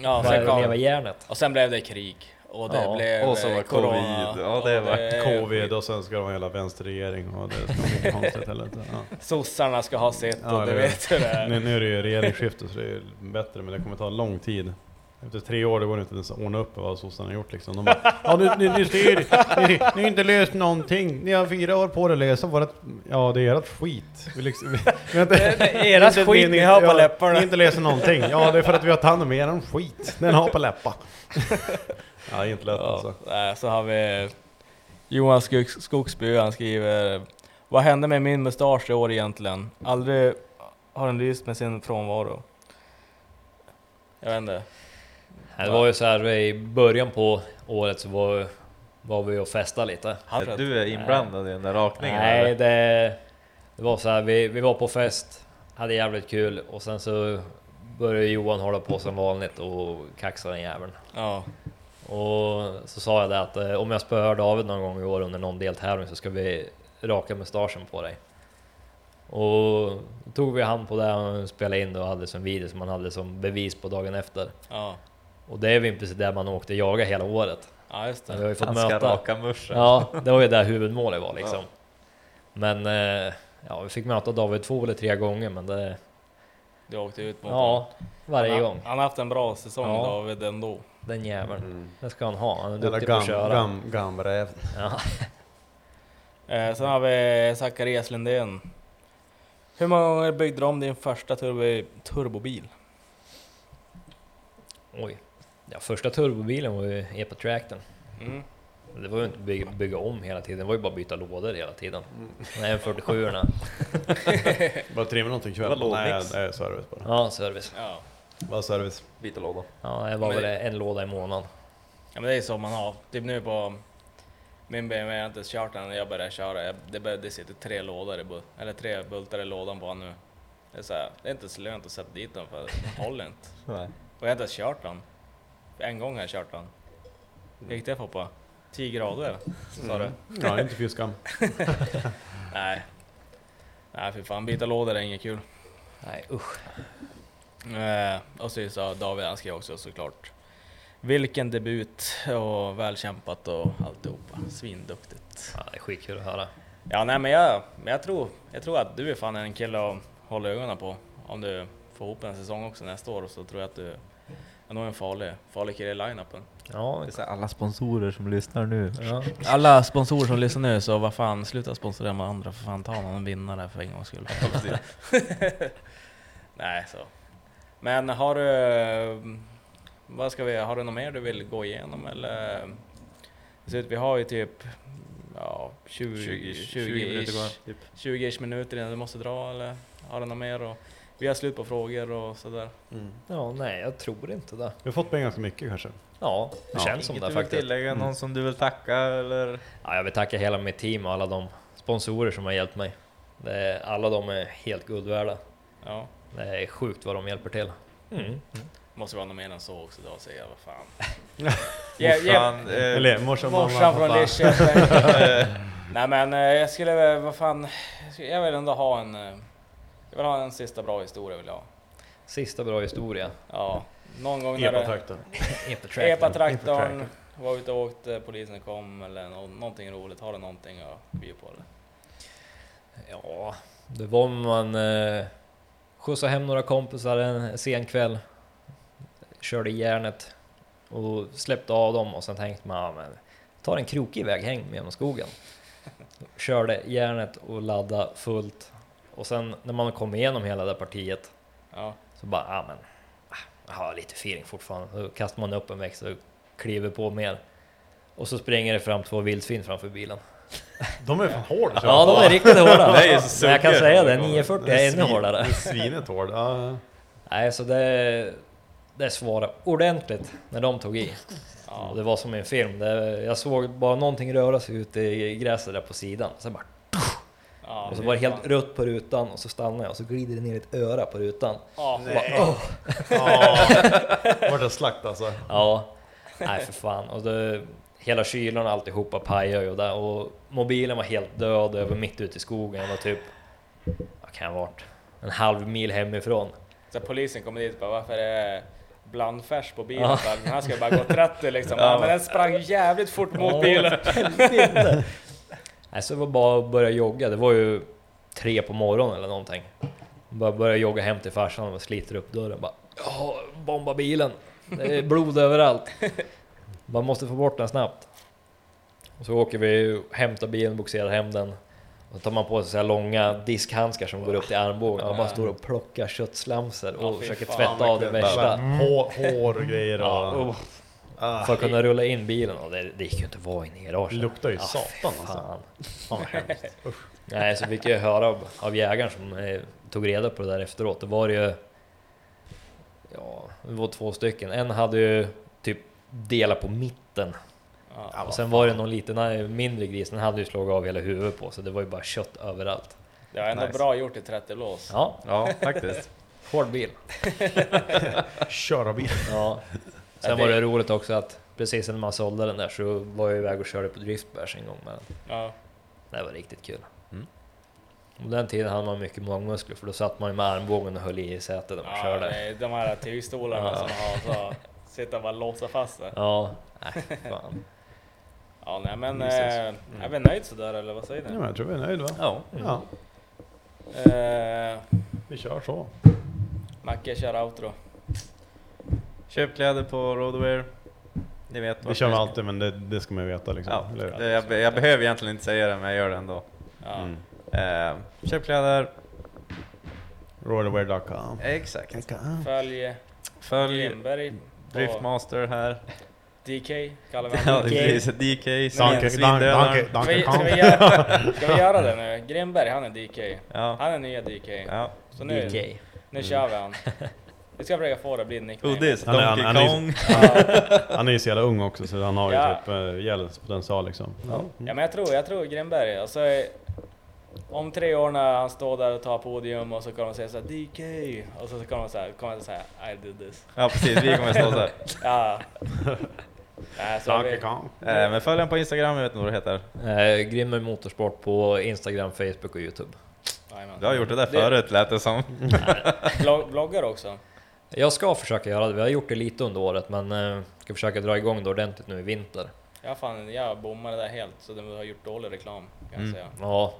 Ja, sen kom, leva järnet. och sen blev det krig. Och det Ja, blev och så var eh, corona. covid. Ja, det och var Covid och sen ska de ha hela vänsterregering och det ska bli konstigt heller. Ja. Sossarna ska ha sitt Ja, och du eller vet hur det är. Nu, nu är det ju regeringsskifte så det är bättre men det kommer ta lång tid. Efter tre år det går inte ens att ordna upp vad sossarna har gjort liksom. De bara Ja ni, ni, ni ser, ni, ni har inte löst någonting. Ni har fyra år på er att lösa vårat... Ja det är ert skit. Vi liksom, vi, vi inte, Det är ert skit ni har på ja, läpparna. Ni inte löst någonting. Ja det är för att vi har tagit hand om eran skit. Den har på läppar. Ja det är inte lätt alltså. Nej, så har vi Johan Skogs, Skogsby, han skriver Vad hände med min mustasch i år egentligen? Aldrig har den lyst med sin frånvaro. Jag vet inte. Det var ju så här i början på året så var, var vi och festade lite. Du är inblandad i den där rakningen Nej, eller? det, det var så här, vi, vi var på fest, hade jävligt kul och sen så började Johan hålla på som vanligt och kaxa den jäveln. Ja. Och så sa jag det att eh, om jag spöar David någon gång i år under någon deltävling så ska vi raka mustaschen på dig. Och då tog vi hand på det och spelade in det och hade som video som man hade som bevis på dagen efter. Ja. Och det är ju precis där man åkte jaga hela året. Ja, just Vi har det. ju fått Han ska möta. raka muschen. Ja, det var ju där huvudmålet var liksom. Men eh, ja, vi fick möta David två eller tre gånger, men det... Du åkte ut mot Ja, varje han, gång. Han har haft en bra säsong Ja. David ändå. Den jäveln. Det ska han ha. Han är duktig på att köra. gam, gamräv. Ja. Eh, sen har vi Zacharias Lindén. Hur många gånger byggde du om din första turbo, turbobil? Oj. Ja, första turbobilen var ju epa-traktorn. Mm. Det var ju inte bygga, bygga om hela tiden, det var ju bara byta lådor hela tiden. Nej, 47 erna Bara trimma någonting Det var ikväll? Nej, lådmix. nej, service bara. Ja, service. Ja. Bara service. Byta låda. Ja, det var Men- väl en låda i månaden. ja, men det är så man har. Typ nu på min BMW, jag har inte kört den när jag började köra. Jag, det, bör- det sitter tre lådor i, bu- eller tre bultar i lådan på den nu. Det är, så här, det är inte så lönt att sätta dit den för den håller inte. Nej. Och jag har inte ens kört den. En gång kört den. Hur gick det Foppa? 10 grader? Sa du? Ja, inte fy skam. Nej. Nej för fan, byta lådor är inget kul. Nej, usch. Eh, och så sa David, han skrev också såklart. Vilken debut och välkämpat och alltihopa. Svinduktigt. Ja, det är skitkul att höra. Ja nej men jag, men jag tror, jag tror att du är fan en kille att hålla ögonen på. Om du får ihop en säsong också nästa år så tror jag att du är nog en farlig, farlig kille i line-upen. Ja, Det är så här alla sponsorer som lyssnar nu. ja. Alla sponsorer som lyssnar nu, så vad fan, sluta sponsra med andra för fan, ta någon vinnare för en gångs skull. Nej, så. Men har du, vad ska vi, har du något mer du vill gå igenom eller? Det ser ut, vi har ju typ, ja, 20, 20, 20, 20 minuter kvar. 20 Typ. 20 minuter innan du måste dra eller har du något mer? Och, vi har slut på frågor och sådär. ja, nej, jag tror inte det. Vi har fått med ganska mycket kanske. Ja, det Ja. känns som Inget det du vill faktiskt. tillägga? Någon som du vill tacka eller? Ja, jag vill tacka hela mitt team och alla de sponsorer som har hjälpt mig. Det är, alla de är helt guld värda. Ja, Det är sjukt vad de hjälper till. Mm. måste vara något mer än så också då, säger jag, vad fan. Ja, ja, Fan, eh, Eller morsan, mamma, Morsan från. Lidköping. Nej men eh, jag skulle väl, vad fan, jag vill ändå ha en, eh, jag vill ha en sista bra historia vill jag ha. Sista bra historia. Ja, någon gång när. Epa-traktorn. Epa-traktorn. Epa-traktorn, var ute och åkte, polisen kom eller nå, någonting roligt. Har du någonting att bjuda på eller? Ja, det var man eh, skjutsade hem några kompisar en sen kväll. Körde järnet och släppte av dem och sen tänkte man, ja, men tar en krokig väg häng genom skogen. Körde järnet och laddade fullt och sen när man kom igenom hela det partiet Ja, så bara, ja men, ah, jag har lite feeling fortfarande. Så kastar man upp en växel och kliver på mer. Och så springer det fram två vildsvin framför bilen. De är fan hårda Ja, de är riktigt hårda. Så Men jag kan säga det, 940 är ännu hårdare. det är Svinet hård. Ja. Nej, så det, det svarade ordentligt när de tog i. ja. Det var som i en film. Det, jag såg bara någonting röra sig ute i gräset där på sidan. Sen bara, ja och så var det helt rött på rutan och så stannade jag och så glider det ner ett öra på rutan. Ja, Och bara, åh! Ja. Vart det slakt alltså. Ja, nej för fan. Och det, hela kylan och alltihopa pajade ju där och mobilen var helt död över mitt ute i skogen. Jag var typ, vad kan jag ha varit, en halv mil hemifrån. Så polisen kommer dit och bara, varför är det blandfärs på bilen? Ja. Här ska ju bara gå 30 liksom. Ja. Ja. Men den sprang jävligt fort mot bilen. Nej, så det var bara att börja jogga. Det var ju tre på morgonen eller någonting. Bara börja jogga hem till farsan och sliter upp dörren. Bara, ja, bomba bilen. Det är blod överallt. Man måste få bort den snabbt. Och så åker vi, hämtar bilen, boxerar hem den. Och så tar man på sig så här långa diskhandskar som går upp till armbågen och bara står och plockar köttslamsor och Ja, försöker fan, tvätta av det värsta. Hår, och grejer och... Ja, och Ah, för att kunna rulla in bilen och det, det gick ju inte att vara inne i garaget. Det luktar ju Ja, satan alltså. fan. Fan vad hemskt. Nej, så fick jag höra av, av jägaren som eh, tog reda på det där efteråt. Det var ju... Ja, det var två stycken. En hade ju typ delat på mitten. Ja. och sen var det någon liten eh, mindre gris, den hade ju slagit av hela huvudet på så det var ju bara kött överallt. Det var ändå Nice. bra gjort i 30 blås. Ja, Ja, faktiskt. hård bil. Köra bil. Ja. Sen Ja, det- var det roligt också att precis när man sålde den där så var jag iväg och körde på driftbärs en gång med den. Ja. Det var riktigt kul. Mm. Och den tiden hade man mycket magmuskler för då satt man ju med armbågen och höll i sätet när man Ja, körde. är de här tygstolarna Ja. som har så, sitta och bara låsa fast det. Ja, nej fan. Ja, nej men eh, är vi nöjd sådär eller vad säger Ja, ni? men jag tror vi är nöjda va? Ja. Ja, Eh, vi kör så. Macke kör outro. Köp kläder på Roadwear. Ni vet Det kör ska- alltid men det, det ska man ju veta liksom. Ja, det, jag, jag behöver egentligen inte säga det, men jag gör det ändå. Ja. Mm. Eh, köp kläder. Roadaware.com Exakt. Följ Följ Driftmaster här. DK, kallar vi Ja, honom. precis. DK, svindödaren. Ska ska, vi göra, ska vi göra det nu? Grimberg, han är DK. Ja, Han är nya DK. ja. Så nu, DK. nu kör vi han. Vi ska försöka få det att bli en nickname. Han är- han- Donkey han är- Kong. Han är ju så jävla ung också så han har ju Ja. typ uh, gällspotential liksom. Ja. ja men jag tror, jag tror Grimberg. Alltså, om tre år när han står där och tar podium och så kommer de säga såhär DK och så kommer de säga, kommer han säga I did this. Ja precis, vi kommer stå såhär. Ja. Nej, så Donkey Kong. Eh, men följ honom på Instagram, jag vet inte vad det heter. Eh, Grimmer Motorsport på Instagram, Facebook och Youtube. Du har gjort det där förut lät det som. Blog, bloggar också. Jag ska försöka göra det, vi har gjort det lite under året men eh, ska försöka dra igång det ordentligt nu i vinter. Ja fan, jag bommade där helt så de har gjort dålig reklam kan jag Mm. säga. Ja,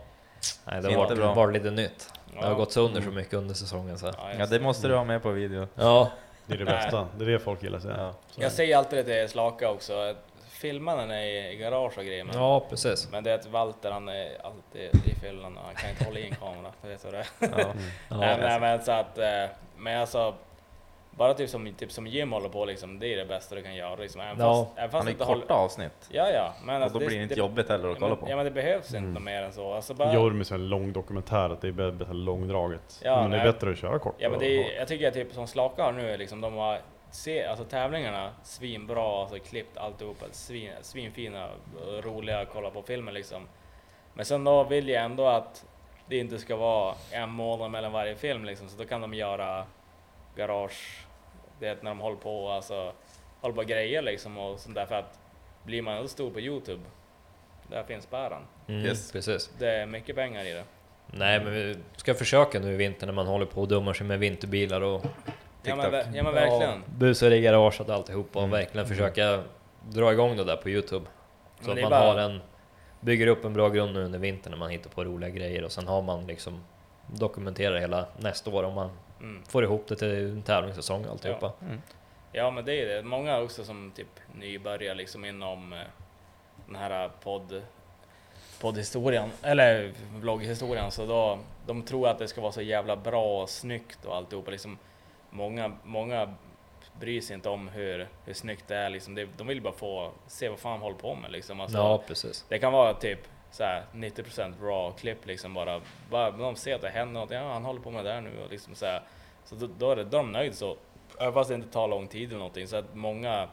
Nej, det har Inte varit, bra. varit lite nytt. Det har Ja. gått sönder så mycket under säsongen så. Ja, Ja jag, det måste du ha med på video. Ja, Det är det Nej. bästa. Det är det folk gillar att säga. Ja. Så. jag säger alltid det till Slaka också. Filma den i, i garage och grejer. Men, ja precis. men det är att Walter han är alltid i fyllan och han kan inte hålla i en kamera. Du vet vad det är. Ja. nej, nej, men så att, eh, men alltså bara typ som, typ som Jim håller på liksom, det är det bästa du kan göra liksom. Även Ja. fast, även fast Han är inte korta håller, avsnitt. Ja ja, men Och alltså, då blir det inte jobbigt heller att ja, kolla men, på. ja men det behövs inte Mm. mer än så. Alltså bara, Jorm är så en lång dokumentär, att det är bä- långdraget. Ja, men det är nej. bättre att köra kort. Ja men det är, jag tycker att typ som Slaka har nu liksom, de har se, alltså tävlingarna svinbra, alltså klippt alltihopa, svin, svinfina, och roliga att kolla på filmen liksom. Men sen då vill jag ändå att det inte ska vara en månad mellan varje film liksom, så då kan de göra garage, det är när de håller på, alltså håller på grejer liksom och sånt där för att blir man stor på Youtube, där finns bären. Mm, Yes. precis. Det är mycket pengar i det. Nej men vi ska försöka nu i vinter när man håller på och dummar sig med vinterbilar och Ja men, TikTok. ja men verkligen. busar i garaget och alltihopa och Mm. verkligen försöka dra igång det där på Youtube. Så att man bara- har en, bygger upp en bra grund nu under vintern när man hittar på roliga grejer och sen har man liksom dokumenterar hela nästa år om man Mm. får ihop det till en tävlingssäsong och alltihopa. Ja men det är det. Många också som typ nybörjar liksom inom eh, den här podd poddhistorien, eller vlogghistorien, så då de tror att det ska vara så jävla bra och snyggt och alltihopa liksom. Många, många bryr sig inte om hur, hur snyggt det är liksom. Det, de vill bara få se vad fan håller på med liksom. Alltså, Ja, precis. Det kan vara typ så här 90% raw klipp liksom bara. bara de ser att det händer något, ja han håller på med det där nu och liksom så här. Så då, då, är, det, då är de nöjda så. Även fast det inte tar lång tid eller någonting. Så att många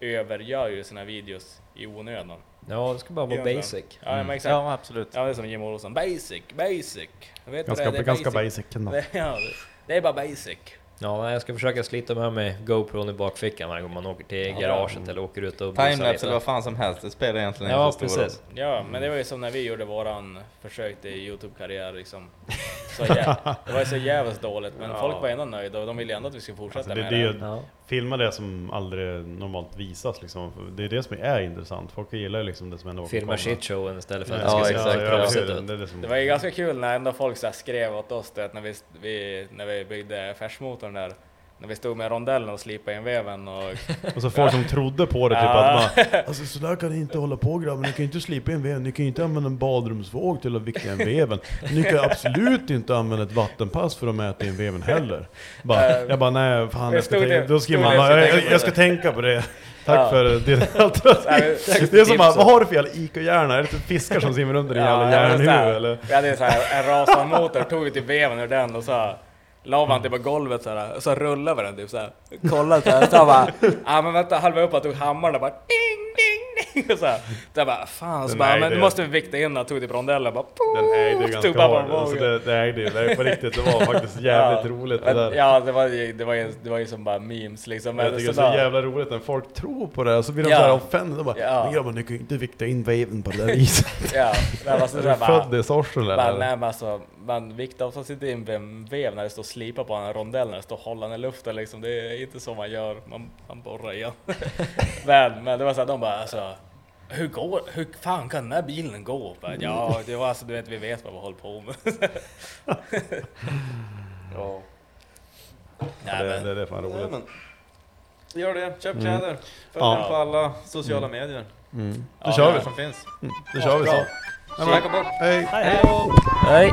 övergör ju sina videos i onödan. Ja, det ska bara vara basic. Ja men exakt. Ja absolut. Ja det är som Jim Olsson, basic, basic. Jag vet vad Ganska, det är, det är ganska basic. basic ändå. Det, ja, det, det är bara basic. Ja, jag ska försöka slita med mig GoPron i bakfickan varje gång man åker till Ja, garaget eller åker ut och busar Timelapse lite. eller vad fan som helst, det spelar egentligen Ja, inte så stor roll. precis. Ja, men det var ju som när vi gjorde våran försök till Youtube-karriär liksom. Så jä- det var ju så jävligt dåligt, men Ja. folk var ändå nöjda och de ville ändå att vi skulle fortsätta Alltså det, med det, det. Filma det som aldrig normalt visas liksom. Det är det som är intressant. Folk gillar ju liksom det som ändå Filma shitshowen istället för att det Ja, ska se exakt. så Ja, det- det är det som- Det var ju ganska kul när ändå folk så här skrev åt oss du vet, när vi, vi, när vi byggde färsmotorn där. När vi stod med rondellen och slipade in veven och... Och så folk som trodde på det, typ Ja. att man, alltså sådär kan ni inte hålla på grabbar, ni kan ju inte slipa en vev, ni kan ju inte använda en badrumsvåg till att vikta en veven. Ni kan ju absolut inte använda ett vattenpass för att mäta in veven heller. Bara, jag bara nej, fan jag ska Stod tänka, det- då skriver man jag jag, ska jag ska tänka på det. Tack Ja. för det alternativ. Det är som bara, vad har du för jävla ICA-hjärna? Är det typ fiskar som simmar under din jävla jag vet järnhuvud såhär, eller? Vi hade så här, en Rasan-motor, tog vi till veven ur den och så la man typ på golvet så här, och så rullade vi den typ såhär. Kollade såhär, så jag bara, ja men vänta, halva upp och tog hammaren och bara ding, ding, ding. Och så, här. så jag bara, fan, så bara, men nu måste vi vikta in den, tog typ rondellen bara, Den ägde ju ganska hårt. Alltså det, det ägde ju, det är på riktigt, det var faktiskt jävligt Ja. roligt det Men, där. Ja, det var ju, det var ju, det var ju som bara memes liksom. Jag Eller tycker det är så jävla roligt när folk tror på det, så blir de Ja. såhär offended och bara Ja. Men grabbar ni kan ju inte vikta in veven på det där viset. Ja, det var så Är där du bara- född i Sorsele Men, eller? nej, men alltså, man viktar oftast inte in en vev när det står slipa på en rondell, när det står hålla i luften liksom. Det är inte så man gör, man, man borrar igen. men, men det var så att de bara alltså, hur går, hur fan kan den här bilen gå? Bara, ja, det var alltså, du vet, vi vet vad vi håller på med. Ja. Nej, det, men- det, det är fan roligt. Ja, men, gör det, köp Mm. kläder. Följ Ja. på alla sociala medier. Mm. Då Ja, kör vi. Som finns. Mm. Då kör vi så. Bra. Ja, men- Käka bort. Hej!